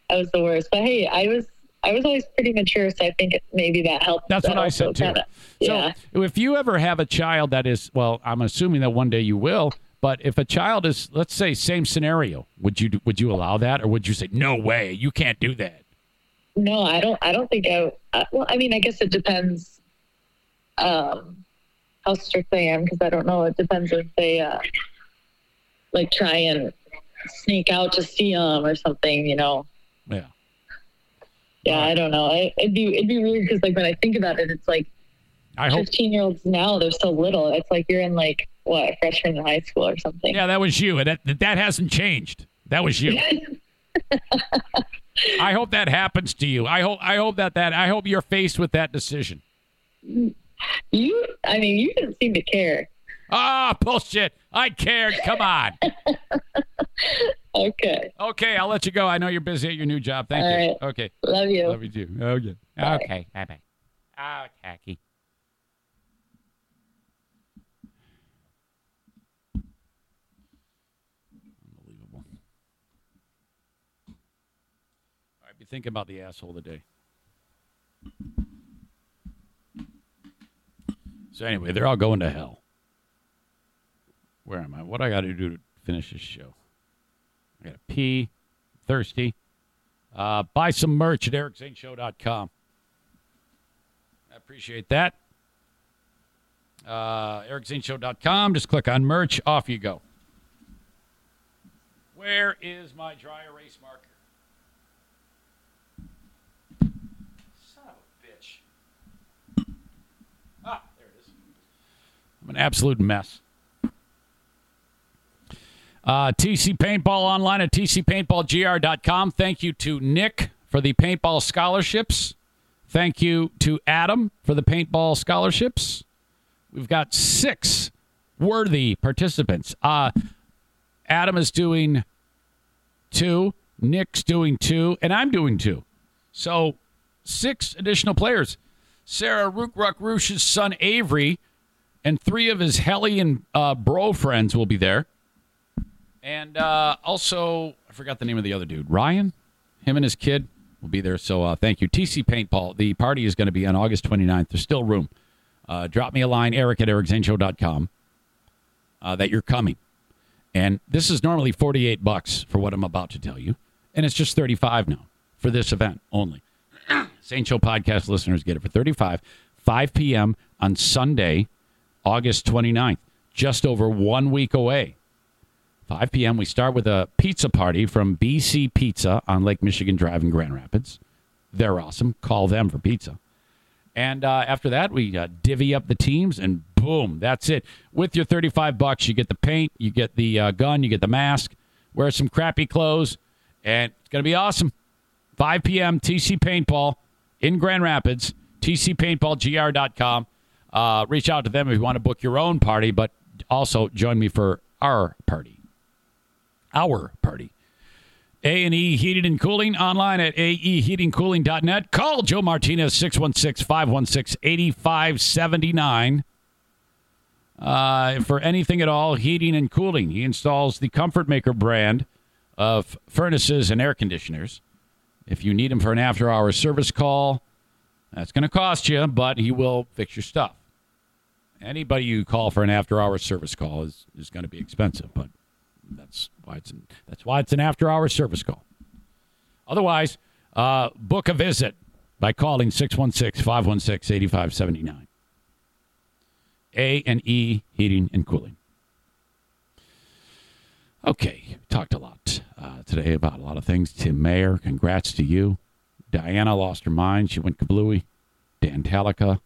I was the worst. But hey, I was I was always pretty mature, so I think maybe that helped. That's what I said too. kinda- yeah. So if you ever have a child that is, well, I'm assuming that one day you will. But if a child is, let's say, same scenario, would you would you allow that, or would you say, no way, you can't do that? No, I don't. I don't think I. Uh, well, I mean, I guess it depends. Um, how strict I am because I don't know. It depends if they uh, like try and sneak out to see them or something. You know. Yeah. Yeah, I don't know. It, it'd be it'd be weird because like when I think about it, it's like I hope. fifteen year olds now they're so little. It's like you're in like what freshman in high school or something. Yeah, that was you, and that that hasn't changed. That was you. I hope that happens to you. I hope I hope that that I hope you're faced with that decision. You, I mean, you didn't seem to care. Ah, bullshit. I cared. Come on. Okay. Okay, I'll let you go. I know you're busy at your new job. Thank All you. right. Okay. Love you. Love you too. Okay. Bye. Okay. Bye bye. Oh, tacky. Unbelievable. All right, be thinking about the asshole today. So anyway, they're all going to hell. Where am I? What do I got to do to finish this show? I got to pee. Thirsty. Uh, buy some merch at ericzaneshow.com. I appreciate that. Uh, ericzaneshow.com. Just click on merch. Off you go. Where is my dry erase marker? Son of a bitch. Ah, there it is. I'm an absolute mess. Uh, TC Paintball online at tcpaintballgr.com. Thank you to Nick for the paintball scholarships. Thank you to Adam for the paintball scholarships. We've got six worthy participants. Uh, Adam is doing two, Nick's doing two, and I'm doing two. So six additional players. Sarah Rookruck Roosh's son Avery and three of his Hellion uh, bro friends will be there. And uh, also, I forgot the name of the other dude. Ryan, him and his kid will be there. So uh, thank you. TC Paintball. The party is going to be on August 29th. There's still room. Uh, drop me a line, eric at ericzaneshow.com, uh, that you're coming. And this is normally 48 bucks for what I'm about to tell you. And it's just 35 now for this event only. Zane Show podcast listeners get it for 35, 5 p.m. on Sunday, August 29th, just over one week away. 5 p.m. We start with a pizza party from BC Pizza on Lake Michigan Drive in Grand Rapids. They're awesome. Call them for pizza. And uh, after that, we uh, divvy up the teams, and boom, that's it. With your 35 bucks, you get the paint, you get the uh, gun, you get the mask, wear some crappy clothes, and it's going to be awesome. 5 p.m. TC Paintball in Grand Rapids, tcpaintballgr.com. Uh, reach out to them if you want to book your own party, but also join me for our party. Our party. A&E Heating and Cooling online at aeheatingcooling.net. Call Joe Martinez 616-516-8579. Uh, for anything at all, heating and cooling. He installs the Comfort Maker brand of furnaces and air conditioners. If you need him for an after-hour service call, that's going to cost you, but he will fix your stuff. Anybody you call for an after-hour service call is, is going to be expensive, but that's why it's an, that's why it's an after-hour service call. Otherwise, uh, book a visit by calling 616-516-8579. A and E Heating and Cooling. Okay, talked a lot uh, today about a lot of things. Tim Mayer, congrats to you. Diana lost her mind. She went kablooey. Dan Talica,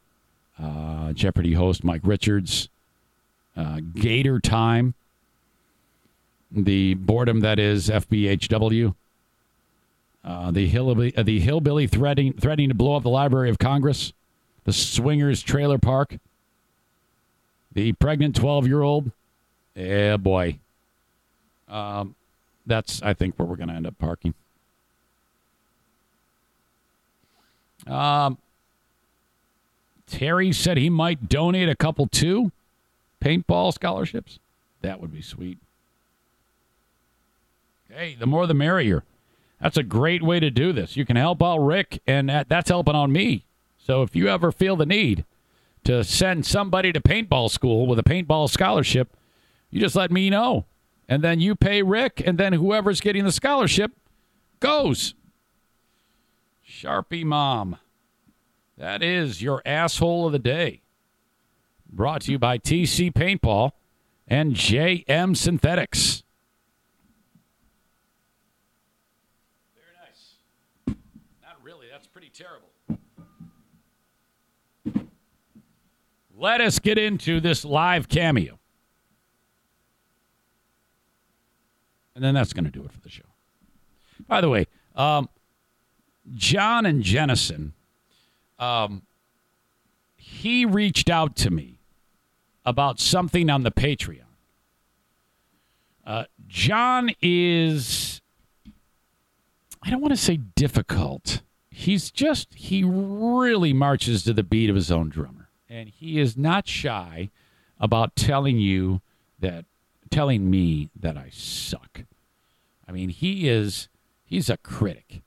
uh, Jeopardy host Mike Richards, uh, Gator Time, the boredom that is FBHW, uh, the hillbilly, uh, the hillbilly threatening threatening to blow up the Library of Congress, the swingers trailer park, the pregnant twelve year old. Yeah, boy. Um, that's I think where we're going to end up parking. Um, Terry said he might donate a couple too. Paintball scholarships. That would be sweet. Hey, the more the merrier. That's a great way to do this. You can help out Rick, and that, that's helping on me. So if you ever feel the need to send somebody to paintball school with a paintball scholarship, you just let me know. And then you pay Rick, and then whoever's getting the scholarship goes. Sharpie Mom. That is your asshole of the day. Brought to you by TC Paintball and JM Synthetics. Very nice. Not really. That's pretty terrible. Let us get into this live cameo. And then that's going to do it for the show. By the way, um, John and Jenison, um, he reached out to me about something on the Patreon. Uh, John is, I don't want to say difficult. He's just, he really marches to the beat of his own drummer. And he is not shy about telling you that, telling me that I suck. I mean, he is, he's a critic.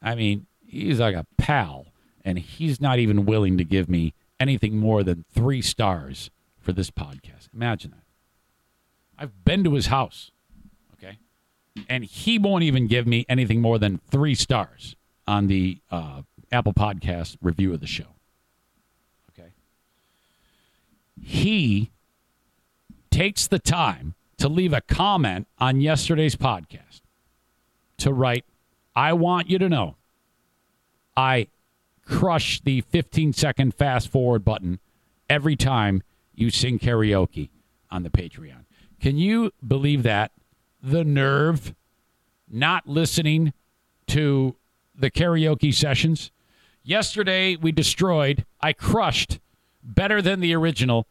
I mean, he's like a pal, and he's not even willing to give me anything more than three stars for this podcast. Imagine that. I've been to his house, okay, and he won't even give me anything more than three stars on the uh, Apple Podcast review of the show. Okay, he takes the time to leave a comment on yesterday's podcast to write, I want you to know I crush the 15 second fast forward button every time you sing karaoke on the Patreon. Can you believe that? The nerve not listening to the karaoke sessions. Yesterday, we destroyed, I crushed better than the original,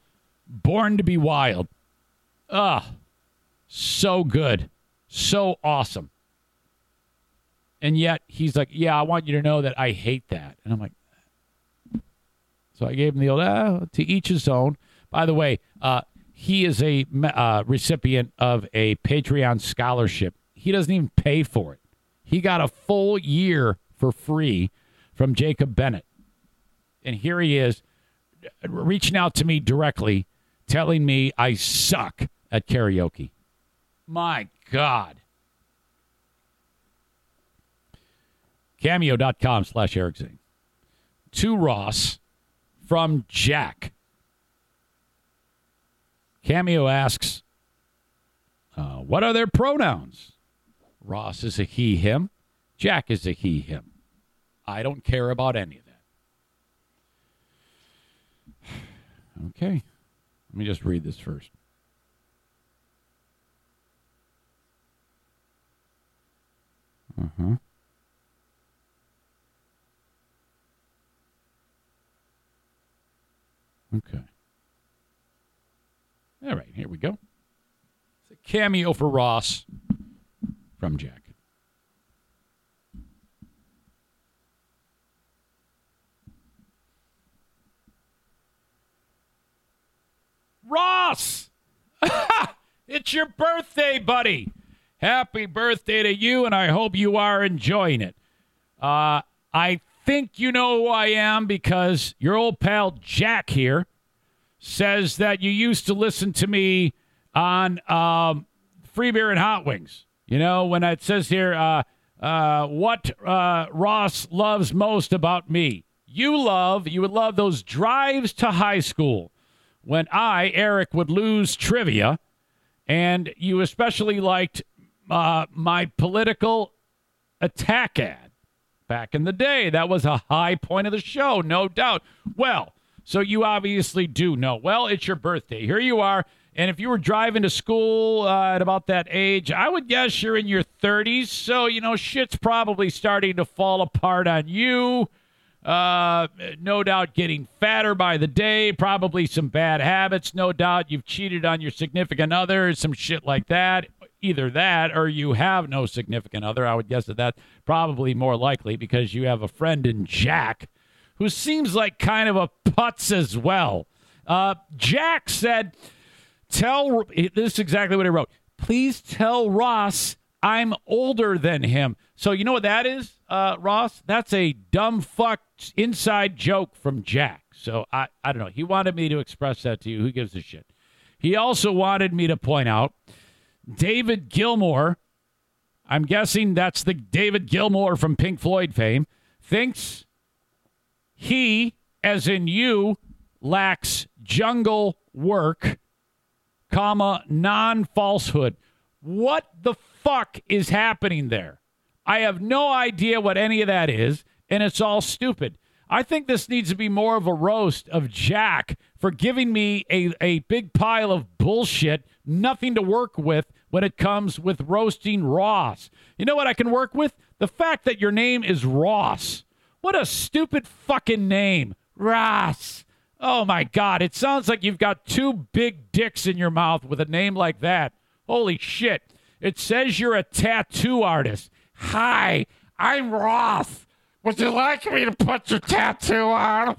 Born to Be Wild. Ah, so good. So awesome. And yet he's like, Yeah, I want you to know that I hate that. And I'm like, So I gave him the old, ah, to each his own. By the way, uh, he is a uh, recipient of a Patreon scholarship. He doesn't even pay for it. He got a full year for free from Jacob Bennett. And here he is reaching out to me directly, telling me I suck at karaoke. My God. Cameo.com slash Eric Zane. To Ross from Jack. Cameo asks, uh, What are their pronouns? Ross is a he, him. Jack is a he, him. I don't care about any of that. Okay. Let me just read this first. Uh huh. Okay. All right, here we go. It's a cameo for Ross from Jack. Ross! it's your birthday, buddy. Happy birthday to you, and I hope you are enjoying it. Uh, I think you know who I am because your old pal Jack here says that you used to listen to me on um, Free Beer and Hot Wings. You know, when it says here, uh, uh, what uh, Ross loves most about me. You love, you would love those drives to high school when I, Eric, would lose trivia. And you especially liked uh, my political attack ad back in the day. That was a high point of the show, no doubt. Well, so you obviously do know. Well, it's your birthday. Here you are. And if you were driving to school uh, at about that age, I would guess you're in your 30s. So, you know, shit's probably starting to fall apart on you. Uh, no doubt getting fatter by the day, probably some bad habits. No doubt you've cheated on your significant other, some shit like that. Either that or you have no significant other. I would guess that that's probably more likely because you have a friend in Jack who seems like kind of a putz as well. Uh, Jack said, Tell, this is exactly what he wrote. Please tell Ross I'm older than him. So you know what that is, uh, Ross? That's a dumb fuck inside joke from Jack. So I, I don't know. He wanted me to express that to you. Who gives a shit? He also wanted me to point out David Gilmour. I'm guessing that's the David Gilmour from Pink Floyd fame. Thinks he, as in you, lacks jungle work, comma non falsehood. What the fuck is happening there? I have no idea what any of that is, and it's all stupid. I think this needs to be more of a roast of Jack for giving me a, a big pile of bullshit, nothing to work with when it comes with roasting Ross. You know what I can work with? The fact that your name is Ross. What a stupid fucking name. Ross. Oh my God. It sounds like you've got two big dicks in your mouth with a name like that. Holy shit. It says you're a tattoo artist. Hi, I'm Roth. Would you like me to put your tattoo on?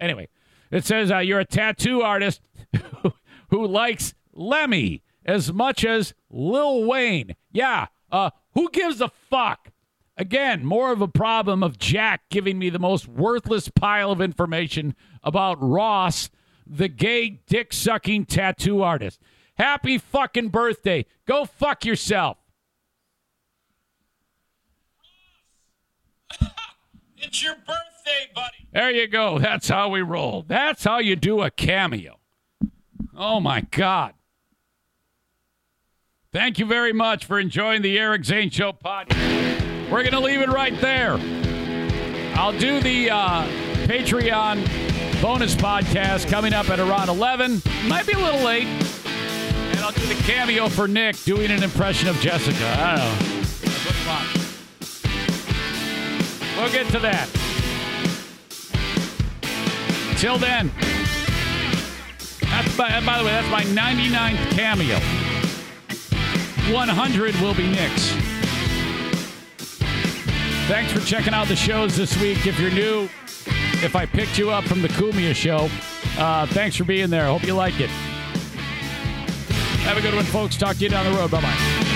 anyway, it says uh, you're a tattoo artist who likes Lemmy as much as Lil Wayne. Yeah, uh, who gives a fuck? Again, more of a problem of Jack giving me the most worthless pile of information about Ross, the gay dick sucking tattoo artist. Happy fucking birthday. Go fuck yourself. it's your birthday, buddy. There you go. That's how we roll. That's how you do a cameo. Oh my God. Thank you very much for enjoying the Eric Zane Show podcast. We're going to leave it right there. I'll do the uh, Patreon bonus podcast coming up at around 11. Might be a little late. And I'll do the cameo for Nick doing an impression of Jessica. I don't know. We'll get to that. Till then. That's by, by the way, that's my 99th cameo. 100 will be Nick's. Thanks for checking out the shows this week. If you're new, if I picked you up from the Cumia show, uh, thanks for being there. Hope you like it. Have a good one, folks. Talk to you down the road. Bye bye.